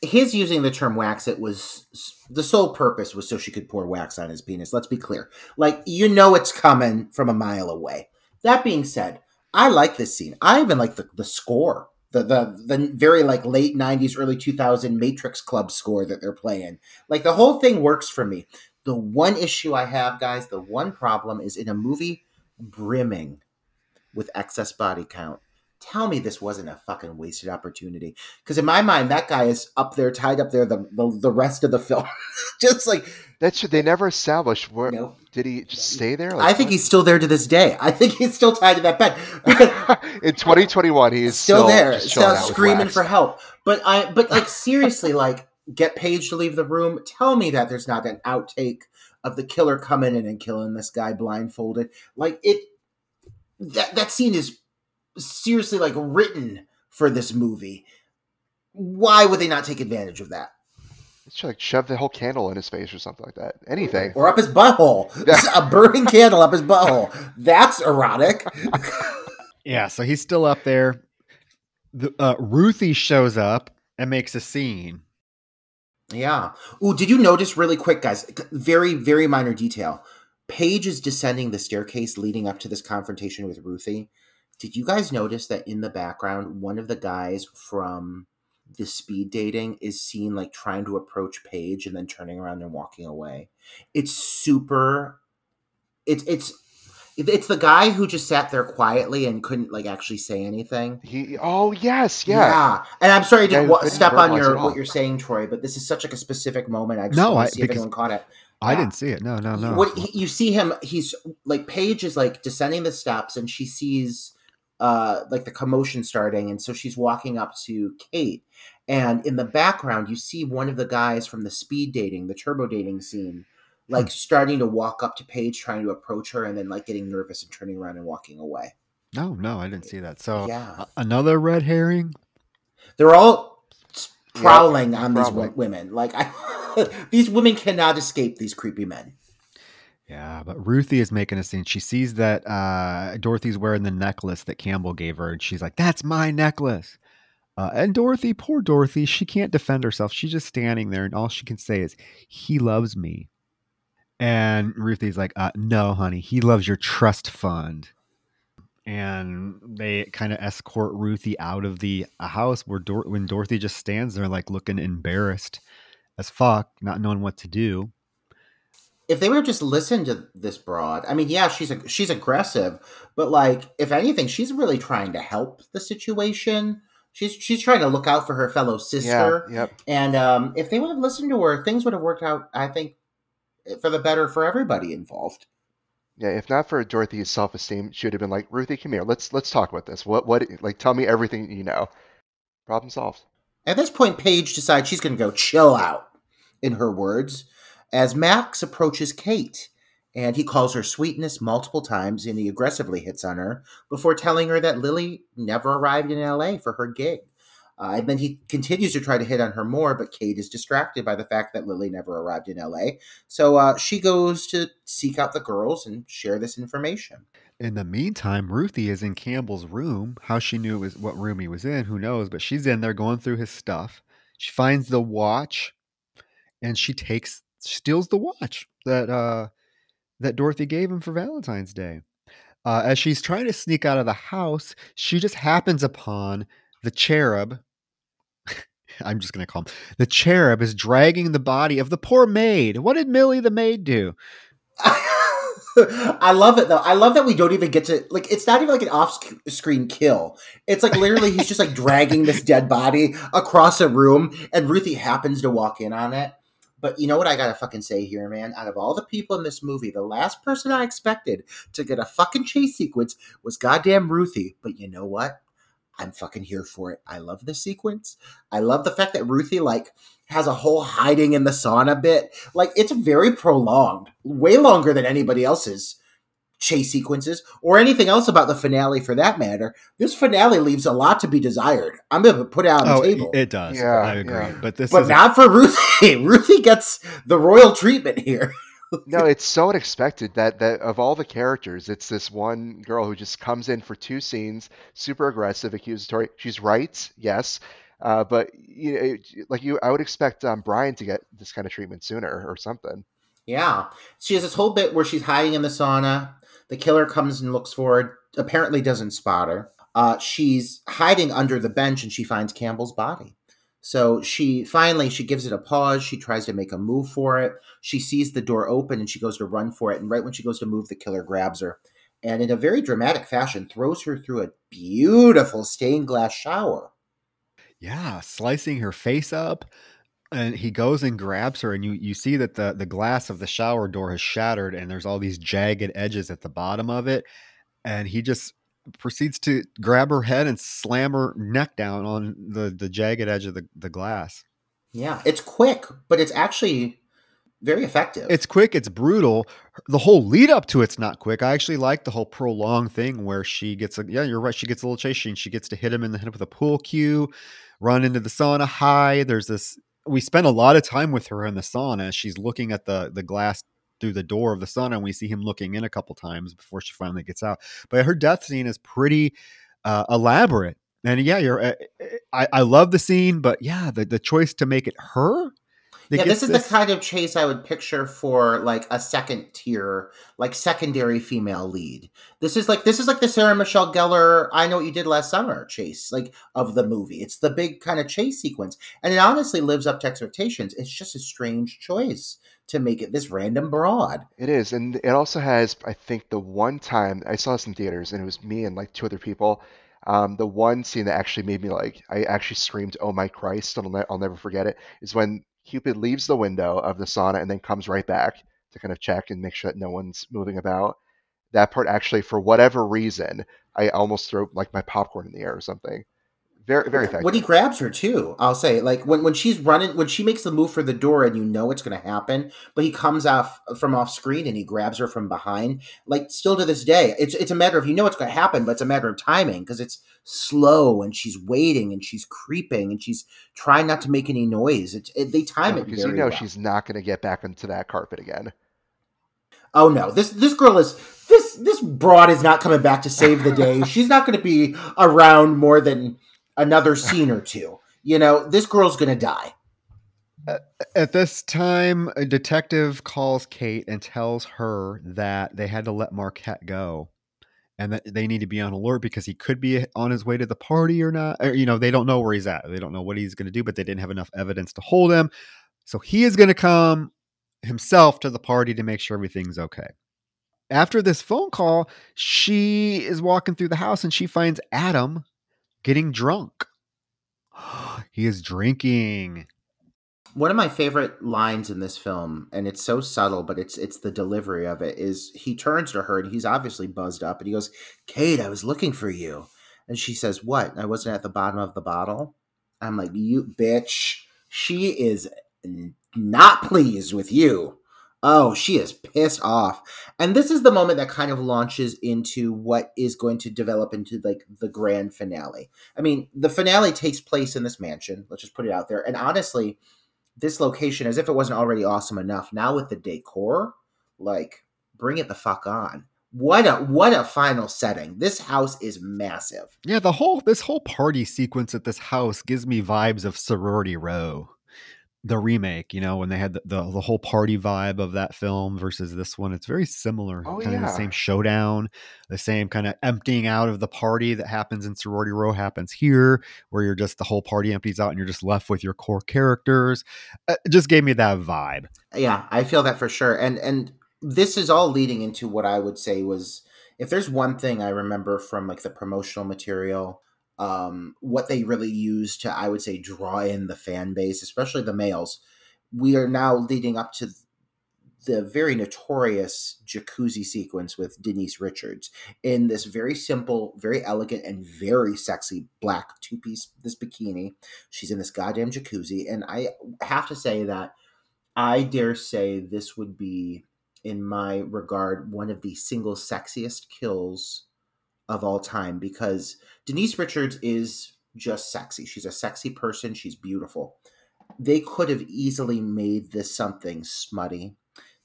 His using the term wax it was the sole purpose was so she could pour wax on his penis. Let's be clear. Like, you know it's coming from a mile away. That being said, I like this scene. I even like the, the score. The, the the very like late 90s early 2000 matrix club score that they're playing like the whole thing works for me the one issue i have guys the one problem is in a movie brimming with excess body count. Tell me this wasn't a fucking wasted opportunity. Because in my mind that guy is up there tied up there the the, the rest of the film. Just like That's they never established where know did he just stay there? i think he's still there to this day. I think he's still tied to that bed. In 2021 he is still, there, still out with screaming for help. But I, but like seriously, like get Paige to leave the room. Tell me that there's not an outtake of the killer coming in and killing this guy blindfolded. Like it, that that scene is seriously like written for this movie. Why would they not take advantage of that? It's like shove the whole candle in his face or something like that. Anything. Or up his butthole, a burning candle up his butthole. That's erotic. Yeah, so he's still up there. The, uh, Ruthie shows up and makes a scene. Yeah. Oh, did you notice really quick, guys? Very, very minor detail. Paige is descending the staircase leading up to this confrontation with Ruthie. Did you guys notice that in the background, one of the guys from the speed dating is seen like trying to approach Paige and then turning around and walking away? It's super. It's it's it's the guy who just sat there quietly and couldn't like actually say anything. He oh yes, yes. yeah. And I'm sorry to Yeah, wa- couldn't step on your what you're saying, Troy, but this is such like a specific moment. I just No, want I- to see if because- anyone caught it. I Yeah. didn't see it. No, no, no. What he, you see him, he's like Paige is like descending the steps, and she sees uh like the commotion starting, and so she's walking up to Kate, and in the background you see one of the guys from the speed dating, the turbo dating scene, like starting to walk up to Paige, trying to approach her, and then like getting nervous and turning around and walking away. no, no, I didn't see that. So Yeah. another red herring. They're all prowling on these women. Like I, these women cannot escape these creepy men. Yeah, but Ruthie is making a scene. She sees that uh, Dorothy's wearing the necklace that Campbell gave her, and she's like, "That's my necklace." Uh, and Dorothy, poor Dorothy, she can't defend herself. She's just standing there, and all she can say is, "He loves me." And Ruthie's like, uh, "No, honey, he loves your trust fund." And they kind of escort Ruthie out of the house where Dor- when Dorothy just stands there, like looking embarrassed as fuck, not knowing what to do. If they would have just listened to this broad, I mean, yeah, she's a, she's aggressive, but like, if anything, she's really trying to help the situation. She's she's trying to look out for her fellow Yeah, sister, yep. and um, if they would have listened to her, things would have worked out. I think for the better for everybody involved. Yeah, if not for Dorothy's self-esteem, she would have been like, "Ruthie, come here. Let's let's talk about this. What what like tell me everything you know." Problem solved. At this point, Paige decides she's going to go chill out, in her words, as Max approaches Kate. And he calls her sweetness multiple times and he aggressively hits on her before telling her that Lily never arrived in LA for her gig. Uh, and then he continues to try to hit on her more, but Kate is distracted by the fact that Lily never arrived in LA. So uh, she goes to seek out the girls and share this information. In the meantime, Ruthie is in Campbell's room. How she knew it was what room he was in, who knows? But she's in there going through his stuff. She finds the watch, and she takes steals the watch that uh, that Dorothy gave him for Valentine's Day. Uh, as she's trying to sneak out of the house, she just happens upon the cherub. I'm just gonna call him the cherub is dragging the body of the poor maid. What did Millie the maid do? I love it though. I love that we don't even get to like. It's not even like an off-screen kill. It's like literally he's just like dragging this dead body across a room, and Ruthie happens to walk in on it. But you know what I gotta fucking say here, man? Out of all the people in this movie, the last person I expected to get a fucking chase sequence was goddamn Ruthie. But you know what? I'm fucking here for it. I love this sequence. I love the fact that Ruthie like has a whole hiding in the sauna bit. Like it's very prolonged, way longer than anybody else's chase sequences or anything else about the finale for that matter. This finale leaves a lot to be desired. I'm going to put it out on the Oh, table. it, it does. Yeah, I agree. yeah. But this but is not for Ruthie. Ruthie gets the royal treatment here. No, it's so unexpected that that of all the characters, it's this one girl who just comes in for two scenes, super aggressive, accusatory. She's right, yes, uh, but you know, it- like you, I would expect um, Brian to get this kind of treatment sooner or something. Yeah. She has this whole bit where she's hiding in the sauna. The killer comes and looks for her, apparently doesn't spot her. Uh, she's hiding under the bench and she finds Campbell's body. So she finally she gives it a pause. She tries to make a move for it. She sees the door open and she goes to run for it. And right when she goes to move, the killer grabs her and in a very dramatic fashion throws her through a beautiful stained glass shower. yeah, slicing her face up. And he goes and grabs her, and you, you see that the, the glass of the shower door has shattered, and there's all these jagged edges at the bottom of it. And he just proceeds to grab her head and slam her neck down on the, the jagged edge of the, the glass. Yeah, it's quick, but it's actually very effective. It's quick, it's brutal. The whole lead up to it's not quick. I actually like the whole prolonged thing where she gets a yeah, you're right. She gets a little chase and She gets to hit him in the head with a pool cue, run into the sauna high. There's this we spend a lot of time with her in the sauna. She's looking at the the glass through the door of the sauna, and we see him looking in a couple times before she finally gets out. But her death scene is pretty uh, elaborate. And yeah, you're. Uh, I, I love the scene, but yeah, the, the choice to make it her. yeah, this is the kind of chase I would picture for like a second tier, like secondary female lead. This is like this is like the Sarah Michelle Gellar "I Know What You Did Last Summer" chase, like of the movie. It's the big kind of chase sequence, and it honestly lives up to expectations. It's just a strange choice to make it this random broad. It is, and it also has, I think, the one time I saw this in theaters, and it was me and like two other people. Um, the one scene that actually made me like, I actually screamed, "Oh my Christ!" I'll, ne- I'll never forget it. Is when Cupid leaves the window of the sauna and then comes right back to kind of check and make sure that no one's moving about. That part actually, for whatever reason, I almost threw like my popcorn in the air or something. Very, very effective. When he grabs her too, I'll say like when when she's running when she makes the move for the door and you know it's going to happen, but he comes off from off screen and he grabs her from behind. Like still to this day, it's it's a matter of you know it's going to happen, but it's a matter of timing because it's slow and she's waiting and she's creeping and she's trying not to make any noise. It, it they time it because you know well. she's not going to get back into that carpet again. Oh no, this this girl is this this broad is not coming back to save the day. She's not going to be around more than another scene or two. You know, this girl's going to die. At this time, a detective calls Kate and tells her that they had to let Marquette go and that they need to be on alert because he could be on his way to the party or not. Or, you know, they don't know where he's at. They don't know what he's going to do, but they didn't have enough evidence to hold him. So he is going to come himself to the party to make sure everything's okay. After this phone call, she is walking through the house and she finds Adam getting drunk. he is drinking. One of my favorite lines in this film, and it's so subtle, but it's it's the delivery of it, is he turns to her and he's obviously buzzed up and he goes, Kate, I was looking for you. And she says, What? I wasn't at the bottom of the bottle? I'm like, You bitch. She is not pleased with you. Oh, she is pissed off. And this is the moment that kind of launches into what is going to develop into like the grand finale. I mean, the finale takes place in this mansion. Let's just put it out there. And honestly, this location, as if it wasn't already awesome enough, now with the decor, like bring it the fuck on. What a what a final setting. This house is massive. Yeah, the whole this whole party sequence at this house gives me vibes of Sorority Row, the remake. You know, when they had the the, the whole party vibe of that film versus this one, it's very similar. Oh, kind of the yeah. same showdown, the same kind of emptying out of the party that happens in Sorority Row happens here, where you're just the whole party empties out and you're just left with your core characters. Uh, It just gave me that vibe. Yeah, I feel that for sure. And and this is all leading into what I would say was if there's one thing I remember from like the promotional material, um, what they really use to I would say draw in the fan base, especially the males. We are now leading up to the very notorious jacuzzi sequence with Denise Richards in this very simple, very elegant, and very sexy black two piece this bikini. She's in this goddamn jacuzzi, and I have to say that I dare say this would be, in my regard, one of the single sexiest kills of all time because Denise Richards is just sexy. She's a sexy person. She's beautiful. They could have easily made this something smutty.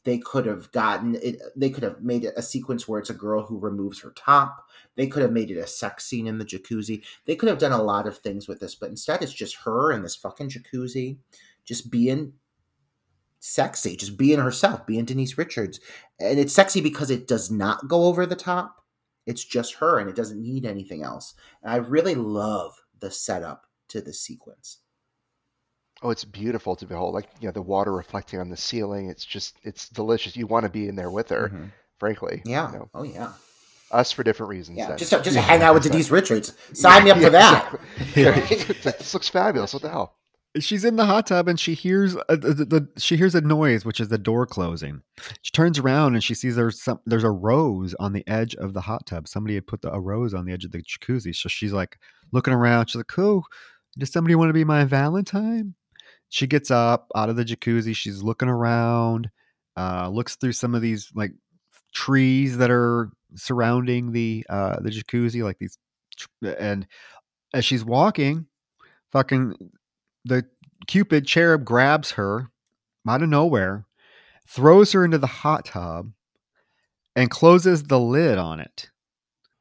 They could have gotten it. They could have made it a sequence where it's a girl who removes her top. They could have made it a sex scene in the jacuzzi. They could have done a lot of things with this, but instead it's just her in this fucking jacuzzi, just being sexy, just being herself, being Denise Richards. And it's sexy because it does not go over the top. It's just her and it doesn't need anything else. And I really love the setup to the sequence. Oh, it's beautiful to behold. Like, you know, the water reflecting on the ceiling. It's just, it's delicious. You want to be in there with her, Mhm. frankly. Yeah. You know, Oh yeah. us for different reasons. Yeah. then. Just just hang out with Denise Richards. Sign me up Yeah, for that. exactly. It's this looks fabulous. What the hell? She's in the hot tub and she hears a, the, the she hears a noise which is the door closing. She turns around and she sees there's some there's a rose on the edge of the hot tub. Somebody had put the, a rose on the edge of the jacuzzi. So she's like looking around. She's like oh does somebody want to be my valentine? She gets up out of the jacuzzi. She's looking around uh looks through some of these like trees that are surrounding the uh the jacuzzi like these and as she's walking fucking the cupid cherub grabs her out of nowhere throws her into the hot tub and closes the lid on it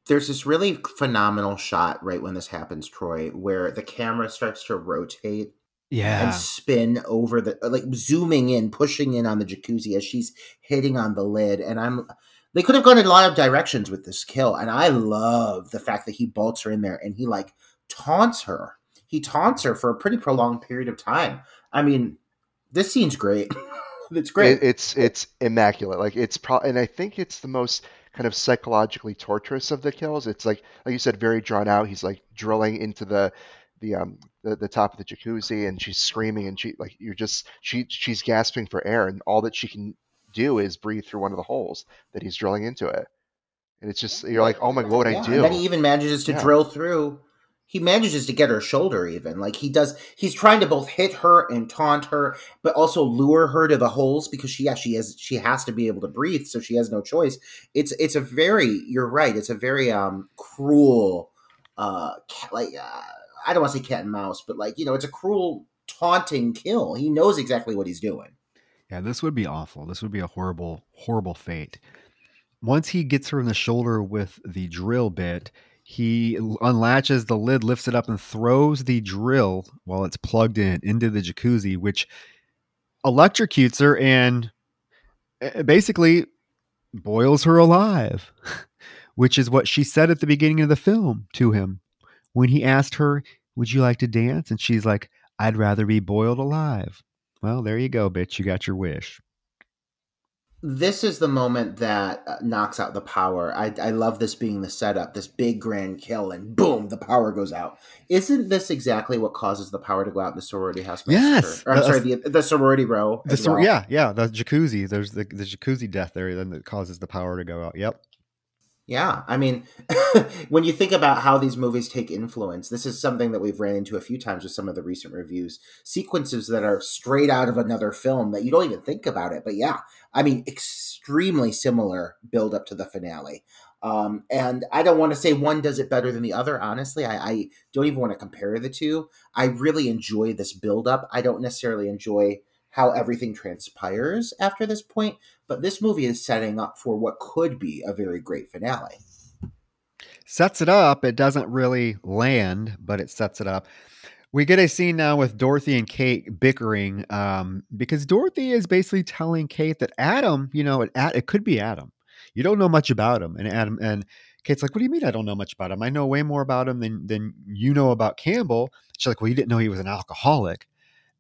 There's this really phenomenal shot right when this happens, Troy, where the camera starts to rotate yeah and spin over the like zooming in, pushing in on the jacuzzi as she's hitting on the lid. And I'm they could have gone in a lot of directions with this kill. And I love the fact that he bolts her in there and he like taunts her. He taunts her for a pretty prolonged period of time. I mean, this scene's great. it's great. It, it's it's immaculate. Like it's pro, and I think it's the most kind of psychologically torturous of the kills. It's like like you said, very drawn out. He's like drilling into the the um the, the top of the jacuzzi, and she's screaming, and she like you're just she she's gasping for air, and all that she can do is breathe through one of the holes that he's drilling into it. And it's just you're like, oh my god, what would I Yeah, do? And then he even manages to Yeah. drill through. He manages to get her shoulder even. Like he does he's trying to both hit her and taunt her, but also lure her to the holes because she yeah, she has she has to be able to breathe, so she has no choice. It's it's a very you're right, it's a very um cruel uh like uh, I don't want to say cat and mouse, but like, you know, it's a cruel taunting kill. He knows exactly what he's doing. yeah this would be awful this would be a horrible horrible fate once he gets her in the shoulder with the drill bit he unlatches the lid lifts it up and throws the drill while it's plugged in into the jacuzzi which electrocutes her and uh, basically boils her alive, which is what she said at the beginning of the film to him when he asked her, Would you like to dance? And she's like, I'd rather be boiled alive. Well, there you go, bitch. You got your wish. This is the moment that uh, knocks out the power. I, I love this being the setup, this big grand kill, and boom, the power goes out. Isn't this exactly what causes the power to go out in the sorority house? Yes! Or, I'm Uh, sorry, the, the sorority row. The sor- well. Yeah, yeah. The jacuzzi. There's the, the jacuzzi death there then that causes the power to go out. Yep. Yeah, I mean, when you think about how these movies take influence, this is something that we've ran into a few times with some of the recent reviews. Sequences that are straight out of another film that you don't even think about it. But yeah, I mean, extremely similar build up to the finale. Um, and I don't want to say one does it better than the other. Honestly, I, I don't even want to compare the two. I really enjoy this build up. I don't necessarily enjoy how everything transpires after this point, but this movie is setting up for what could be a very great finale. Sets it up. It doesn't really land, but it sets it up. We get a scene now with Dorothy and Kate bickering um, because Dorothy is basically telling Kate that Adam, you know, it, it could be Adam. You don't know much about him, and Adam and Kate's like, "What do you mean I don't know much about him? I know way more about him than than you know about Campbell." She's like, "Well, you didn't know he was an alcoholic,"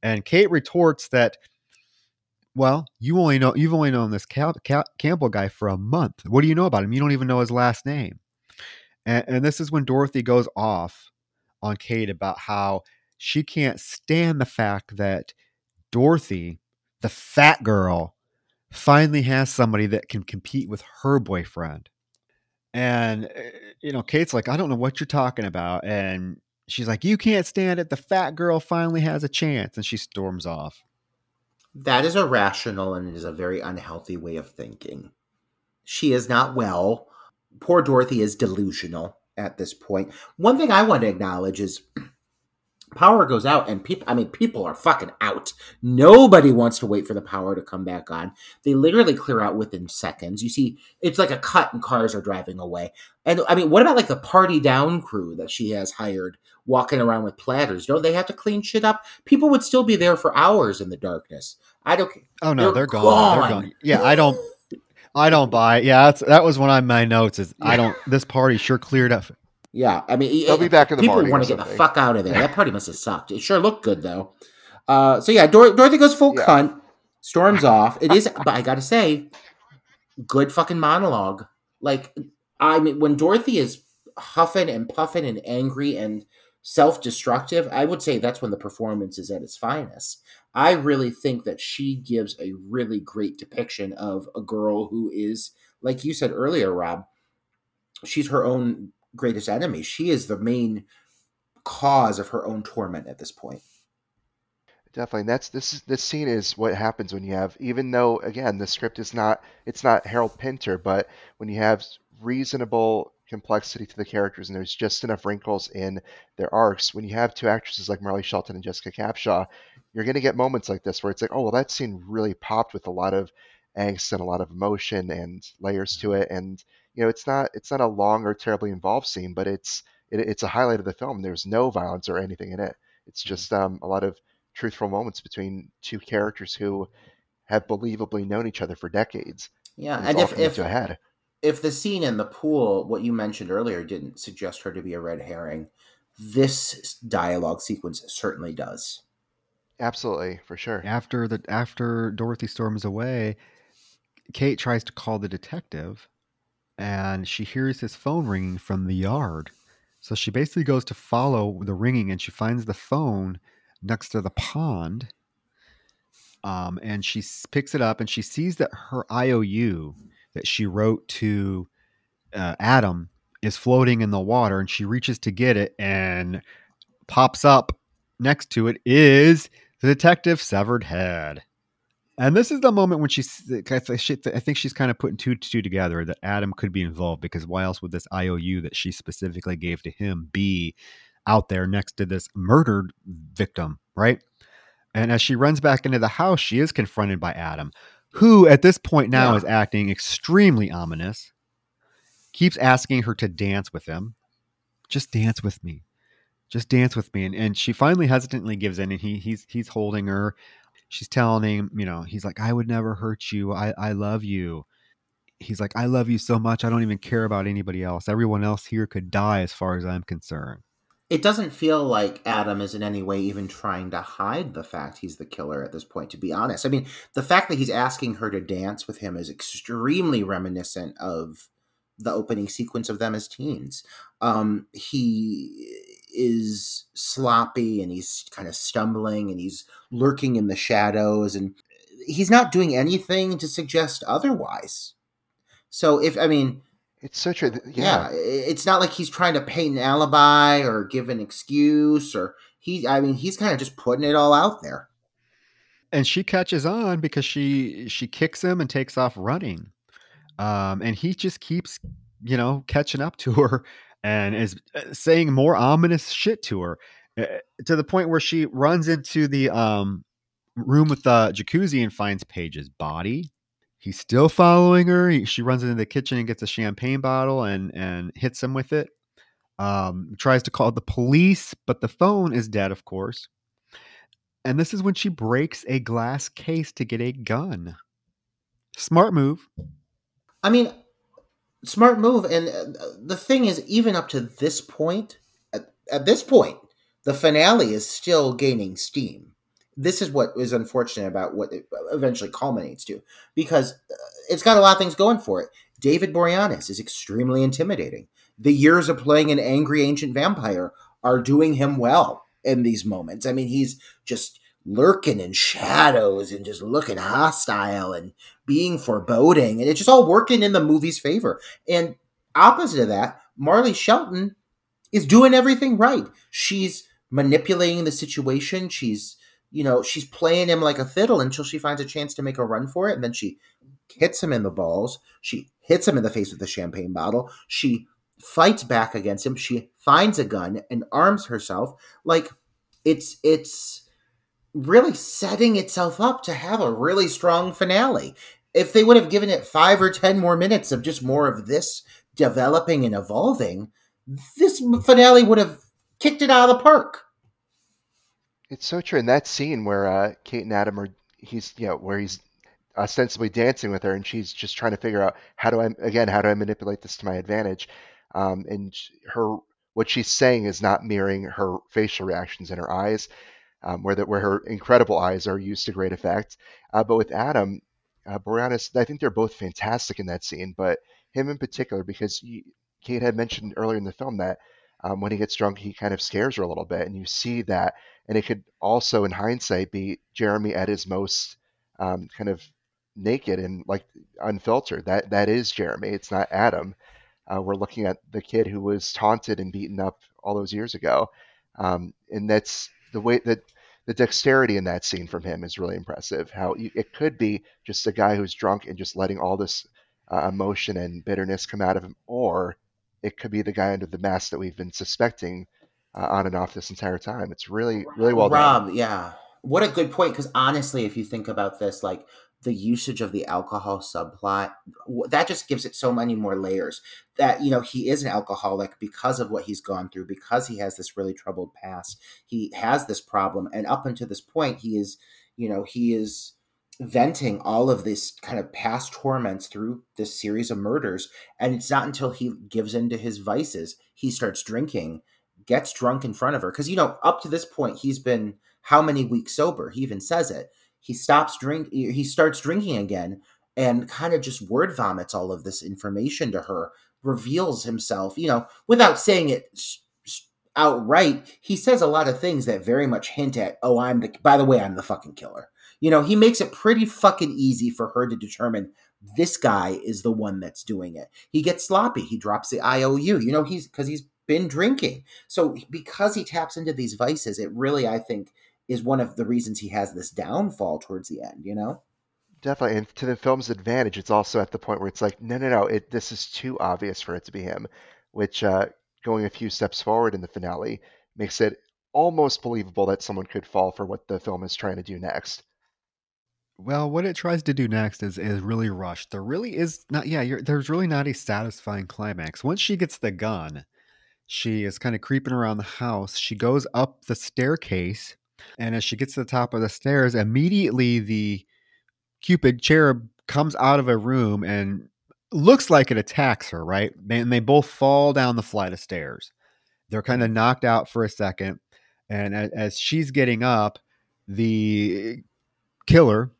and Kate retorts that, "Well, you only know you've only known this Cal- Cal- Campbell guy for a month. What do you know about him? You don't even know his last name." And, and this is when Dorothy goes off on Kate about how she can't stand the fact that Dorothy, the fat girl, finally has somebody that can compete with her boyfriend. And, eh, you know, Kate's like, I don't know what you're talking about. And she's like, You can't stand it. The fat girl finally has a chance. And she storms off. That is irrational and it is a very unhealthy way of thinking. She is not well. Poor Dorothy is delusional at this point. One thing I want to acknowledge is power goes out and people i mean people are fucking out nobody wants to wait for the power to come back on they literally clear out within seconds you see it's like a cut and cars are driving away and i mean what about like the party down crew that she has hired walking around with platters don't they have to clean shit up people would still be there for hours in the darkness i don't oh no they're, they're gone. gone. they're gone yeah i don't I don't buy. It. Yeah, that was one of my notes. Is I don't. This party sure cleared up yeah, I mean, they'll be back in the people want to get the fuck out of there. That party must have sucked. It sure looked good though. Uh, so yeah, Dor- Dorothy goes full yeah. cunt, storms off. It is, but I gotta say, good fucking monologue. Like, I mean, when Dorothy is huffing and puffing and angry and self-destructive, I would say that's when the performance is at its finest. I really think that she gives a really great depiction of a girl who is, like you said earlier, Rob. She's her own greatest enemy. She is the main cause of her own torment at this point. Definitely. And that's this this scene is what happens when you have even though again the script is not it's not Harold Pinter, but when you have reasonable complexity to the characters and there's just enough wrinkles in their arcs, when you have two actresses like Marley Shelton and Jessica Capshaw, you're gonna get moments like this where it's like, oh well that scene really popped with a lot of angst and a lot of emotion and layers to it and you know, it's not it's not a long or terribly involved scene, but it's it, it's a highlight of the film. There's no violence or anything in it. It's mm-hmm. just um, a lot of truthful moments between two characters who have believably known each other for decades. Yeah, and, and if if if the scene in the pool, what you mentioned earlier, didn't suggest her to be a red herring, this dialogue sequence certainly does. Absolutely, for sure. After the after Dorothy storms away, Kate tries to call the detective, and she hears his phone ringing from the yard. So she basically goes to follow the ringing and she finds the phone next to the pond. Um, and she picks it up and she sees that her IOU that she wrote to uh, Adam is floating in the water and she reaches to get it and pops up next to it is the detective's severed head. And this is the moment when she's, I think she's kind of putting two two together that Adam could be involved because why else would this IOU that she specifically gave to him be out there next to this murdered victim, right? And as she runs back into the house, she is confronted by Adam, who at this point now yeah. is acting extremely ominous, keeps asking her to dance with him. Just dance with me. Just dance with me. And, and she finally hesitantly gives in and he he's he's holding her she's telling him, you know, he's like, I would never hurt you. I, I love you. He's like, I love you so much. I don't even care about anybody else. Everyone else here could die as far as I'm concerned. It doesn't feel like Adam is in any way even trying to hide the fact he's the killer at this point, to be honest. I mean, the fact that he's asking her to dance with him is extremely reminiscent of the opening sequence of them as teens. Um, he is sloppy and he's kind of stumbling and he's lurking in the shadows and he's not doing anything to suggest otherwise. So if I mean it's such a yeah. yeah. it's not like he's trying to paint an alibi or give an excuse or he I mean he's kind of just putting it all out there. And she catches on because she she kicks him and takes off running. Um, and he just keeps you know catching up to her and is uh, saying more ominous shit to her uh, to the point where she runs into the um, room with the jacuzzi and finds Paige's body. He's still following her. He, she runs into the kitchen and gets a champagne bottle and and hits him with it. Um, tries to call the police, but the phone is dead, of course. And this is when she breaks a glass case to get a gun. Smart move. I mean, smart move. And uh, the thing is, even up to this point, at, at this point, the finale is still gaining steam. This is what is unfortunate about what it eventually culminates to, because uh, it's got a lot of things going for it. David Boreanaz is extremely intimidating. The years of playing an angry ancient vampire are doing him well in these moments. I mean, he's just lurking in shadows and just looking hostile and being foreboding. And it's just all working in the movie's favor. And opposite of that, Marley Shelton is doing everything right. She's manipulating the situation. She's, you know, she's playing him like a fiddle until she finds a chance to make a run for it. And then she hits him in the balls. She hits him in the face with the champagne bottle. She fights back against him. She finds a gun and arms herself. Like it's it's really setting itself up to have a really strong finale. If they would have given it five or ten more minutes of just more of this developing and evolving, this finale would have kicked it out of the park. It's so true. In that scene where uh, Kate and Adam are, he's you know where he's ostensibly dancing with her, and she's just trying to figure out how do I again how do I manipulate this to my advantage, um, and her what she's saying is not mirroring her facial reactions in her eyes, um, where where her incredible eyes are used to great effect. Uh, but with Adam, uh, Boreanaz, I think they're both fantastic in that scene, but him in particular because he, Kate had mentioned earlier in the film that um, when he gets drunk, he kind of scares her a little bit, and you see that. And it could also, in hindsight, be Jeremy at his most um, kind of naked and like unfiltered. That that is Jeremy. It's not Adam. Uh, we're looking at the kid who was taunted and beaten up all those years ago, um, and that's the way that the dexterity in that scene from him is really impressive. How you, it could be just a guy who's drunk and just letting all this uh, emotion and bitterness come out of him, or it could be the guy under the mask that we've been suspecting uh, on and off this entire time. It's really, really well Rob, done. yeah. What a good point. Because honestly, if you think about this, like the usage of the alcohol subplot, that just gives it so many more layers. That, you know, he is an alcoholic because of what he's gone through, because he has this really troubled past. He has this problem. And up until this point, he is, you know, he is venting all of this kind of past torments through this series of murders. And it's not until he gives in to his vices, he starts drinking, gets drunk in front of her. Because, you know, up to this point, he's been how many weeks sober? He even says it. He stops drink. He starts drinking again, and kind of just word vomits all of this information to her. Reveals himself, you know, without saying it outright. He says a lot of things that very much hint at, "Oh, I'm the." By the way, I'm the fucking killer you know, he makes it pretty fucking easy for her to determine this guy is the one that's doing it. He gets sloppy. He drops the IOU. You know, he's because he's been drinking. So because he taps into these vices, it really, I think, is one of the reasons he has this downfall towards the end. You know. Definitely, and to the film's advantage, it's also at the point where it's like, no, no, no, it, this is too obvious for it to be him. Which, uh, going a few steps forward in the finale, makes it almost believable that someone could fall for what the film is trying to do next. Well, what it tries to do next is is really rushed. There really is not. Yeah, you're, there's really not a satisfying climax. Once she gets the gun, she is kind of creeping around the house. She goes up the staircase, and as she gets to the top of the stairs, immediately the Cupid cherub comes out of a room and looks like it attacks her. Right, and they both fall down the flight of stairs. They're kind of knocked out for a second, and as, she's getting up, the killer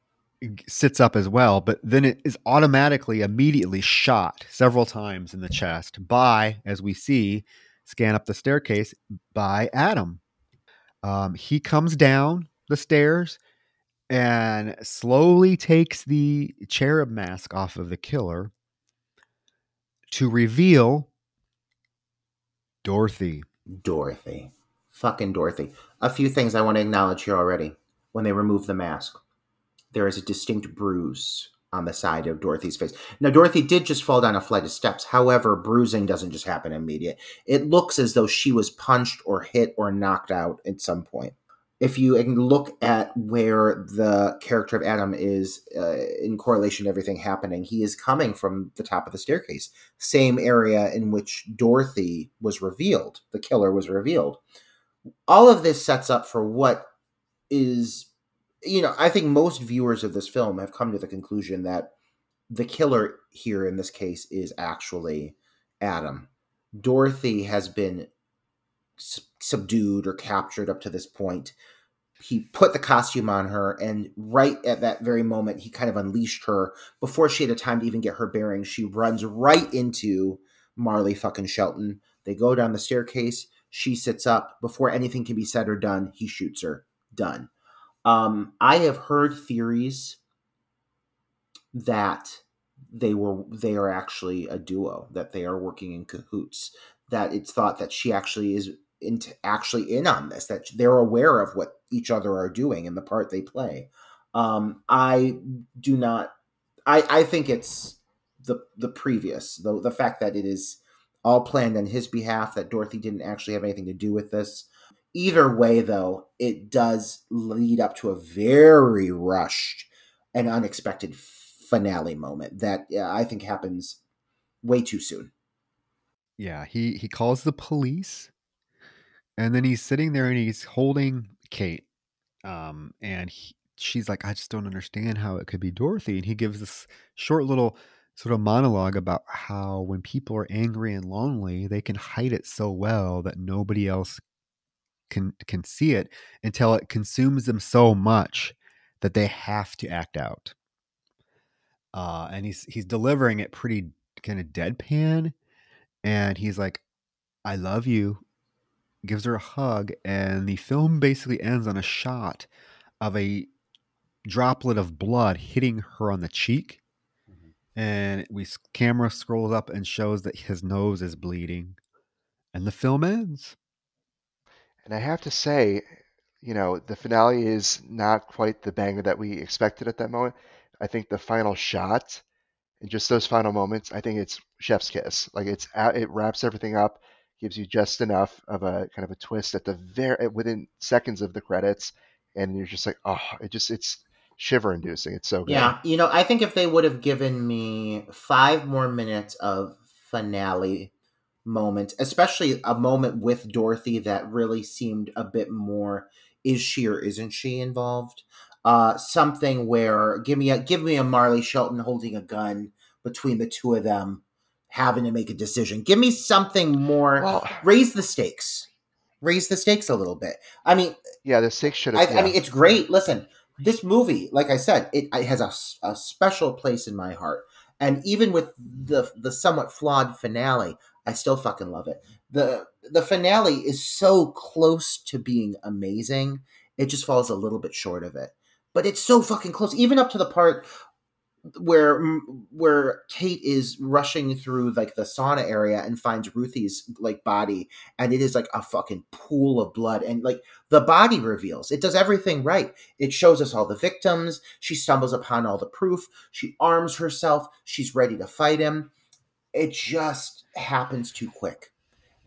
sits up as well, but then it is automatically immediately shot several times in the chest by, as we see, scan up the staircase by Adam. Um, he comes down the stairs and slowly takes the cherub mask off of the killer to reveal Dorothy. Dorothy. Fucking Dorothy. A few things I want to acknowledge here already when they remove the mask there is a distinct bruise on the side of Dorothy's face. Now, Dorothy did just fall down a flight of steps. However, bruising doesn't just happen immediate. It looks as though she was punched or hit or knocked out at some point. If you look at where the character of Adam is uh, in correlation to everything happening, he is coming from the top of the staircase, same area in which Dorothy was revealed, the killer was revealed. All of this sets up for what is you know, I think most viewers of this film have come to the conclusion that the killer here in this case is actually Adam. Dorothy has been subdued or captured up to this point. He put the costume on her, and right at that very moment, he kind of unleashed her. Before she had a time to even get her bearings, she runs right into Marley fucking Shelton. They go down the staircase. She sits up. Before anything can be said or done, he shoots her. Done Um, I have heard theories that they were they are actually a duo that they are working in cahoots that it's thought that she actually is into actually in on this that they're aware of what each other are doing and the part they play. Um i do not i i think it's the the previous the the fact that it is all planned on his behalf that dorothy didn't actually have anything to do with this either way though it does lead up to a very rushed and unexpected finale moment that uh, I think happens way too soon. Yeah, he he calls the police, and then he's sitting there and he's holding Kate, um, and he, she's like, "I just don't understand how it could be Dorothy." And he gives this short little sort of monologue about how when people are angry and lonely, they can hide it so well that nobody else can can see it until it consumes them so much that they have to act out uh, and he's he's delivering it pretty kind of deadpan, and he's like, "I love you," gives her a hug, and the film basically ends on a shot of a droplet of blood hitting her on the cheek, mm-hmm. and we camera scrolls up and shows that his nose is bleeding, and the film ends. And I have to say, you know, the finale is not quite the banger that we expected at that moment. I think the final shot and just those final moments, I think it's chef's kiss. Like it's it wraps everything up, gives you just enough of a kind of a twist at the very within seconds of the credits, and you're just like, oh, it just it's shiver inducing. It's so good. Yeah, you know, I think if they would have given me five more minutes of finale moment, especially a moment with Dorothy that really seemed a bit more is she or isn't she involved? uh, something where give me a give me a Marley Shelton holding a gun between the two of them, having to make a decision. Give me something more. Well, raise the stakes. Raise the stakes a little bit. I mean, yeah, the stakes should. I, yeah. I mean, it's great. Listen, this movie, like I said, it, it has a, a special place in my heart. And even with the the somewhat flawed finale, I still fucking love it. the The finale is so close to being amazing; it just falls a little bit short of it. But it's so fucking close. Even up to the part where where Kate is rushing through like the sauna area and finds Ruthie's like body and it is like a fucking pool of blood and like the body reveals. It does everything right. It shows us all the victims. She stumbles upon all the proof. She arms herself. She's ready to fight him it just happens too quick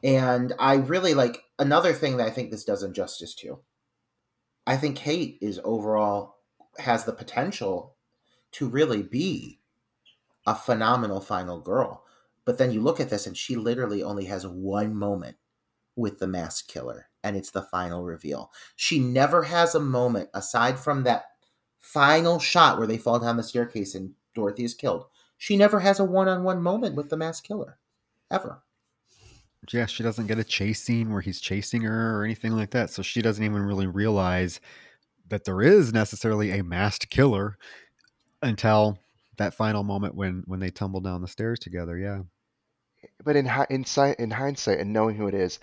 and I really like another thing that I think this does injustice to I think Kate is overall has the potential to really be a phenomenal final girl. But then you look at this and she literally only has one moment with the mask killer and it's the final reveal. She never has a moment aside from that final shot where they fall down the staircase and Dorothy is killed. She never has a one-on-one moment with the mask killer ever. Yeah, she doesn't get a chase scene where he's chasing her or anything like that. So she doesn't even really realize that there is necessarily a masked killer until that final moment when when they tumble down the stairs together. Yeah. But in in, in hindsight, and knowing who it is,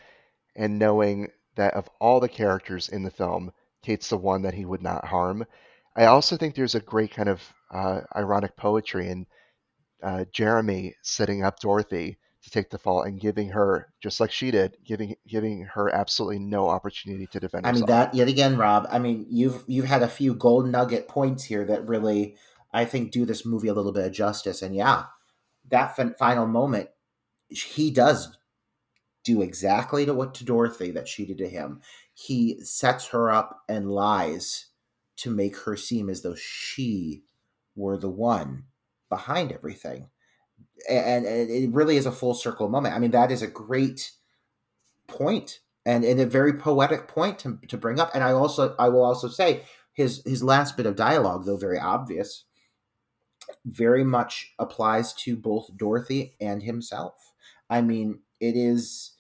and knowing that of all the characters in the film, Kate's the one that he would not harm. I also think there's a great kind of uh, ironic poetry in uh, Jeremy setting up Dorothy to take the fall and giving her, just like she did, giving giving her absolutely no opportunity to defend her. I herself. mean that yet again, Rob. I mean you've you've had a few gold nugget points here that really I think do this movie a little bit of justice. And yeah, that fin- final moment, he does do exactly to what to Dorothy that she did to him. He sets her up and lies to make her seem as though she were the one behind everything and, and it really is a full circle moment. I mean, that is a great point and, and a very poetic point to, to bring up. And I also I will also say his his last bit of dialogue, though very obvious, very much applies to both Dorothy and himself. I mean, it is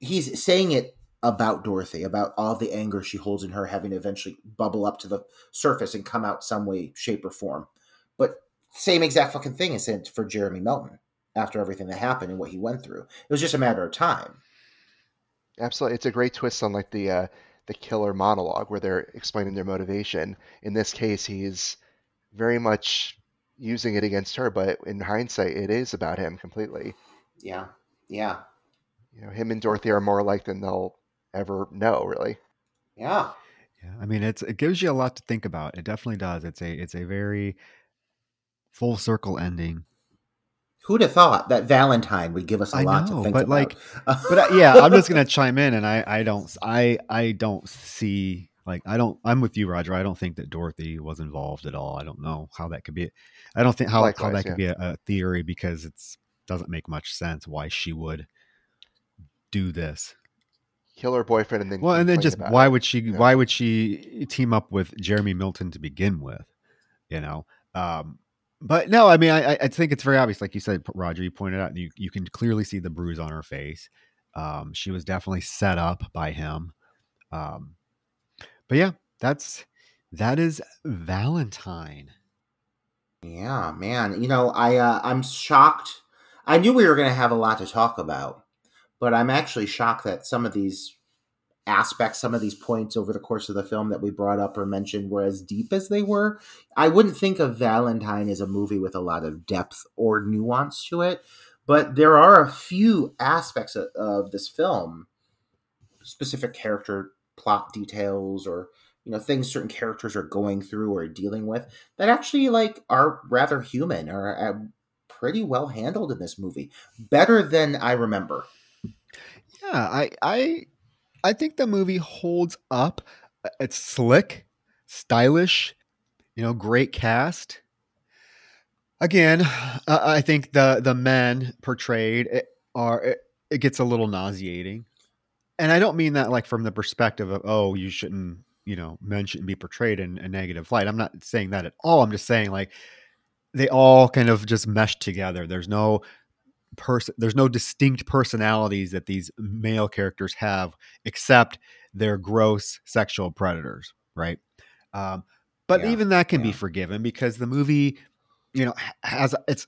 he's saying it about Dorothy, about all the anger she holds in her, having to eventually bubble up to the surface and come out some way, shape, or form. But same exact fucking thing is said for Jeremy Melton after everything that happened and what he went through. It was just a matter of time. Absolutely, it's a great twist on like the uh, the killer monologue where they're explaining their motivation. In this case, he's very much using it against her, but in hindsight, it is about him completely. Yeah, yeah, You know, him and Dorothy are more alike than they'll ever know, really. yeah. Yeah, I mean, it's it gives you a lot to think about. It definitely does. It's a it's a very full circle ending. Who'd have thought that Valentine would give us a I lot know, to think but, about? like, But uh, yeah, I'm just gonna chime in, and I I don't I I don't see like I don't I'm with you, Roger. I don't think that Dorothy was involved at all. I don't know how that could be. I don't think how how Likewise, that could be a, a theory because it's doesn't make much sense why she would do this. Kill her boyfriend and then Well, and then just why it. would she Yeah. why would she team up with Jeremy Melton to begin with? You know. Um but no, I mean, I, I- think it's very obvious, like you said, Roger. You pointed out, you you can clearly see the bruise on her face. Um, she was definitely set up by him. Um, but yeah, that's that is Valentine. Yeah, man. You know, I uh, I'm shocked. I knew we were going to have a lot to talk about, but I'm actually shocked that some of these aspects, some of these points over the course of the film that we brought up or mentioned were as deep as they were. I wouldn't think of Valentine as a movie with a lot of depth or nuance to it, but there are a few aspects of, of this film, specific character plot details or you know things certain characters are going through or dealing with that actually like are rather human or uh, pretty well handled in this movie better than i remember Yeah, I I I think the movie holds up. It's slick, stylish, you know, great cast. Again, uh, I think the the men portrayed it are it, it gets a little nauseating, and I don't mean that like from the perspective of oh you shouldn't you know men shouldn't be portrayed in a negative light. I'm not saying that at all. I'm just saying like they all kind of just mesh together. There's no person there's no distinct personalities that these male characters have except they're gross sexual predators right um, but Yeah, even that can be forgiven because the movie you know has it's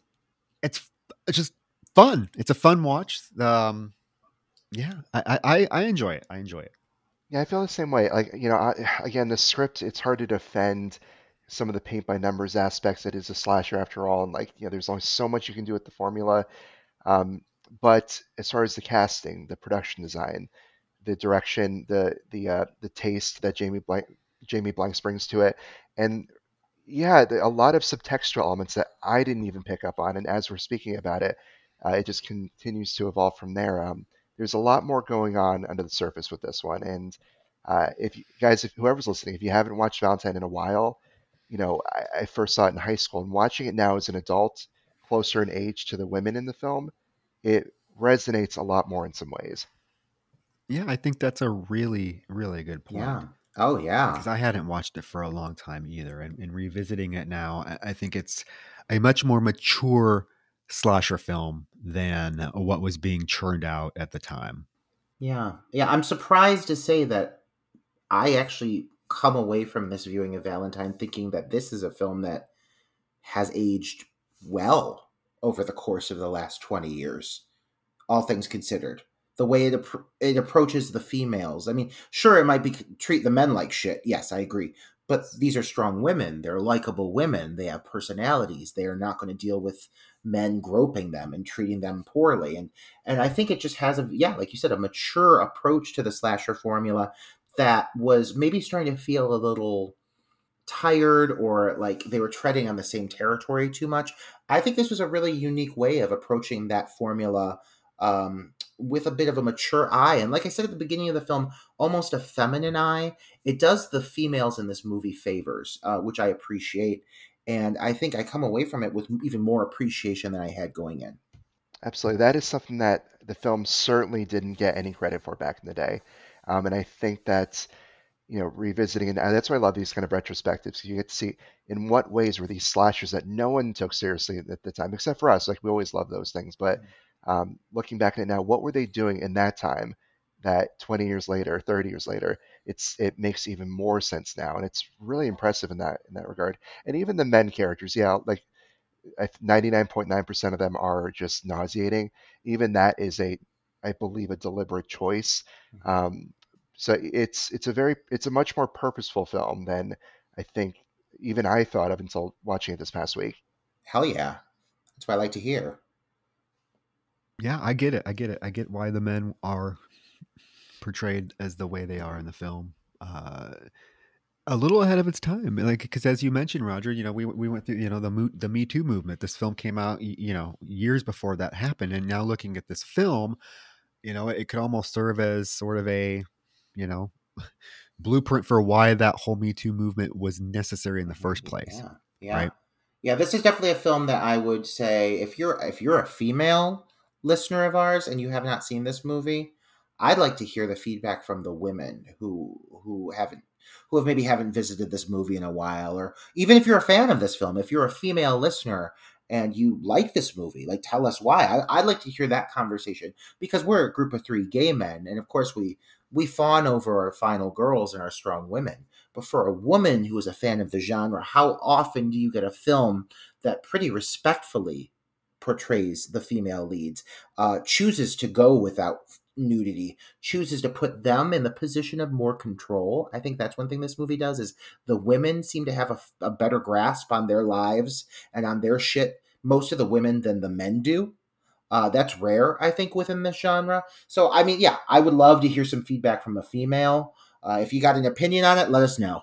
it's it's just fun it's a fun watch um yeah i i i enjoy it i enjoy it Yeah, I feel the same way. Like, you know, I, again, the script, it's hard to defend some of the paint by numbers aspects. It is a slasher after all, and like, you know, there's only so much you can do with the formula. Um, but as far as the casting, the production design, the direction, the the uh, the taste that Jamie Blank Jamie Blanks brings to it, and yeah, the, a lot of subtextual elements that I didn't even pick up on. And as we're speaking about it, uh, it just continues to evolve from there. Um, there's a lot more going on under the surface with this one, and uh, if you guys, if whoever's listening, if you haven't watched Valentine in a while, you know, I, I first saw it in high school, and watching it now as an adult, closer in age to the women in the film, it resonates a lot more in some ways. yeah i think that's a really really good point yeah oh yeah because I hadn't watched it for a long time either, and, and revisiting it now, I, I think it's a much more mature slasher film than what was being churned out at the time. yeah yeah i'm surprised to say that i actually come away from this viewing of valentine thinking that this is a film that has aged well over the course of the last 20 years all things considered. The way it, it approaches the females i mean sure it might be treat the men like shit yes i agree but these are strong women they're likable women they have personalities they are not going to deal with men groping them and treating them poorly and and i think it just has a yeah like you said a mature approach to the slasher formula that was maybe starting to feel a little tired or like they were treading on the same territory too much i think this was a really unique way of approaching that formula um, with a bit of a mature eye and like i said at the beginning of the film almost a feminine eye it does the females in this movie favors uh, which i appreciate and i think i come away from it with even more appreciation than i had going in Absolutely. That is something that the film certainly didn't get any credit for back in the day. Um, and I think that's, you know, revisiting, and that's why I love these kind of retrospectives. You get to see in what ways were these slashers that no one took seriously at the time, except for us. Like, we always love those things. But um, looking back at it now, what were they doing in that time that 20 years later, 30 years later, it's it makes even more sense now. And it's really impressive in that in that regard. And even the men characters, yeah, like 99.9% of them are just nauseating. Even that is a, I believe, a deliberate choice. Um, so it's it's a very it's a much more purposeful film than I think even I thought of until watching it this past week. Hell yeah. That's what I like to hear. Yeah, I get it. I get it. I get why the men are portrayed as the way they are in the film. Uh, a little ahead of its time, like because as you mentioned, Roger, you know, we we went through you know the the Me Too movement. This film came out, you know, years before that happened, and now looking at this film, you know, it could almost serve as sort of a, you know, blueprint for why that whole Me Too movement was necessary in the first mm, place. Yeah. Yeah. Right. Yeah, this is definitely a film that I would say if you're if you're a female listener of ours and you have not seen this movie, I'd like to hear the feedback from the women who who haven't who have maybe haven't visited this movie in a while or even if you're a fan of this film, if you're a female listener and you like this movie, like tell us why. I, I'd like to hear that conversation because we're a group of three gay men, and of course we we fawn over our final girls and our strong women. But for a woman who is a fan of the genre, how often do you get a film that pretty respectfully portrays the female leads, uh, chooses to go without nudity, chooses to put them in the position of more control? I think that's one thing this movie does is the women seem to have a, a better grasp on their lives and on their shit, most of the women than the men do. Uh, that's rare, I think, within this genre. So, I mean, yeah, I would love to hear some feedback from a female. Uh, if you got an opinion on it, let us know.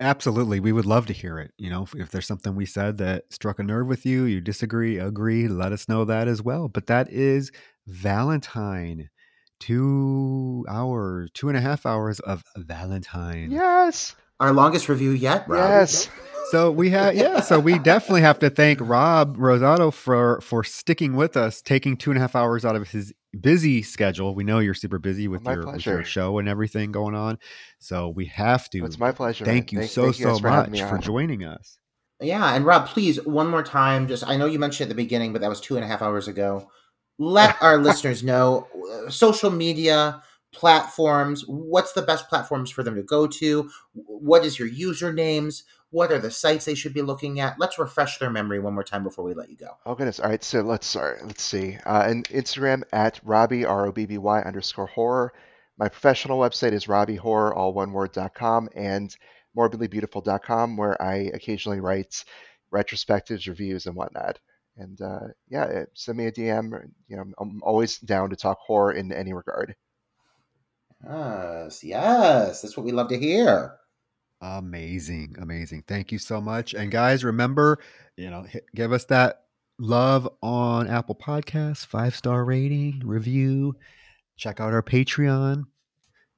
Absolutely. We would love to hear it. You know, if, if there's something we said that struck a nerve with you, you disagree, agree, let us know that as well. But that is Valentine. Two hours, two and a half hours of Valentine. Yes. Our longest review yet, Rob. Yes. So we have, yeah. So we definitely have to thank Rob Rosato for for sticking with us, taking two and a half hours out of his busy schedule. We know you're super busy with, your, with your show and everything going on. So we have to. It's my pleasure. Thank man. you so thank you so much me for joining us. Yeah, and Rob, please, one more time. Just I know you mentioned at the beginning, but that was two and a half hours ago. Let our listeners know uh, social media platforms. What's the best platforms for them to go to? What is your usernames? What are the sites they should be looking at? Let's refresh their memory one more time before we let you go. Oh goodness! All right, so let's start. Let's see. Uh, and Instagram at Robby R O B B Y underscore horror. My professional website is RobbyHorror, all one word, dot com, and morbidlybeautiful.com, where I occasionally write retrospectives, reviews, and whatnot. And uh, yeah, uh, send me a DM. You know, I'm always down to talk horror in any regard. Yes, yes, that's what we love to hear. Amazing, amazing. Thank you so much. And guys, remember, you know, hit, give us that love on Apple Podcasts, five star rating, review. Check out our Patreon,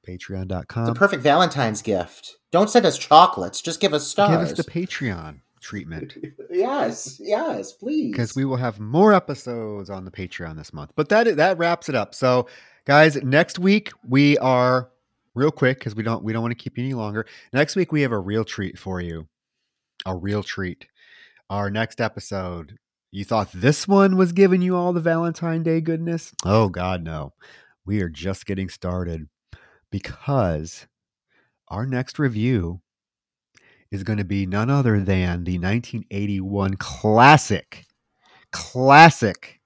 patreon.com. It's a perfect Valentine's gift. Don't send us chocolates; just give us stars. Give us the Patreon treatment yes, yes, please. because we will have more episodes on the Patreon this month. But that that wraps it up. So, guys, next week we are real quick because we don't we don't want to keep you any longer. Next week we have a real treat for you, a real treat. Our next episode. You thought this one was giving you all the Valentine Day goodness? Oh God, no. We are just getting started because our next review is going to be none other than the 1981 classic, classic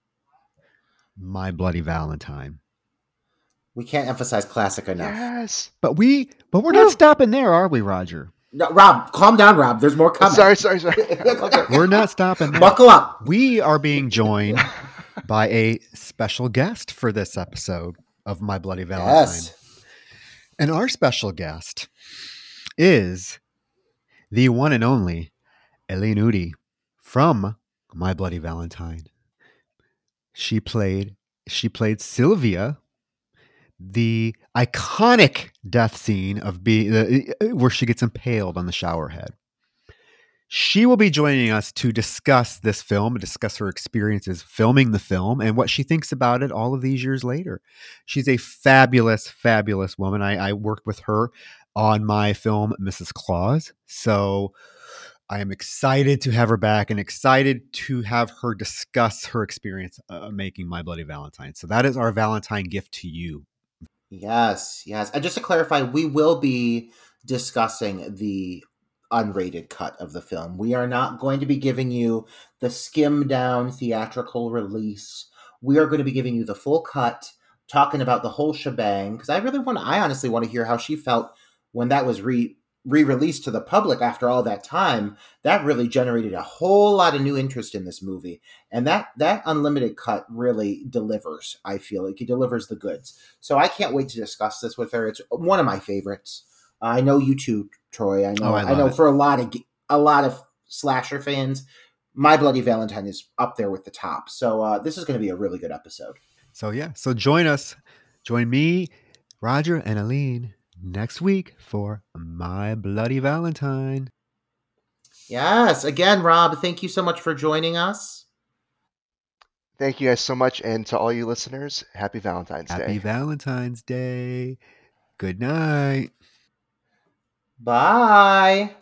My Bloody Valentine. We can't emphasize classic enough. Yes. But we, but we're Woo. not stopping there, are we, Roger? No, Rob, calm down, Rob. There's more coming. Sorry, sorry, sorry. We're not stopping there. Buckle up. We are being joined by a special guest for this episode of My Bloody Valentine. Yes. And our special guest is the one and only Helene Udy from My Bloody Valentine. She played she played Sylvia, the iconic death scene of be uh, where she gets impaled on the shower head. She will be joining us to discuss this film, and discuss her experiences filming the film, and what she thinks about it all of these years later. She's a fabulous, fabulous woman. I, I worked with her on my film Mrs. Claus, so I am excited to have her back and excited to have her discuss her experience uh, making My Bloody Valentine. So that is our Valentine gift to you. Yes, yes. And just to clarify, we will be discussing the unrated cut of the film. We are not going to be giving you the skim down theatrical release. We are going to be giving you the full cut, talking about the whole shebang because I really want. I honestly want to hear how she felt when that was re re-released to the public after all that time that really generated a whole lot of new interest in this movie. And that that unlimited cut really delivers i feel like. It delivers the goods. So i can't wait to discuss this with her. It's one of my favorites. I know you too troy. I know Oh, I I, know it. for a lot of a lot of slasher fans my bloody valentine is up there with the top. So uh, this is going to be a really good episode. So yeah, so join us, join me, Roger, and Helene next week for My Bloody Valentine. yes again rob thank you so much for joining us Thank you guys so much, and to all you listeners, happy Valentine's Happy Day. Happy Valentine's Day. Good night. bye